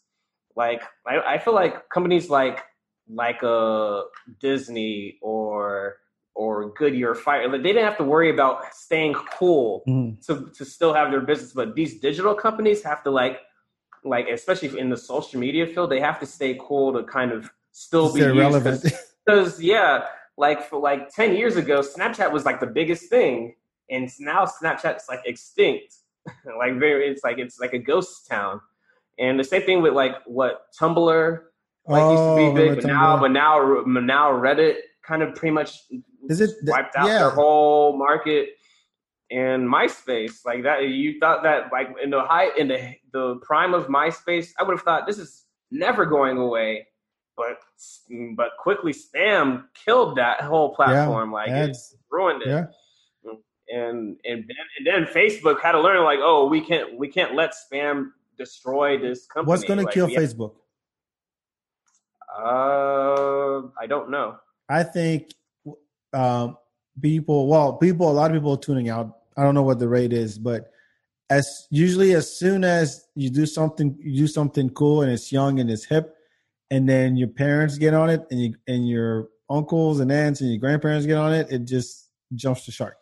Like I, I feel like companies like like uh Disney or or Goodyear Tire, like, they didn't have to worry about staying cool mhm. to to still have their business. But these digital companies have to like like especially in the social media field, they have to stay cool to kind of still be relevant. Because yeah, like for like ten years ago, Snapchat was like the biggest thing, and now Snapchat's like extinct. like very, it's like it's like a ghost town. And the same thing with like what Tumblr like used to Oh, be big, but now but now now Reddit kind of pretty much Is it- wiped out yeah. their whole market. And MySpace, like that, you thought that like in the high in the the prime of MySpace, I would have thought this is never going away. But but quickly, spam killed that whole platform. like it ads. ruined it. Yeah. And and then, and then Facebook had to learn like, oh, we can't we can't let spam destroy this company. What's going to kill have- Facebook? uh, I don't know. I think um, people, well, people, a lot of people are tuning out. I don't know what the rate is, but as usually as soon as you do something, you do something cool and it's young and it's hip, and then your parents get on it, and you and your uncles and aunts and your grandparents get on it, it just jumps the shark.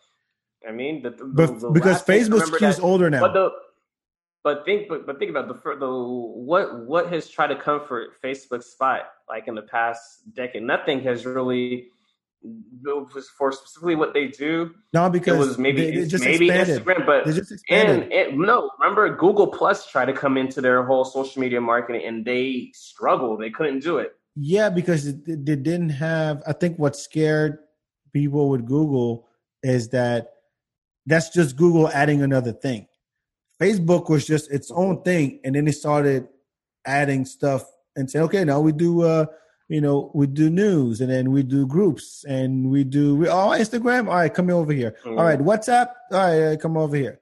I mean, the, the, But the because Facebook skews older now. But the but think but, but think about the the what what has tried to comfort Facebook's spot like in the past decade. Nothing has really was for specifically what they do. no, It because was maybe they, they just maybe expanded. Instagram, but They just expanded. and, and no, remember Google Plus tried to come into their whole social media marketing and they struggled. They couldn't do it. Yeah, because it- it- they didn't have. I think what scared people with Google is that that's just Google adding another thing. Facebook was just its own thing, and then they started adding stuff and saying, okay, now we do, uh, you know, we do news, and then we do groups, and we do we, oh Instagram. All right, come over here. All right, WhatsApp. All right, uh, come over here.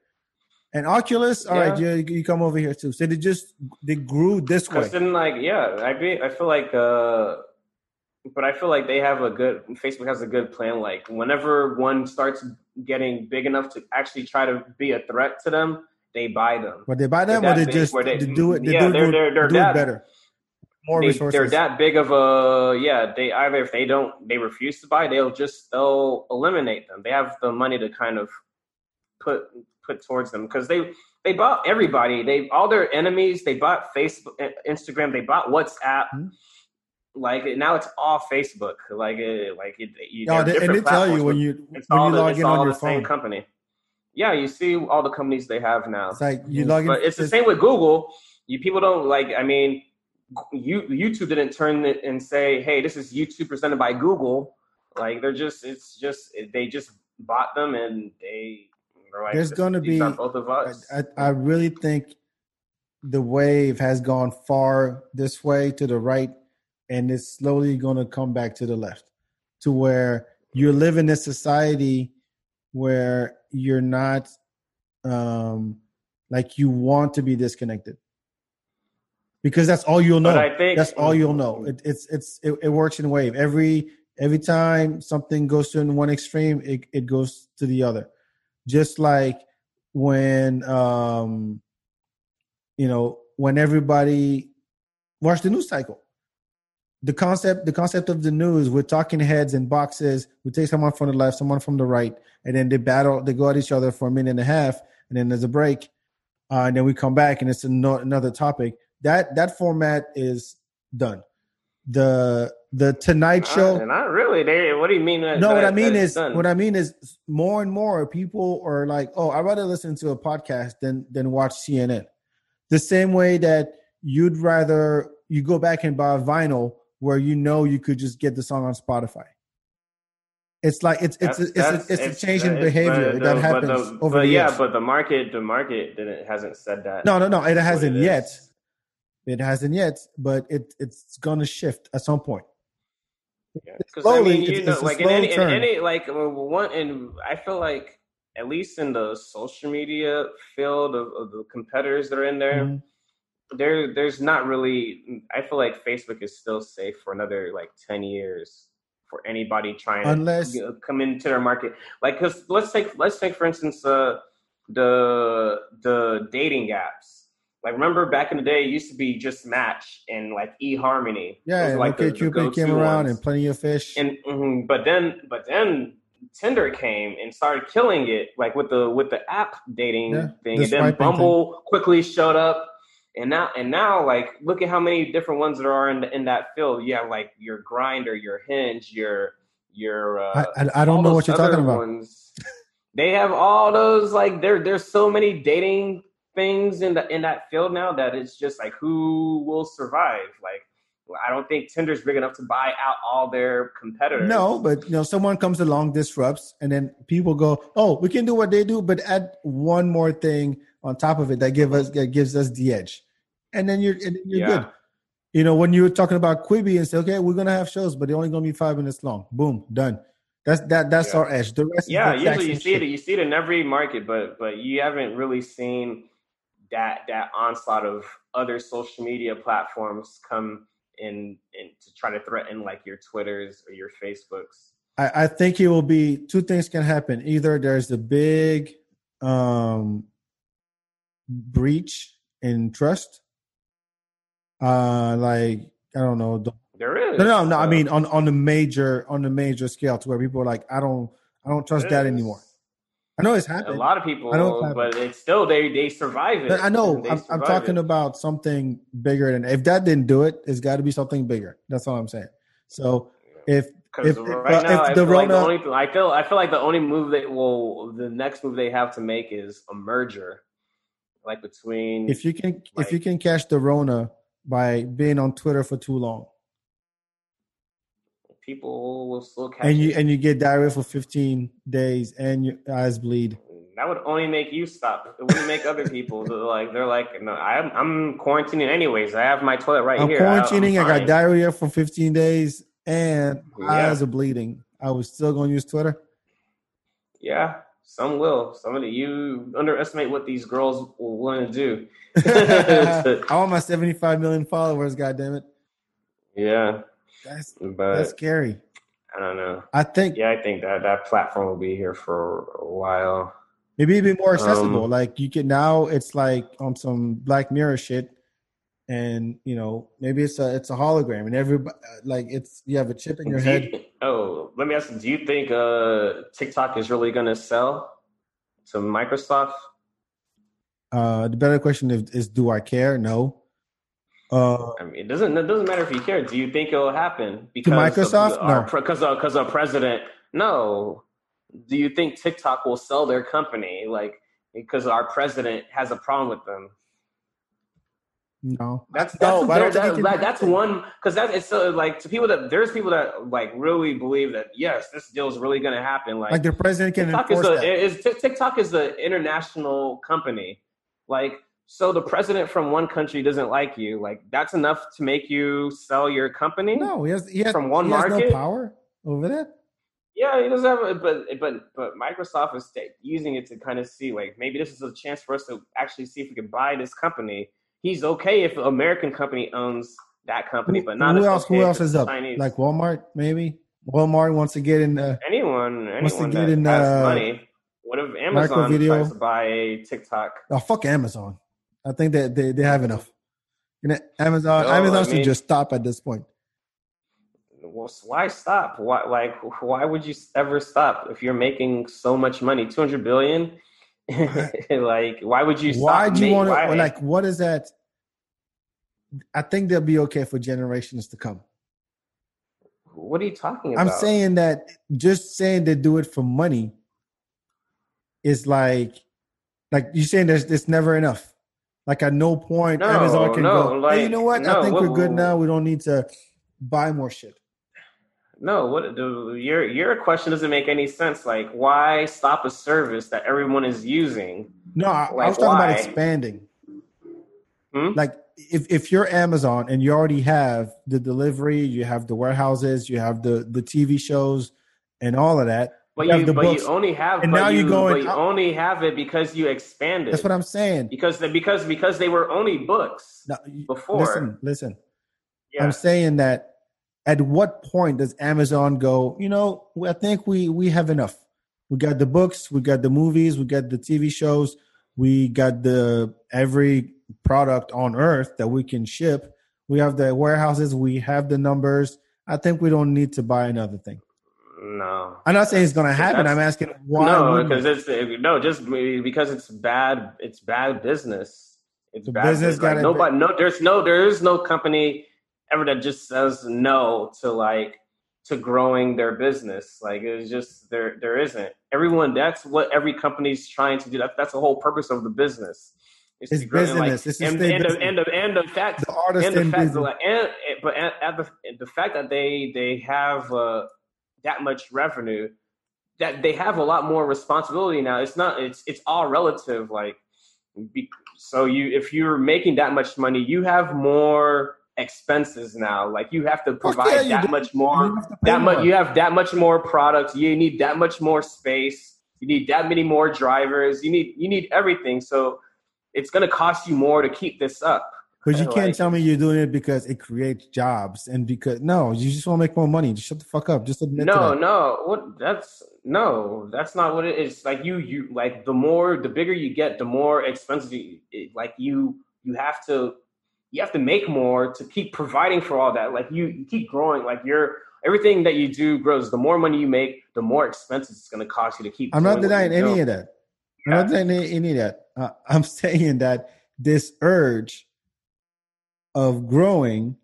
And Oculus. All right, Yeah. you, you come over here too. So they just they grew this way. Then, like, yeah, I be, I feel like, uh, but I feel like they have a good. Facebook has a good plan. Like, whenever one starts getting big enough to actually try to be a threat to them, they buy them. But they buy them, or they big just they- they do it. They yeah, do, they're- they're- they're do that- it better. More They, resources. they're that big of a yeah. They either if they don't, they refuse to buy, they'll just they'll eliminate them. They have the money to kind of put put towards them because they they bought everybody. They all their enemies. They bought Facebook, Instagram. They bought WhatsApp. Mhm. Like now, it's all Facebook. Like it, like it. You, they're and they tell you when you when you log in on your phone. company. Yeah, you see all the companies they have now. It's like you mm. log in. But it's the same with Google. You people don't like. I mean, you YouTube didn't turn it and say, "Hey, this is YouTube presented by Google." Like they're just. It's just they just bought them and they. Like, There's gonna be- both of us. I, I really think the wave has gone far this way to the right, and it's slowly going to come back to the left, to where you live in a society where you're not um like you want to be disconnected. Because that's all you'll know. Think that's all you'll know. It, it's it's it, it works in a wave. Every every time something goes to one extreme it, it goes to the other. Just like when um you know when everybody watch the news cycle the concept the concept of the news we're talking heads and boxes we take someone from the left someone from the right and then they battle they go at each other for a minute and a half and then there's a break uh, and then we come back and it's ano- another topic that that format is done the the tonight show Not, not really. They. What do you mean? That, no, what that- I mean is, done? what I mean is, more and more people are like, "Oh, I'd rather listen to a podcast than than watch CNN." The same way that you'd rather you go back and buy vinyl where you know you could just get the song on Spotify. It's like it's it's That's- it's, that's- a, it's a change in behavior but that happens but the, over but the yeah, years. but the market, the market didn't hasn't said that. no, no, no, it hasn't it yet. is. It hasn't yet, but it it's gonna shift at some point. Because slowly, I mean, you it's- know, it's like in any, in any, like one, and I feel like at least in the social media field of, of the competitors that are in there, Mhm. There, there's not really. I feel like Facebook is still safe for another like ten years for anybody trying Unless- to you know, come into their market. Like, because let's take let's take for instance uh, the the dating apps. Like remember back in the day, it used to be just Match and like eHarmony. Yeah, were, like okay, the Cupid came around ones. and plenty of fish. and mhm, but then but then Tinder came and started killing it, like with the with the app dating Yeah, thing, the and then Bumble quickly showed up, and now and now like look at how many different ones there are in the, in that field. You have like your Grindr, your Hinge, your your uh, I, I, I don't know what you're talking about. Ones. They have all those like there. There's so many dating things in the in that field now that it's just like who will survive. Like I don't think Tinder's big enough to buy out all their competitors. No, but you know, someone comes along, disrupts, and then people go, "Oh, we can do what they do, but add one more thing on top of it that give us that gives us the edge." And then you're and then you're Yeah. good. You know, when you were talking about Quibi and say, "Okay, we're gonna have shows, but they're only gonna be five minutes long." Boom, done. That's that. That's Yeah. our edge. The rest, yeah, usually you see it. You see it in every market, but but you haven't really seen that that onslaught of other social media platforms come in and to try to threaten like your Twitters or your Facebooks. I, I think it will be two things can happen. Either there's a big um, breach in trust, uh, like I don't know. the- There is No, no, no. I uh, mean on on the major on the major scale to where people are like, I don't I don't trust that is. anymore. I know it's happened. A lot of people, I know it's but it's still they they survive it. But I know. I'm, I'm talking it. about something bigger than. If that didn't do it, it's got to be something bigger. That's all I'm saying. So if if- if, right uh, now, if I the feel like the Rona- only I feel I feel like the only move that will the next move they have to make is a merger, like between if you can if you can catch the Rona by being on Twitter for too long, people will still catch and you it. and you get diarrhea for 15 days and your eyes bleed. that would only make you stop. It wouldn't make other people they're like they're like no. I'm I'm quarantining anyways. I have my toilet right I'm here. I- I'm quarantining. I, got diarrhea for 15 days and Yeah. eyes are bleeding. I was still going to use Twitter. Yeah, some will. Some of the, you underestimate what these girls will want to do. I want my 75 million followers. God damn it, yeah, that's but that's scary. I don't know. I think Yeah, I think that that platform will be here for a while. maybe it'd be more accessible. Um, like you can now, it's like on some Black Mirror shit, and you know maybe it's a it's a hologram, and everybody like it's you have a chip in your head. you- oh, let me ask you: Do you think uh, TikTok is really going to sell to Microsoft? Uh, the better question is, is do I care? No. Uh, I mean, it doesn't. It doesn't matter if you care. Do you think it'll happen because Microsoft? Of No. because of, because of president. No. Do you think TikTok will sell their company like because our president has a problem with them? no. That's that's No, but I don't there- think that- can that- that's one because that it's so like to people that there's people that like really believe that yes this deal is really going to happen like, Like the president can TikTok is enforce a that. is TikTok is an international company like so the president from one country doesn't like you like that's enough to make you sell your company No, he has he has, From one he has no market? power over that. yeah he doesn't have a, but but but Microsoft is using it to kind of see like maybe this is a chance for us to actually see if we can buy this company he's okay if an American company owns that company, but not who else? okay Who else is up? Chinese. Like Walmart, maybe. Walmart wants to get in. Uh, anyone, Wants to get in, uh, money. Amazon video. tries to buy a TikTok? oh fuck Amazon. I think that they, they have enough. You know, Amazon No, Amazon I should mean- just stop at this point. Well, why stop? Why like why would you ever stop if you're making so much money, two hundred billion? like why would you? Why do you want to like? What is that? I think they'll be okay for generations to come. What are you talking about? I'm saying that just saying they do it for money is like, like you're saying there's there's never enough. Like at no point No, Amazon can no, go. hey, you know what? I think what- we're good now. We don't need to buy more shit. No, what the, your your question doesn't make any sense. Like, why stop a service that everyone is using? No, I, I was talking why? about expanding. Hmm? Like if if you're Amazon and you already have the delivery, you have the warehouses, you have the the TV shows, and all of that. But you you, but books. you only have, And now you, you're going but you only have it because you expanded. That's what I'm saying. because the, because because they were only books. Now, Before. listen, listen. Yeah, I'm saying that at what point does Amazon go, you know, I think we we have enough. We got the books, we got the movies, we got the TV shows, we got the every product on earth that we can ship. We have the warehouses, we have the numbers. I think we don't need to buy another thing. No, I'm not saying it's going to happen. That's- I'm asking why. no, because it? it's no, just because it's bad. It's bad business. It's The bad business business. Like, nobody, no, there's no, there is no company ever that just says no to like to growing their business. Like it's just there, there isn't. Everyone, that's what every company's trying to do. That, that's the whole purpose of the business. It's and, business. It's to and, and, the, busy. and, the, and the fact The artist and the fact that, like, and, but at, the the fact that they they have uh, that much revenue, that they have a lot more responsibility now. It's not. It's it's all relative. Like, be, so you if you're making that much money, you have more expenses now. Like you have to provide yeah, that do. much more. have to pay That much you have that much more products. You need that much more space. You need that many more drivers. You need you need everything. So it's going to cost you more to keep this up. But you can't tell me you're doing it because it creates jobs and because no, you just want to make more money. Just shut the fuck up. Just admit No, no. What? That's no. That's not what it is. Like you, you like the more, the bigger you get, the more expensive. You, it, like you, you have to you have to make more to keep providing for all that. Like you, you keep growing. Like you're everything that you do grows. The more money you make, the more expenses it's going to cost you to keep. I'm not denying any of that. I'm not denying any, any of that. Uh, I'm saying that this urge of growing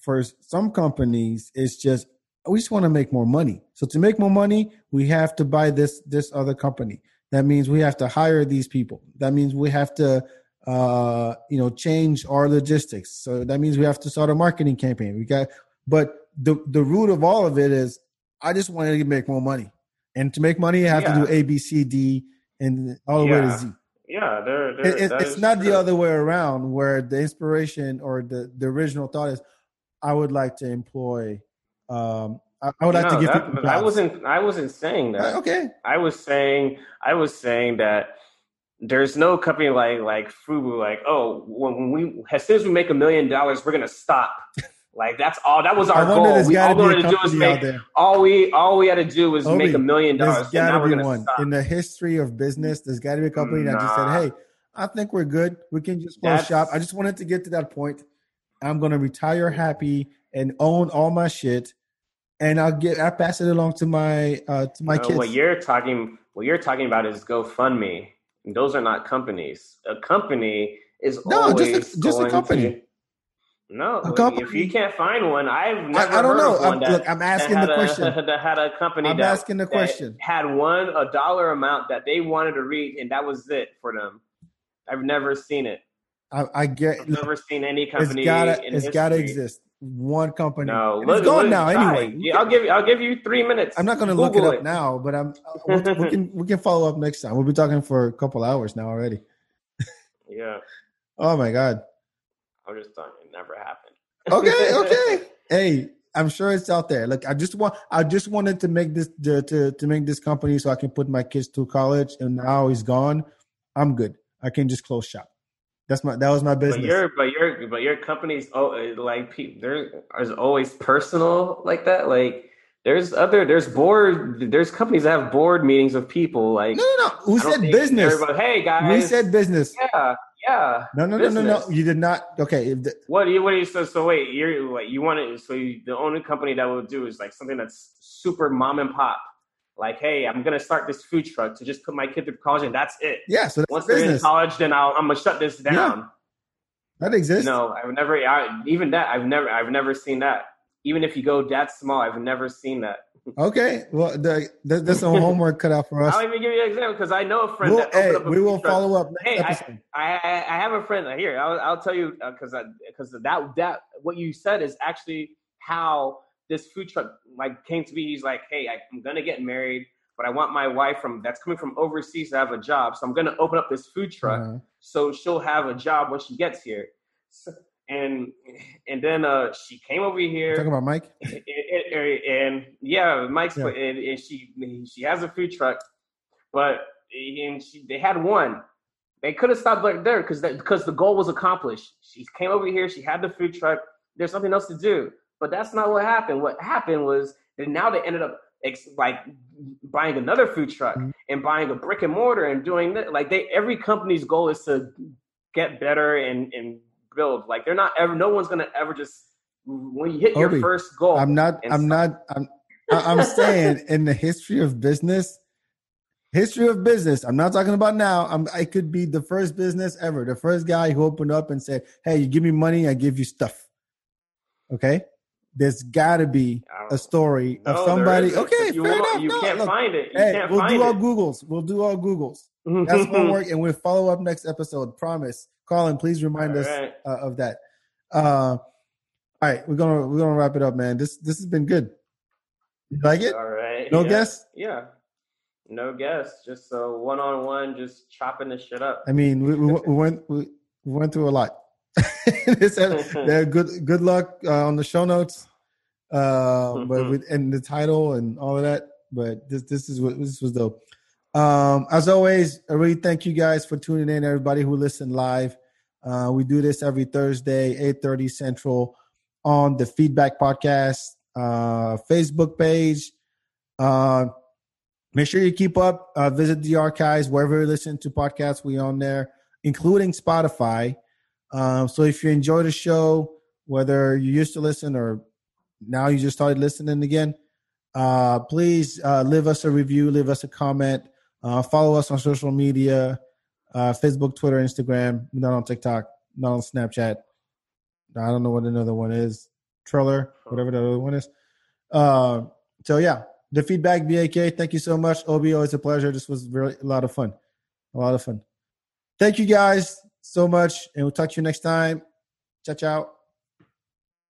for some companies is just we just want to make more money. So to make more money, we have to buy this this other company. That means we have to hire these people. That means we have to uh, you know change our logistics. So that means we have to start a marketing campaign. We got but the the root of all of it is I just wanted to make more money. And to make money, you have to do A, B, C, D, and all the way to Z. Yeah, they're, they're, It, it- it's not true. the other way around where the inspiration or the, the original thought is I would like to employ um I, I would like to give that- people I wasn't. I wasn't saying that. Uh, okay. I was saying. I was saying that there's no company like like Fubu. Like, oh, when we as soon as we make a million dollars, we're gonna stop. Like that's all. That was our goal. We all we wanted to do was make all we all we had to do was make a million dollars. There's got to be one stop. in the history of business. There's got to be a company that just said, "Hey, I think we're good. We can just close That's- shop." I just wanted to get to that point. I'm gonna retire happy and own all my shit, and I'll get I pass it along to my uh to my kids. What you're talking, what you're talking about is GoFundMe. Those are not companies. A company is No, just a- just a company. To, no, A if you can't find one, I've never I don't heard know. I'm- that, look, I'm asking the had question. A, that had a company. I'm that, asking the question. had one a dollar amount that they wanted to reach, and that was it for them. I've never seen it. I, I get. I've never seen any It's company. gotta. in It's gotta exist. One company. No, And it's look- gone look, now anyway. Yeah, I'll give you. I'll give you three minutes. I'm not going to look it up now, but I'm. uh, we can we can follow up next time. We'll be talking for a couple hours now already. Yeah, Oh my god. I'm just it never happened. Okay, okay. hey, I'm sure it's out there. Look, I just want I just wanted to make this to to, to make this company so I can put my kids through college, and now he's gone. I'm good. I can just close shop. That's my that was my business. But your but your but your company's oh like there is always personal like that. Like there's other there's board there's companies that have board meetings of people like no, no, no. Who said business? hey guys, We said business. yeah yeah. No, no, no, no, no. You did not. Okay, the, What do you what do you so so wait you're like you want it so you, the only company that will do is like something that's super mom and pop. Like hey, I'm gonna start this food truck to just put my kid through college and that's it. yeah. So that's Once they're in college, then I'll, I'm gonna shut this down. That exists. No, I've never. I, even that, I've never. I've never seen that. Even if you go that small, I've never seen that. Okay. Well, the, the, there's some homework cut out for us. I'll even give you an example because I know a friend We'll, that opened hey, up a we will truck. follow up Hey, I. I, I have a friend here. I'll, I'll tell you because because that that what you said is actually how this food truck like came to be. He's like, hey, I, I'm gonna get married, but I want my wife from that's coming from overseas to have a job, so I'm gonna open up this food truck Uh-huh. so she'll have a job when she gets here. So, and and then uh, she came over here. Talking about Mike. and, and- and yeah, Mike's Yeah. and, and she she has a food truck, but and she, they had one. They could have stopped right there because because the goal was accomplished. She came over here. She had the food truck. There's something else to do, but that's not what happened. What happened was that now they ended up ex- like buying another food truck Mhm. and buying a brick and mortar and doing that. Like they, every company's goal is to get better and and build. Like they're not ever. No one's gonna ever just when you hit Obi, your first goal. I'm not. I'm not. I'm. I'm saying in the history of business, history of business. I'm not talking about now. I'm. I could be the first business ever, the first guy who opened up and said, "Hey, you give me money, I give you stuff." Okay, there's got to be a story No, of somebody. Okay, you fair enough. You No, can't look, find it. You hey, we'll do it. Googles. We'll do all Googles. That's homework, and we'll follow up next episode. Promise. Colin, please remind All us right. uh, of that. Uh, all right, we're gonna we're gonna wrap it up, man. This this has been good. You like it? All right. No yeah. guess? Yeah. No guess. Just a one on one, just chopping this shit up. I mean, we, we, we went we, we went through a lot. There, good good luck uh, on the show notes, uh, but with, and the title and all of that. But this this is what this was dope. Um, as always, I really thank you guys for tuning in. Everybody who listened live, uh, we do this every Thursday, eight thirty Central, on the FeedBak Podcast uh, Facebook page. Uh, make sure you keep up. Uh, visit the archives wherever you listen to podcasts. We on there, including Spotify. Um, so if you enjoy the show, whether you used to listen or now you just started listening again, uh, please uh, leave us a review, leave us a comment, uh, follow us on social media, uh, Facebook, Twitter, Instagram, not on TikTok, not on Snapchat. I don't know what another one is. Triller, whatever the other one is. Uh, so yeah, the FeedBak, BAK. Thank you so much, Obi. It's a pleasure. This was really a lot of fun. A lot of fun. Thank you guys so much, and we'll talk to you next time. Ciao, ciao.